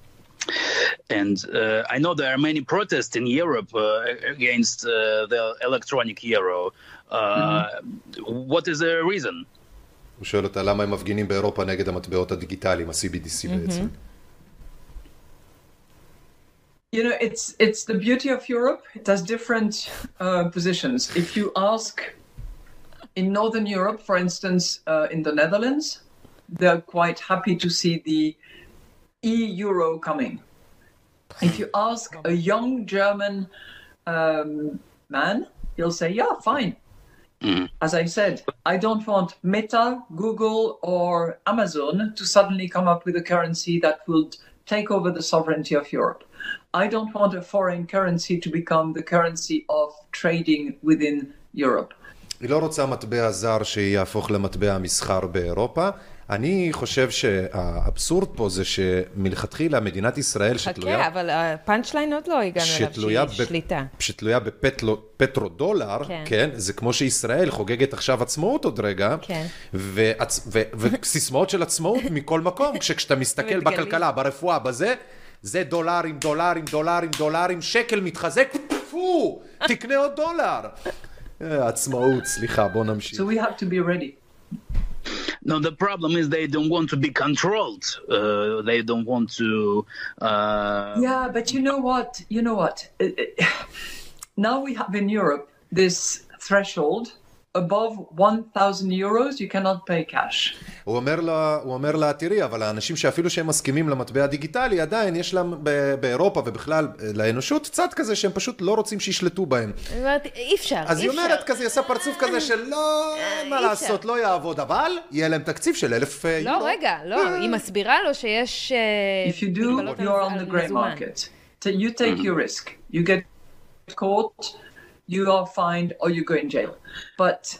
T: And uh, I know there are many protests in Europe uh, against uh, the electronic euro. Uh, What is the reason?
C: הוא שואל אותה למה הם מפגינים באירופה נגד המטבעות הדיגיטליים, ה-CBDC בעצם.
J: You know, it's it's the beauty of Europe. It has different uh, positions. If you ask in Northern Europe, for instance, uh, in the Netherlands, they're quite happy to see the e-euro coming. If you ask a young German um, man, he'll say, "Yeah, fine." As I said, I don't want Meta, Google, or Amazon to suddenly come up with a currency that would take over the sovereignty of Europe. I don't want a foreign currency to become the currency of trading within Europe.
C: היא לא רוצה מטבע זר שיהפוך למטבע המסחר באירופה. אני חושב שהאבסורד פה זה שמלכתחילה מדינת ישראל שתלויה...
D: חכה, אבל הפאנצ' ליין עוד לא הגענו אליו, שהיא
C: ב-
D: שליטה.
C: שתלויה בפטרו-דולר,
D: כן.
C: כן, זה כמו שישראל חוגגת עכשיו עצמאות עוד רגע,
D: כן.
C: ועצ- ו- וסיסמאות של עצמאות מכל מקום, כשאתה מסתכל. בכלכלה, ברפואה, בזה, זה דולרים, דולרים, דולרים, דולרים, שקל מתחזק, פו, תקנה עוד דולר. אה, עצמאות, סליחה, בוא נמשיך.
J: So we have to be ready.
T: No, the problem is they don't want to be controlled. Uh, they don't want to. Uh,
J: Yeah, but you know what? You know what? Uh, uh, Now we have in Europe this threshold above 1,000 euros, you cannot pay cash.
C: הוא אומר לה, הוא אומר לה, תראי, אבל האנשים שאפילו שהם מסכימים למטבע הדיגיטלי, עדיין יש להם באירופה ובכלל אה, לאנושות צד כזה שהם פשוט לא רוצים שישלטו בהם.
D: אני אומרת, אי אפשר,
C: אז היא. אומרת כזה, היא עושה פרצוף כזה של לא, אין מה. לעשות, לא יעבוד, אבל יהיה להם תקציב של אלף אה,
D: לא,
C: יורו.
D: רגע, לא, היא מסבירה לו שיש אה,
J: If you do, you're on the
D: מזומן.
J: market. So you take your risk. You get caught, you are fined, or you go in jail. But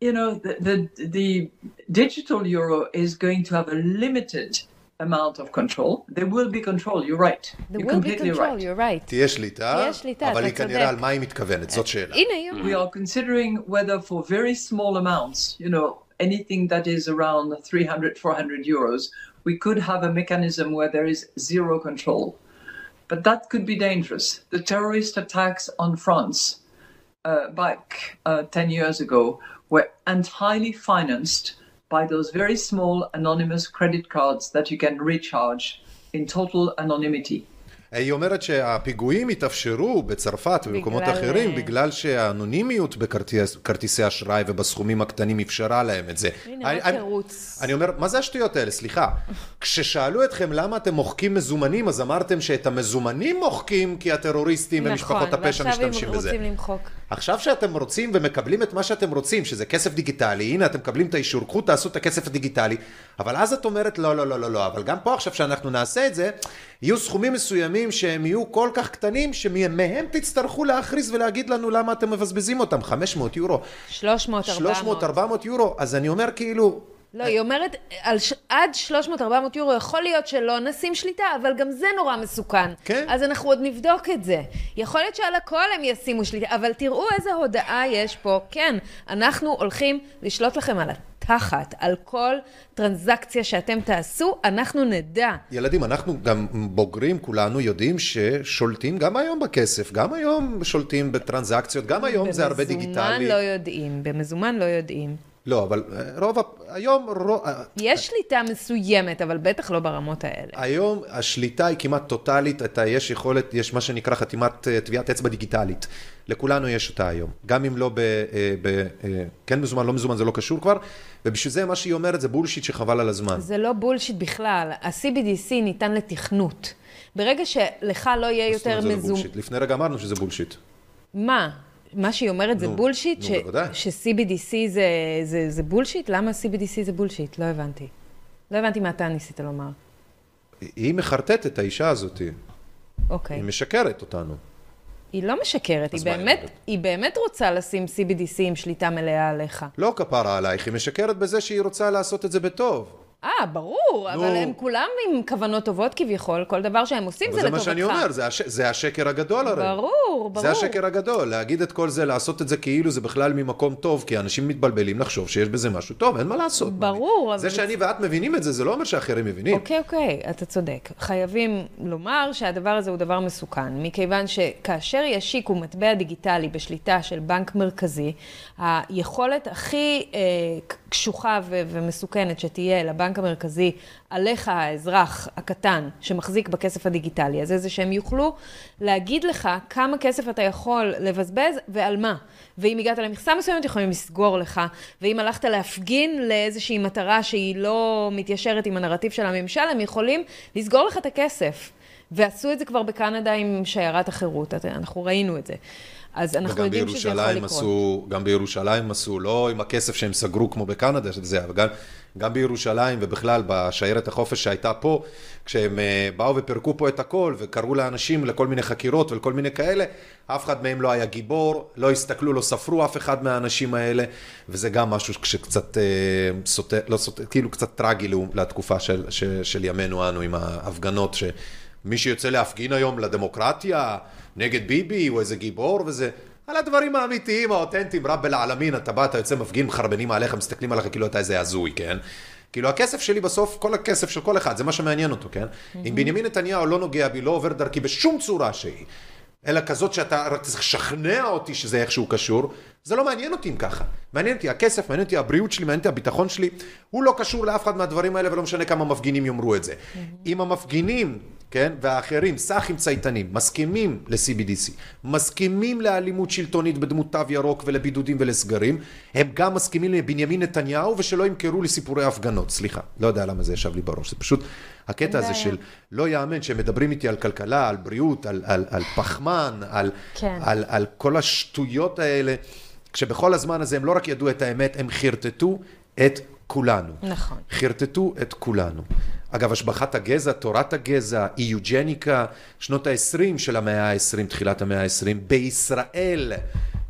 J: you know the the, the digital euro is going to have a limited amount of control. There will be control. You're right.
D: There
J: you're
D: will be
J: completely
D: control,
J: right.
D: you're right.
C: תהיה שליטה,
D: תהיה שליטה,
C: אבל
D: אתה
C: היא כנראה
D: צודק.
C: על מה היא מתכוונת, זאת שאלה.
D: הנה, היא
J: We are considering whether for very small amounts, you know, anything that is around 300, 400 euros, we could have a mechanism where there is zero control. But that could be dangerous. The terrorist attacks on France uh, back uh, 10 years ago were entirely financed by those very small anonymous credit cards that you can recharge in total anonymity.
C: היא אומרת שהפיגועים התאפשרו בצרפת ובמקומות
D: בגלל,
C: אחרים
D: אה,
C: בגלל שהאנונימיות בכרטיסי אשראי ובסכומים הקטנים אפשרה להם את זה.
D: הנה,
C: אני- אני-
D: תירוץ.
C: אני אומר, מה זה השטויות האלה? סליחה. כששאלו אתכם למה אתם מוחקים מזומנים, אז אמרתם שאת המזומנים מוחקים כי הטרוריסטים ומשפחות הפשע משתמשים
D: נכון, ועכשיו
C: בזה.
D: הם רוצים למחוק.
C: עכשיו שאתם רוצים ומקבלים את מה שאתם רוצים, שזה כסף דיגיטלי, הנה אתם מקבלים את האישור, קחו תעשו את הכסף הדיגיטלי, אבל אז את אומרת לא, לא, לא, לא, לא, אבל גם פה עכשיו שאנחנו נעשה את זה, יהיו סכומים מסוימים שהם יהיו כל כך קטנים, שמהם תצטרכו להכריז ולהגיד לנו למה אתם מבזבזים אותם, 500 יורו,
D: 300, 400.
C: 300, 400 יורו, אז אני אומר כאילו,
D: לא, היא אומרת, על ש... עד 300-400 יורו יכול להיות שלא נשים שליטה, אבל גם זה נורא מסוכן.
C: כן.
D: אז אנחנו עוד נבדוק את זה. יכול להיות שעל הכל הם ישימו שליטה, אבל תראו איזה הודעה יש פה. כן, אנחנו הולכים לשלוט לכם על התחת, על כל טרנזקציה שאתם תעשו, אנחנו נדע.
C: ילדים, אנחנו גם בוגרים, כולנו יודעים ששולטים גם היום בכסף, גם היום שולטים בטרנזקציות, גם היום זה הרבה דיגיטלי.
D: במזומן לא יודעים, במזומן לא יודעים.
C: לא, אבל אה, רוב, היום, רוב,
D: יש שליטה מסוימת, אבל בטח לא ברמות האלה.
C: היום השליטה היא כמעט טוטאלית, אתה, יש יכולת, יש מה שנקרא חתימת אה, טביעת אצבע דיגיטלית. לכולנו יש אותה היום. גם אם לא ב... אה, ב אה, כן מזומן, לא מזומן, זה לא קשור כבר, ובשביל זה מה שהיא אומרת זה bullshit שחבל על הזמן.
D: זה לא bullshit בכלל. ה-CBDC ניתן לתכנות. ברגע שלך לא יהיה יותר
C: זה לא
D: מזומן...
C: bullshit? לפני רגע אמרנו שזה bullshit.
D: מה? מה שהיא אומרת זה
C: נו,
D: bullshit?
C: נו,
D: ש-
C: בוודאי.
D: ש-CBDC זה, זה, זה bullshit? למה CBDC זה bullshit? לא הבנתי. לא הבנתי מה אתה ניסית לומר.
C: היא מחרטטת, האישה הזאת.
D: אוקיי.
C: היא משקרת אותנו.
D: היא לא משקרת, היא באמת, היא באמת רוצה לשים CBDC עם שליטה מלאה עליך.
C: לא כפרה עלייך, היא משקרת בזה שהיא רוצה לעשות את זה בטוב.
D: אה, ברור,
C: נו.
D: אבל הם כולם עם כוונות טובות כביכול, כל דבר שהם עושים
C: אבל
D: זה
C: זה
D: לטובתך.
C: מה שאני אומר, זה, הש... זה השקר הגדול הרי.
D: ברור, ברור.
C: זה השקר הגדול, להגיד את כל זה, לעשות את זה כאילו זה בכלל ממקום טוב, כי אנשים מתבלבלים לחשוב שיש בזה משהו טוב, אין מה לעשות.
D: ברור,
C: זה
D: אבל...
C: שאני ואת מבינים את זה, זה לא אומר שאחרים מבינים.
D: אוקיי, אוקיי, אתה צודק. חייבים לומר שהדבר הזה הוא דבר מסוכן, מכיוון שכאשר ישיקו מטבע דיגיטלי בשליטה של בנק מרכזי, היכולת הכי אה, קשוחה ו- ומסוכנת שתהיה לבנק המרכזי עליך, האזרח הקטן שמחזיק בכסף הדיגיטלי הזה, זה שהם יוכלו להגיד לך כמה כסף אתה יכול לבזבז ועל מה. ואם הגעת למכסה מסוימת, יכולים לסגור לך, ואם הלכת להפגין לאיזושהי מטרה שהיא לא מתיישרת עם הנרטיב של הממשל, הם יכולים לסגור לך את הכסף. ועשו את זה כבר בקנדה עם שיירת החירות, אנחנו ראינו את זה. אז אנחנו יודעים שזה יכול לקרות.
C: עשו, גם בירושלים עשו, לא עם הכסף שהם סגרו כמו בקנדה, שזה, אבל גם, גם בירושלים ובכלל בשיירת החופש שהייתה פה, כשהם אה, באו ופירקו פה את הכל וקראו לאנשים לכל מיני חקירות ולכל מיני כאלה, אף אחד מהם לא היה גיבור, לא הסתכלו, לא ספרו אף אחד מהאנשים האלה, וזה גם משהו שקצת אה, סוטה, לא סוטה, כאילו קצת טרגי לתקופה של, של, של ימינו אנו עם ההפגנות, שמי שיוצא להפגין היום לדמוקרטיה, נגד ביבי, הוא איזה גיבור וזה... על הדברים האמיתיים, האותנטיים, רב אל-עלמין, אתה בא, אתה יוצא מפגין, מחרבנים עליך, מסתכלים עליך כאילו אתה איזה הזוי, כן? כאילו הכסף שלי בסוף, כל הכסף של כל אחד, זה מה שמעניין אותו, כן? אם בנימין נתניהו לא נוגע בי, לא עובר דרכי בשום צורה שהיא, אלא כזאת שאתה רק צריך לשכנע אותי שזה איכשהו קשור, זה לא מעניין אותי אם ככה. מעניין אותי הכסף, מעניין אותי הבריאות שלי, מעניין אותי הביטחון שלי, הוא לא קשור לאף אחד מהדברים האלה ולא משנה כמה מפגינים יאמרו את זה. אם המפגינים, כן, והאחרים, סאחים צייתנים, מסכימים ל-CBDC, מסכימים לאלימות שלטונית בדמות תו ירוק ולבידודים ולסגרים, הם גם מסכימים לבנימין נתניהו ושלא ימכרו לי סיפורי הפגנות. סליחה, לא יודע למה זה ישב לי בראש, זה פשוט הקטע הזה. של לא יאמן שהם מדברים איתי על כלכלה, על בריאות, על, על, על פחמן, על,
D: כן.
C: על, על כל השטויות האלה, כשבכל הזמן הזה הם לא רק ידעו את האמת, הם חרטטו את כולנו.
D: נכון.
C: חרטטו את כולנו. אגב, השבחת הגזע, תורת הגזע, איוג'ניקה, שנות ה-20 של המאה ה-20, תחילת המאה ה-20, בישראל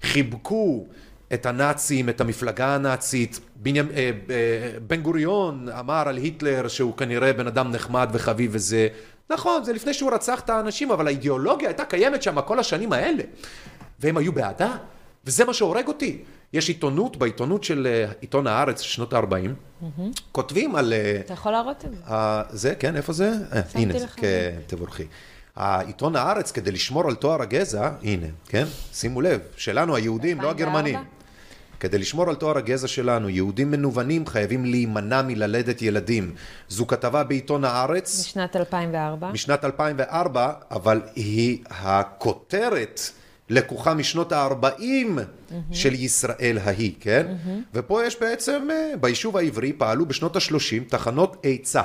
C: חיבקו את הנאצים, את המפלגה הנאצית. בנימ... אה, אה, בן גוריון אמר על היטלר שהוא כנראה בן אדם נחמד וחביב וזה. נכון, זה לפני שהוא רצח את האנשים, אבל האידיאולוגיה הייתה קיימת שם כל השנים האלה. והם היו בעדה, וזה מה שהורג אותי. יש עיתונות, בעיתונות של אה, עיתון הארץ, שנות ה-40,
D: מהמם.
C: כותבים על... אה,
D: אתה יכול להראות את זה.
C: זה, כן, איפה זה? אה, הנה. כן, תבורכי. העיתון הארץ, כדי לשמור על טוהר הגזע, הנה, כן? שימו לב, שלנו היהודים, לא
D: 2004?
C: הגרמנים. כדי לשמור על טוהר הגזע שלנו, יהודים מנוונים חייבים להימנע מללדת ילדים. זו כתבה בעיתון הארץ
D: בשנת 2004.
C: משנת 2004, אבל היא הכותרת לקוחה משנות ה-40 של ישראל ההיא, כן? ופה יש בעצם, אה, ביישוב העברי פעלו בשנות ה-30 תחנות עצה,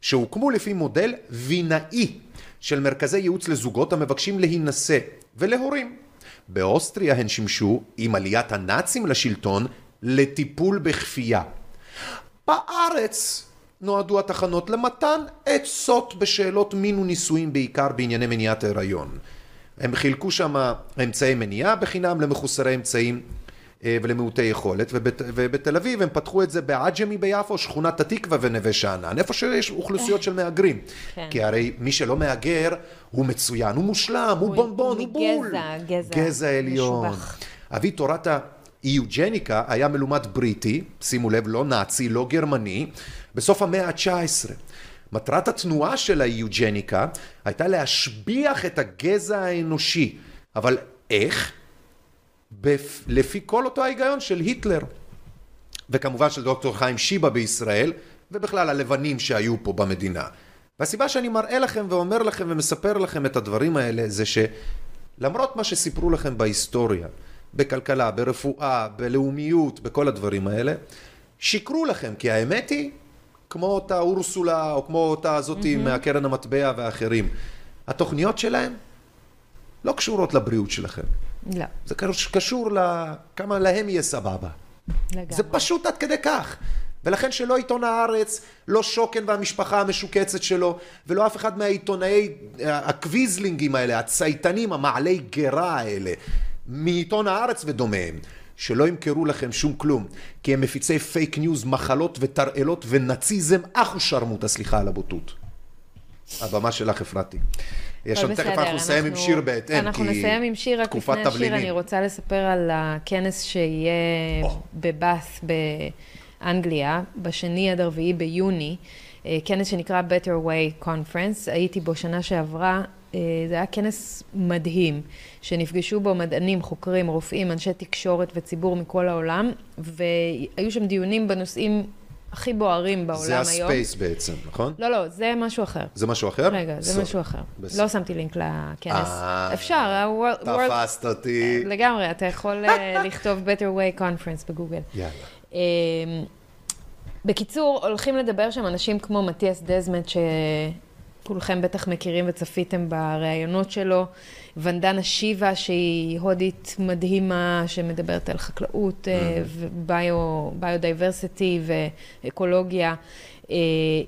C: שהוקמו לפי מודל וינאי של מרכזי ייעוץ לזוגות המבקשים להינשא ולהורים. באוסטריה הן שימשו, עם עליית הנאצים לשלטון, לטיפול בכפייה. בארץ נועדו התחנות למתן עצות בשאלות מין ונישואים, בעיקר בענייני מניעת ההיריון. הם חילקו שם אמצעי מניעה בחינם למחוסרי אמצעים אה, ולמעוטי יכולת, ובת, ובתל אביב הם פתחו את זה בעג'מי ביפו, שכונת התקווה ונווה שאנן, איפה שיש אוכלוסיות של מהגרים.
D: כן.
C: כי הרי מי שלא מהגר הוא מצוין, הוא מושלם, הוא בונבון, הוא בול.
D: גזע, גזע.
C: גזע עליון.
D: משובח.
C: אבי תורת האיוג'ניקה היה מלומד בריטי, שימו לב, לא נאצי, לא גרמני, בסוף המאה ה-19. מטרת התנועה של האיוג'ניקה הייתה להשביח את הגזע האנושי, אבל איך? בפ... לפי כל אותו ההיגיון של היטלר, וכמובן של דוקטור חיים שיבה בישראל, ובכלל הלבנים שהיו פה במדינה. והסיבה שאני מראה לכם ואומר לכם ומספר לכם את הדברים האלה זה שלמרות מה שסיפרו לכם בהיסטוריה, בכלכלה, ברפואה, בלאומיות, בכל הדברים האלה, שיקרו לכם, כי האמת היא, כמו אותה אורסולה, או כמו אותה הזאתי
D: מהמם.
C: מהקרן המטבע ואחרים, התוכניות שלהם לא קשורות לבריאות שלכם.
D: לא,
C: זה קש- קשור לכמה להם יהיה סבבה.
D: לגמרי.
C: זה פשוט עד כדי כך. ולכן שלא עיתון הארץ, לא שוקן והמשפחה המשוקצת שלו, ולא אף אחד מהעיתונאי הקוויזלינגים האלה, הצייתנים, המעלי גרה האלה, מעיתון הארץ ודומיהם, שלא ימכרו לכם שום כלום, כי הם מפיצי פייק ניוז, מחלות ותרעלות ונאציזם, אחושרמוטה, סליחה על הבוטות. הבמה שלך, אפרתי. יש שם, תכף אנחנו נסיים עם שיר בהתאם,
D: אנחנו נסיים עם שיר, רק לפני השיר אני רוצה לספר על הכנס שיהיה בבאס באנגליה, בשני עד הרביעי ביוני, אה, כנס שנקרא Better Way Conference, הייתי בו שנה שעברה, זה היה כנס מדהים, שנפגשו בו מדענים, חוקרים, רופאים, אנשי תקשורת וציבור מכל העולם, והיו שם דיונים בנושאים הכי בוערים בעולם
C: זה
D: היום.
C: זה הספייס בעצם, נכון?
D: לא, לא, זה משהו אחר.
C: זה משהו אחר?
D: רגע, זה
C: סוף.
D: משהו אחר.
C: בסדר.
D: לא שמתי לינק לכנס.
C: אה,
D: אפשר, ה-World...
C: תפסת אותי.
D: לגמרי, אתה יכול אה, לכתוב Better Way Conference בגוגל.
C: יאללה.
D: אמ, בקיצור, הולכים לדבר שם אנשים כמו מתיאס דזמט, שכולכם בטח מכירים וצפיתם בראיונות שלו, ונדנה שיבה, שהיא הודית מדהימה, שמדברת על חקלאות, וביודייברסיטי ואקולוגיה. אה,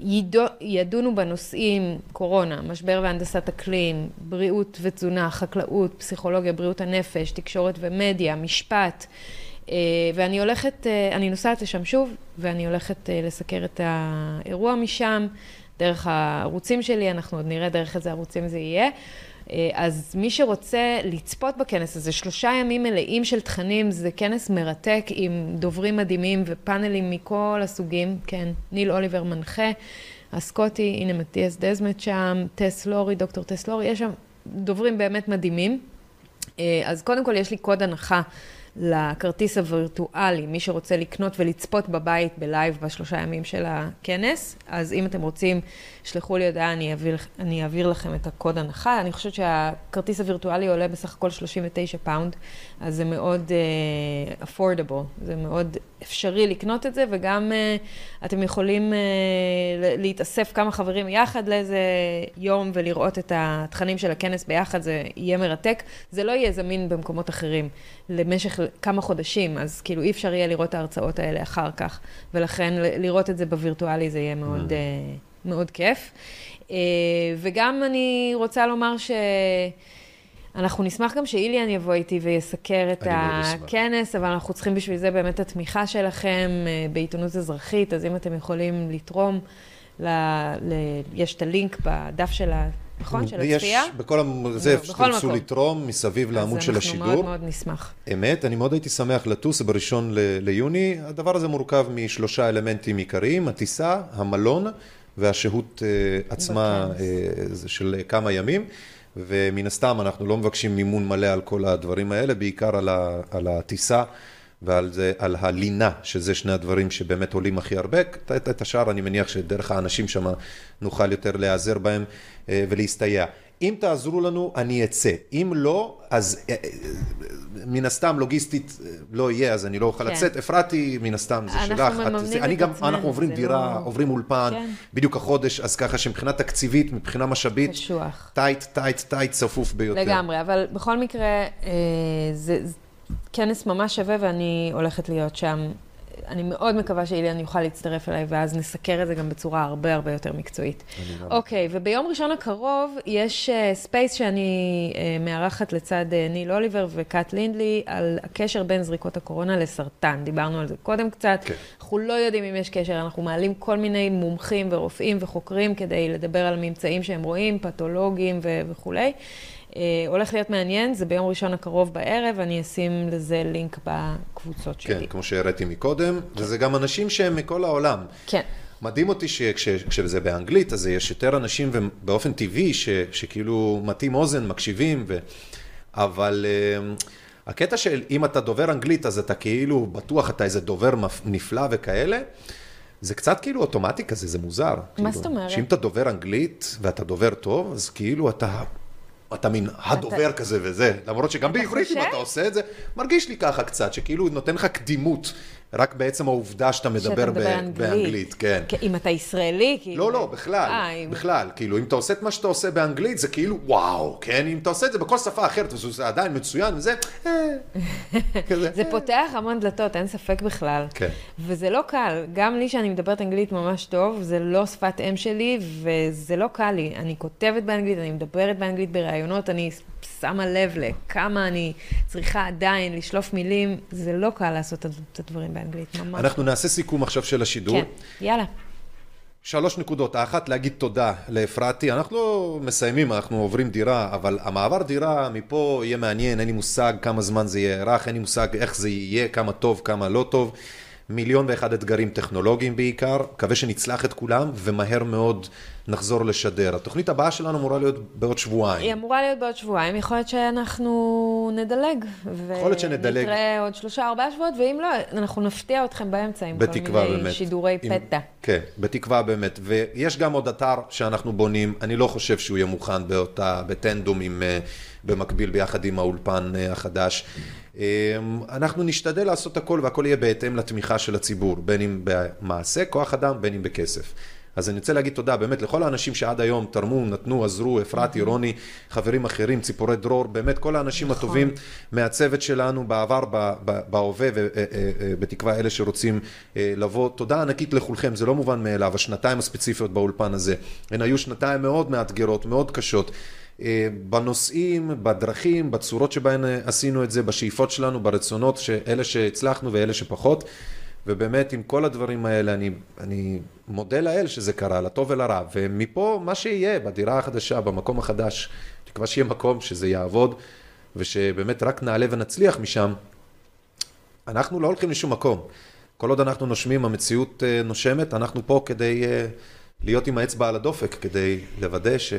D: ידו, ידונו בנושאים קורונה, משבר והנדסת אקלים, בריאות ותזונה, חקלאות, פסיכולוגיה, בריאות הנפש, תקשורת ומדיה, משפט. אה, ואני הולכת, אה, אני נוסעת לשם שוב, ואני הולכת אה, לסקר את האירוע משם, דרך הערוצים שלי, אנחנו עוד נראה דרך איזה ערוצים זה יהיה. אז מי שרוצה לצפות בכנס הזה, שלושה ימים מלאים של תכנים, זה כנס מרתק עם דוברים מדהימים ופאנלים מכל הסוגים, כן, ניל אוליבר מנחה, הסקוטי, הנה מתיאס דזמט שם, טס לורי, דוקטור טס לורי, יש שם דוברים באמת מדהימים. אז קודם כל יש לי קוד הנחה. לכרטיס הווירטואלי, מי שרוצה לקנות ולצפות בבית בלייב בשלושה ימים של הכנס. אז אם אתם רוצים, שלחו לי הודעה, אני אני אעביר לכם את הקוד הנחה. אני חושבת שהכרטיס הווירטואלי עולה בסך הכל 39 pound, אז זה מאוד אה, affordable, זה מאוד אפשרי לקנות את זה, וגם אה, אתם יכולים אה, להתאסף כמה חברים יחד לאיזה יום ולראות את התכנים של הכנס ביחד, זה יהיה מרתק. זה לא יהיה זמין במקומות אחרים למשך כמה חודשים, אז כאילו אי אפשר יהיה לראות את ההרצאות האלה אחר כך, ולכן לראות את זה בווירטואלי זה יהיה מאוד, uh, מאוד כיף. Uh, וגם אני רוצה לומר ש... אנחנו נשמח גם שאיליאן יבוא איתי ויסקר את הכנס, אבל אנחנו צריכים בשביל זה באמת את התמיכה שלכם בעיתונות אזרחית, אז אם אתם יכולים לתרום, ל... ל... יש את הלינק בדף של ה... נכון? של הצפייה?
C: יש, בכל זה, שתרצו לתרום מסביב לעמוד של השידור.
D: אז אנחנו מאוד מאוד נשמח.
C: אמת, אני מאוד הייתי שמח לטוס בראשון ל- ליוני. הדבר הזה מורכב משלושה אלמנטים עיקריים, הטיסה, המלון והשהות uh, עצמה uh, של כמה ימים. ומן הסתם אנחנו לא מבקשים מימון מלא על כל הדברים האלה, בעיקר על, ה, על הטיסה ועל זה, על הלינה, שזה שני הדברים שבאמת עולים הכי הרבה. את, את השאר אני מניח שדרך האנשים שם נוכל יותר להיעזר בהם ולהסתייע. אם תעזרו לנו, אני אצא. אם לא, אז מן הסתם לוגיסטית לא יהיה, אז אני לא אוכל כן. לצאת. אפרתי, מן הסתם זה שלך.
D: אנחנו מממנים את
C: גם,
D: עצמנו.
C: אנחנו עוברים דירה,
D: לא...
C: עוברים אולפן,
D: כן.
C: בדיוק החודש, אז ככה שמבחינה תקציבית, מבחינה משאבית,
D: קשוח.
C: tight, tight, tight, צפוף ביותר.
D: לגמרי, אבל בכל מקרה, אה, זה כנס ממש שווה ואני הולכת להיות שם. אני מאוד מקווה שאיליאן יוכל להצטרף אליי, ואז נסקר את זה גם בצורה הרבה הרבה יותר מקצועית. אוקיי, אוקיי, וביום ראשון הקרוב יש space אה, שאני אה, מארחת לצד אה, ניל אוליבר וקאט לינדלי על הקשר בין זריקות הקורונה לסרטן. דיברנו על זה קודם קצת. אוקיי. אנחנו לא יודעים אם יש קשר, אנחנו מעלים כל מיני מומחים ורופאים וחוקרים כדי לדבר על ממצאים שהם רואים, פתולוגיים ו- וכולי. אה, הולך להיות מעניין, זה ביום ראשון הקרוב בערב, אני אשים לזה לינק בקבוצות שלי.
C: כן, כמו שהראיתי מקודם, כן. וזה גם אנשים שהם מכל העולם.
D: כן.
C: מדהים אותי שכשזה באנגלית, אז יש יותר אנשים באופן טבעי ש, שכאילו מתאים אוזן, מקשיבים, ו... אבל uh, הקטע של אם אתה דובר אנגלית, אז אתה כאילו בטוח אתה איזה דובר נפלא וכאלה. זה קצת כאילו אוטומטי כזה, זה מוזר.
D: מה
C: כאילו,
D: זאת אומרת?
C: שאם אתה דובר אנגלית ואתה דובר טוב, אז כאילו אתה... אתה מין הדובר אתה... כזה וזה, למרות שגם בעברית אם אתה עושה את זה, מרגיש לי ככה קצת, שכאילו נותן לך קדימות, רק בעצם העובדה שאתה מדבר,
D: מדבר
C: ב-
D: אנגלית.
C: באנגלית, כן.
D: אם אתה ישראלי, כאילו...
C: לא, לא, בכלל,
D: אה,
C: בכלל, כאילו, אם אתה עושה את מה שאתה עושה באנגלית, זה כאילו, וואו, כן? אם אתה עושה את זה בכל שפה אחרת, זה עדיין מצוין, וזה, אה, כזה.
D: זה פותח המון דלתות, אין ספק בכלל.
C: כן.
D: וזה לא קל, גם לי שאני מדברת אנגלית ממש טוב, זה לא שפת אם שלי, וזה לא קל לי. אני כותבת באנגלית, אני מדברת באנגלית. בראיונות אני שמה לב לכמה אני צריכה עדיין לשלוף מילים, זה לא קל לעשות את הדברים באנגלית, ממש.
C: אנחנו נעשה סיכום עכשיו של השידור.
D: כן, יאללה.
C: שלוש נקודות. האחת, להגיד תודה לאפרתי. אנחנו לא מסיימים, אנחנו עוברים דירה, אבל המעבר דירה מפה יהיה מעניין, אין לי מושג כמה זמן זה יארך, אין לי מושג איך זה יהיה, כמה טוב, כמה לא טוב. מיליון ואחד אתגרים טכנולוגיים בעיקר, מקווה שנצלח את כולם, ומהר מאוד נחזור לשדר. התוכנית הבאה שלנו אמורה להיות בעוד שבועיים.
D: היא אמורה להיות בעוד שבועיים, יכול להיות שאנחנו נדלג.
C: יכול להיות שנדלג.
D: ונתראה עוד שלושה, ארבעה שבועות, ואם לא, אנחנו נפתיע אתכם באמצע עם כל מיני באמת. שידורי עם... פתע.
C: כן, בתקווה באמת. ויש גם עוד אתר שאנחנו בונים, אני לא חושב שהוא יהיה מוכן באותה, בטנדום עם, אה, במקביל ביחד עם האולפן אה, החדש. אמ, אנחנו נשתדל לעשות הכל והכל יהיה בהתאם לתמיכה של הציבור, בין אם במעשה, כוח אדם, בין אם בכסף. אז אני רוצה להגיד תודה באמת לכל האנשים שעד היום תרמו, נתנו, עזרו, אפרתי, רוני, חברים אחרים, ציפורי דרור, באמת כל האנשים נכון. הטובים מהצוות שלנו בעבר, בהווה ובתקווה אה, אה, אה, אלה שרוצים לבוא. תודה ענקית לכולכם, זה לא מובן מאליו, השנתיים הספציפיות באולפן הזה. הן היו שנתיים מאוד מאתגרות, מאוד קשות. בנושאים, בדרכים, בצורות שבהן עשינו את זה, בשאיפות שלנו, ברצונות, אלה שהצלחנו ואלה שפחות. ובאמת עם כל הדברים האלה אני, אני מודה לאל שזה קרה, לטוב ולרע, ומפה מה שיהיה בדירה החדשה, במקום החדש, תקווה שיהיה מקום שזה יעבוד, ושבאמת רק נעלה ונצליח משם, אנחנו לא הולכים לשום מקום. כל עוד אנחנו נושמים, המציאות אה, נושמת, אנחנו פה כדי אה, להיות עם האצבע על הדופק, כדי לוודא ש...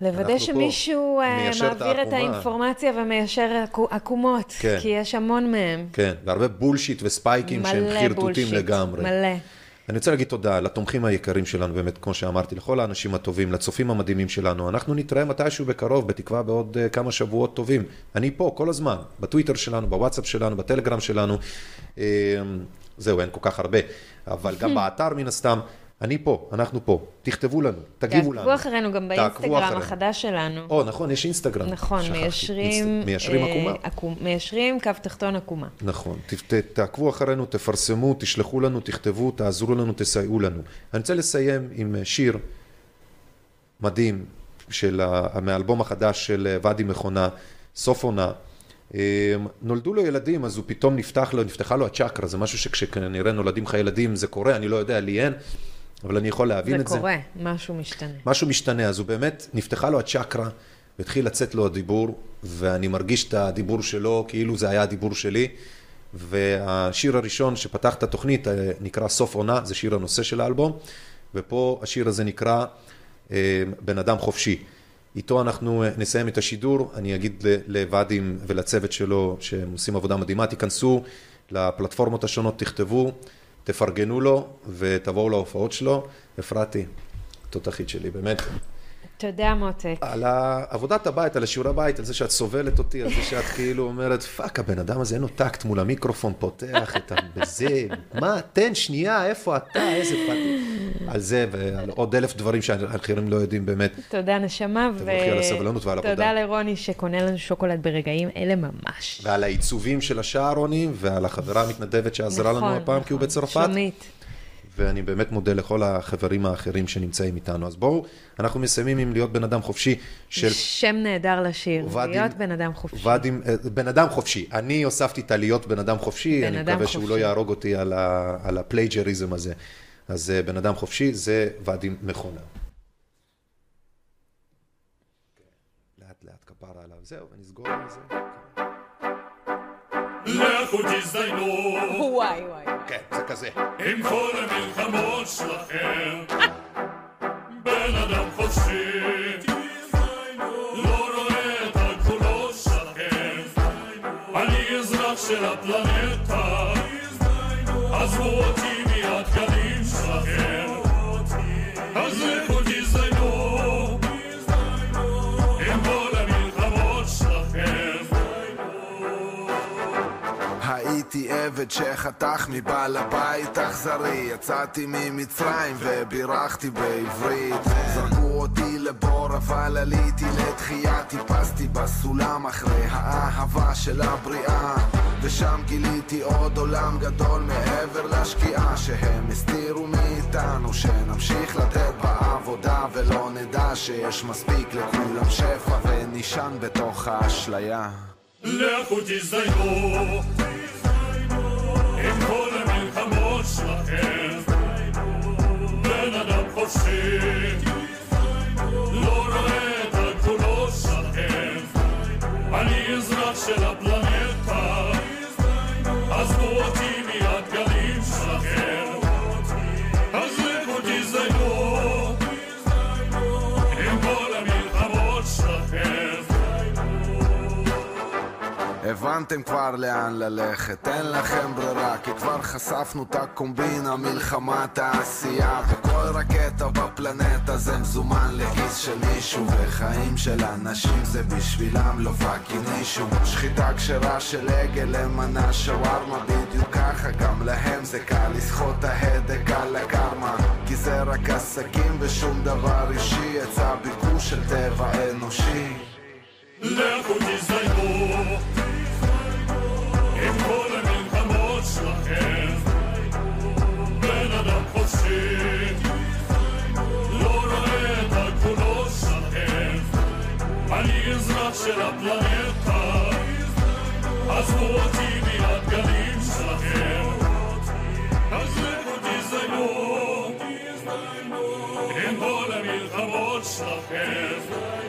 D: לוודא שמישהו אה, מעביר את האינפורמציה ומיישר עקומות, כן. כי יש המון מהם.
C: כן, והרבה בולשיט וספייקים שהם חרטוטים לגמרי.
D: מלא.
C: אני רוצה להגיד תודה לתומכים היקרים שלנו, באמת, כמו שאמרתי, לכל האנשים הטובים, לצופים המדהימים שלנו. אנחנו נתראה מתישהו בקרוב, בתקווה בעוד uh, כמה שבועות טובים. אני פה כל הזמן, בטוויטר שלנו, בוואטסאפ שלנו, בטלגרם שלנו. Uh, זהו, אין כל כך הרבה, אבל גם באתר מן הסתם. אני פה, אנחנו פה, תכתבו לנו, תגיבו לנו.
D: תעקבו אחרינו גם באינסטגרם החדש שלנו.
C: או, נכון, יש אינסטגרם.
D: נכון, מיישרים...
C: מיישרים עקומה.
D: מיישרים קו תחתון עקומה.
C: נכון, תעקבו אחרינו, תפרסמו, תשלחו לנו, תכתבו, תעזרו לנו, תסייעו לנו. אני רוצה לסיים עם שיר מדהים של, מהאלבום החדש של ואדי מכונה, סוף עונה. נולדו לו ילדים, אז הוא פתאום נפתח לו, נפתחה לו הצ'קרה, זה משהו שכשכנראה נולדים לך ילדים זה קורה, אני לא יודע, לי אין. אבל אני יכול להבין את זה.
D: זה קורה, משהו משתנה.
C: משהו משתנה, אז הוא באמת, נפתחה לו הצ'קרה, והתחיל לצאת לו הדיבור, ואני מרגיש את הדיבור שלו כאילו זה היה הדיבור שלי. והשיר הראשון שפתח את התוכנית אה, נקרא סוף עונה, זה שיר הנושא של האלבום, ופה השיר הזה נקרא אה, בן אדם חופשי. איתו אנחנו אה, נסיים את השידור, אני אגיד לוואדים ולצוות שלו שהם עושים עבודה מדהימה, תיכנסו לפלטפורמות השונות, תכתבו. תפרגנו לו ותבואו להופעות שלו. אפרתי, תותחית שלי, באמת.
D: תודה, מותק.
C: על עבודת הבית, על השיעורי הבית, על זה שאת סובלת אותי, על זה שאת כאילו אומרת, fuck, הבן אדם הזה אין לו טקט מול המיקרופון, פותח את ה... בזה, מה, תן שנייה, איפה אתה, איזה פאטי. על זה ועל עוד אלף דברים שהאחרים לא יודעים באמת.
D: תודה, נשמה,
C: ו... תברכי על הסבלנות ועל
D: עבודה. תודה לרוני שקונה לנו שוקולד ברגעים אלה ממש.
C: ועל העיצובים של השער, רוני, ועל החברה המתנדבת שעזרה לנו
D: נכון,
C: הפעם, כי הוא
D: נכון.
C: בצרפת.
D: שלומית.
C: ואני באמת מודה לכל החברים האחרים שנמצאים איתנו. אז בואו, אנחנו מסיימים עם להיות בן אדם חופשי של...
D: שם נהדר לשיר, ודים, להיות בן אדם חופשי.
C: ודים, אה, בן אדם חופשי. אני הוספתי את הלהיות בן אדם חופשי,
D: בן
C: אני
D: אדם
C: מקווה
D: חופשי.
C: שהוא לא יהרוג אותי על, ה, על ה plagiarism הזה. אז אה, בן אדם חופשי זה ודים מכונה. לאט לאט כפרה עליו. זהו, ונסגור עם זה.
A: לכו תזדיינו.
D: וואי וואי.
C: כן, זה כזה.
A: עם כל המלחמות שלכם. בן אדם חופשי. לא רואה את הגבולות שלכם. אני אזרח של הפלנטה.
B: עבד שחתך מבעל הבית אכזרי יצאתי ממצרים ובירכתי בעברית. זרקו אותי לבור אבל עליתי לתחייה. טיפסתי בסולם אחרי האהבה של הבריאה. ושם גיליתי עוד עולם גדול מעבר לשקיעה. שהם הסתירו מאיתנו שנמשיך לתת בעבודה ולא נדע שיש מספיק לכולם שפע ונישן בתוך האשליה.
A: לכו תזדיינו עם כל המלחמות שלכם. בן אדם חופשי לא רואה את הגבולות שלכם. אני אזרח של הפלנטה
B: הבנתם כבר לאן ללכת, אין לכם ברירה כי כבר חשפנו את הקומבינה, מלחמה, תעשייה וכל רקטה בפלנטה זה מזומן לכיס של מישהו וחיים של אנשים זה בשבילם לא fucking issue שחיטה כשרה של עגל למנה שווארמה בדיוק ככה גם להם זה קל לסחוט ההדק על הקרמה כי זה רק עסקים ושום דבר אישי יצא ביקוש של טבע אנושי.
A: לכו תזדיינו של הפלנטה עזבו אותי מהדגלים שלכם אז לכו תזדיינו עם כל המלחמות שלכם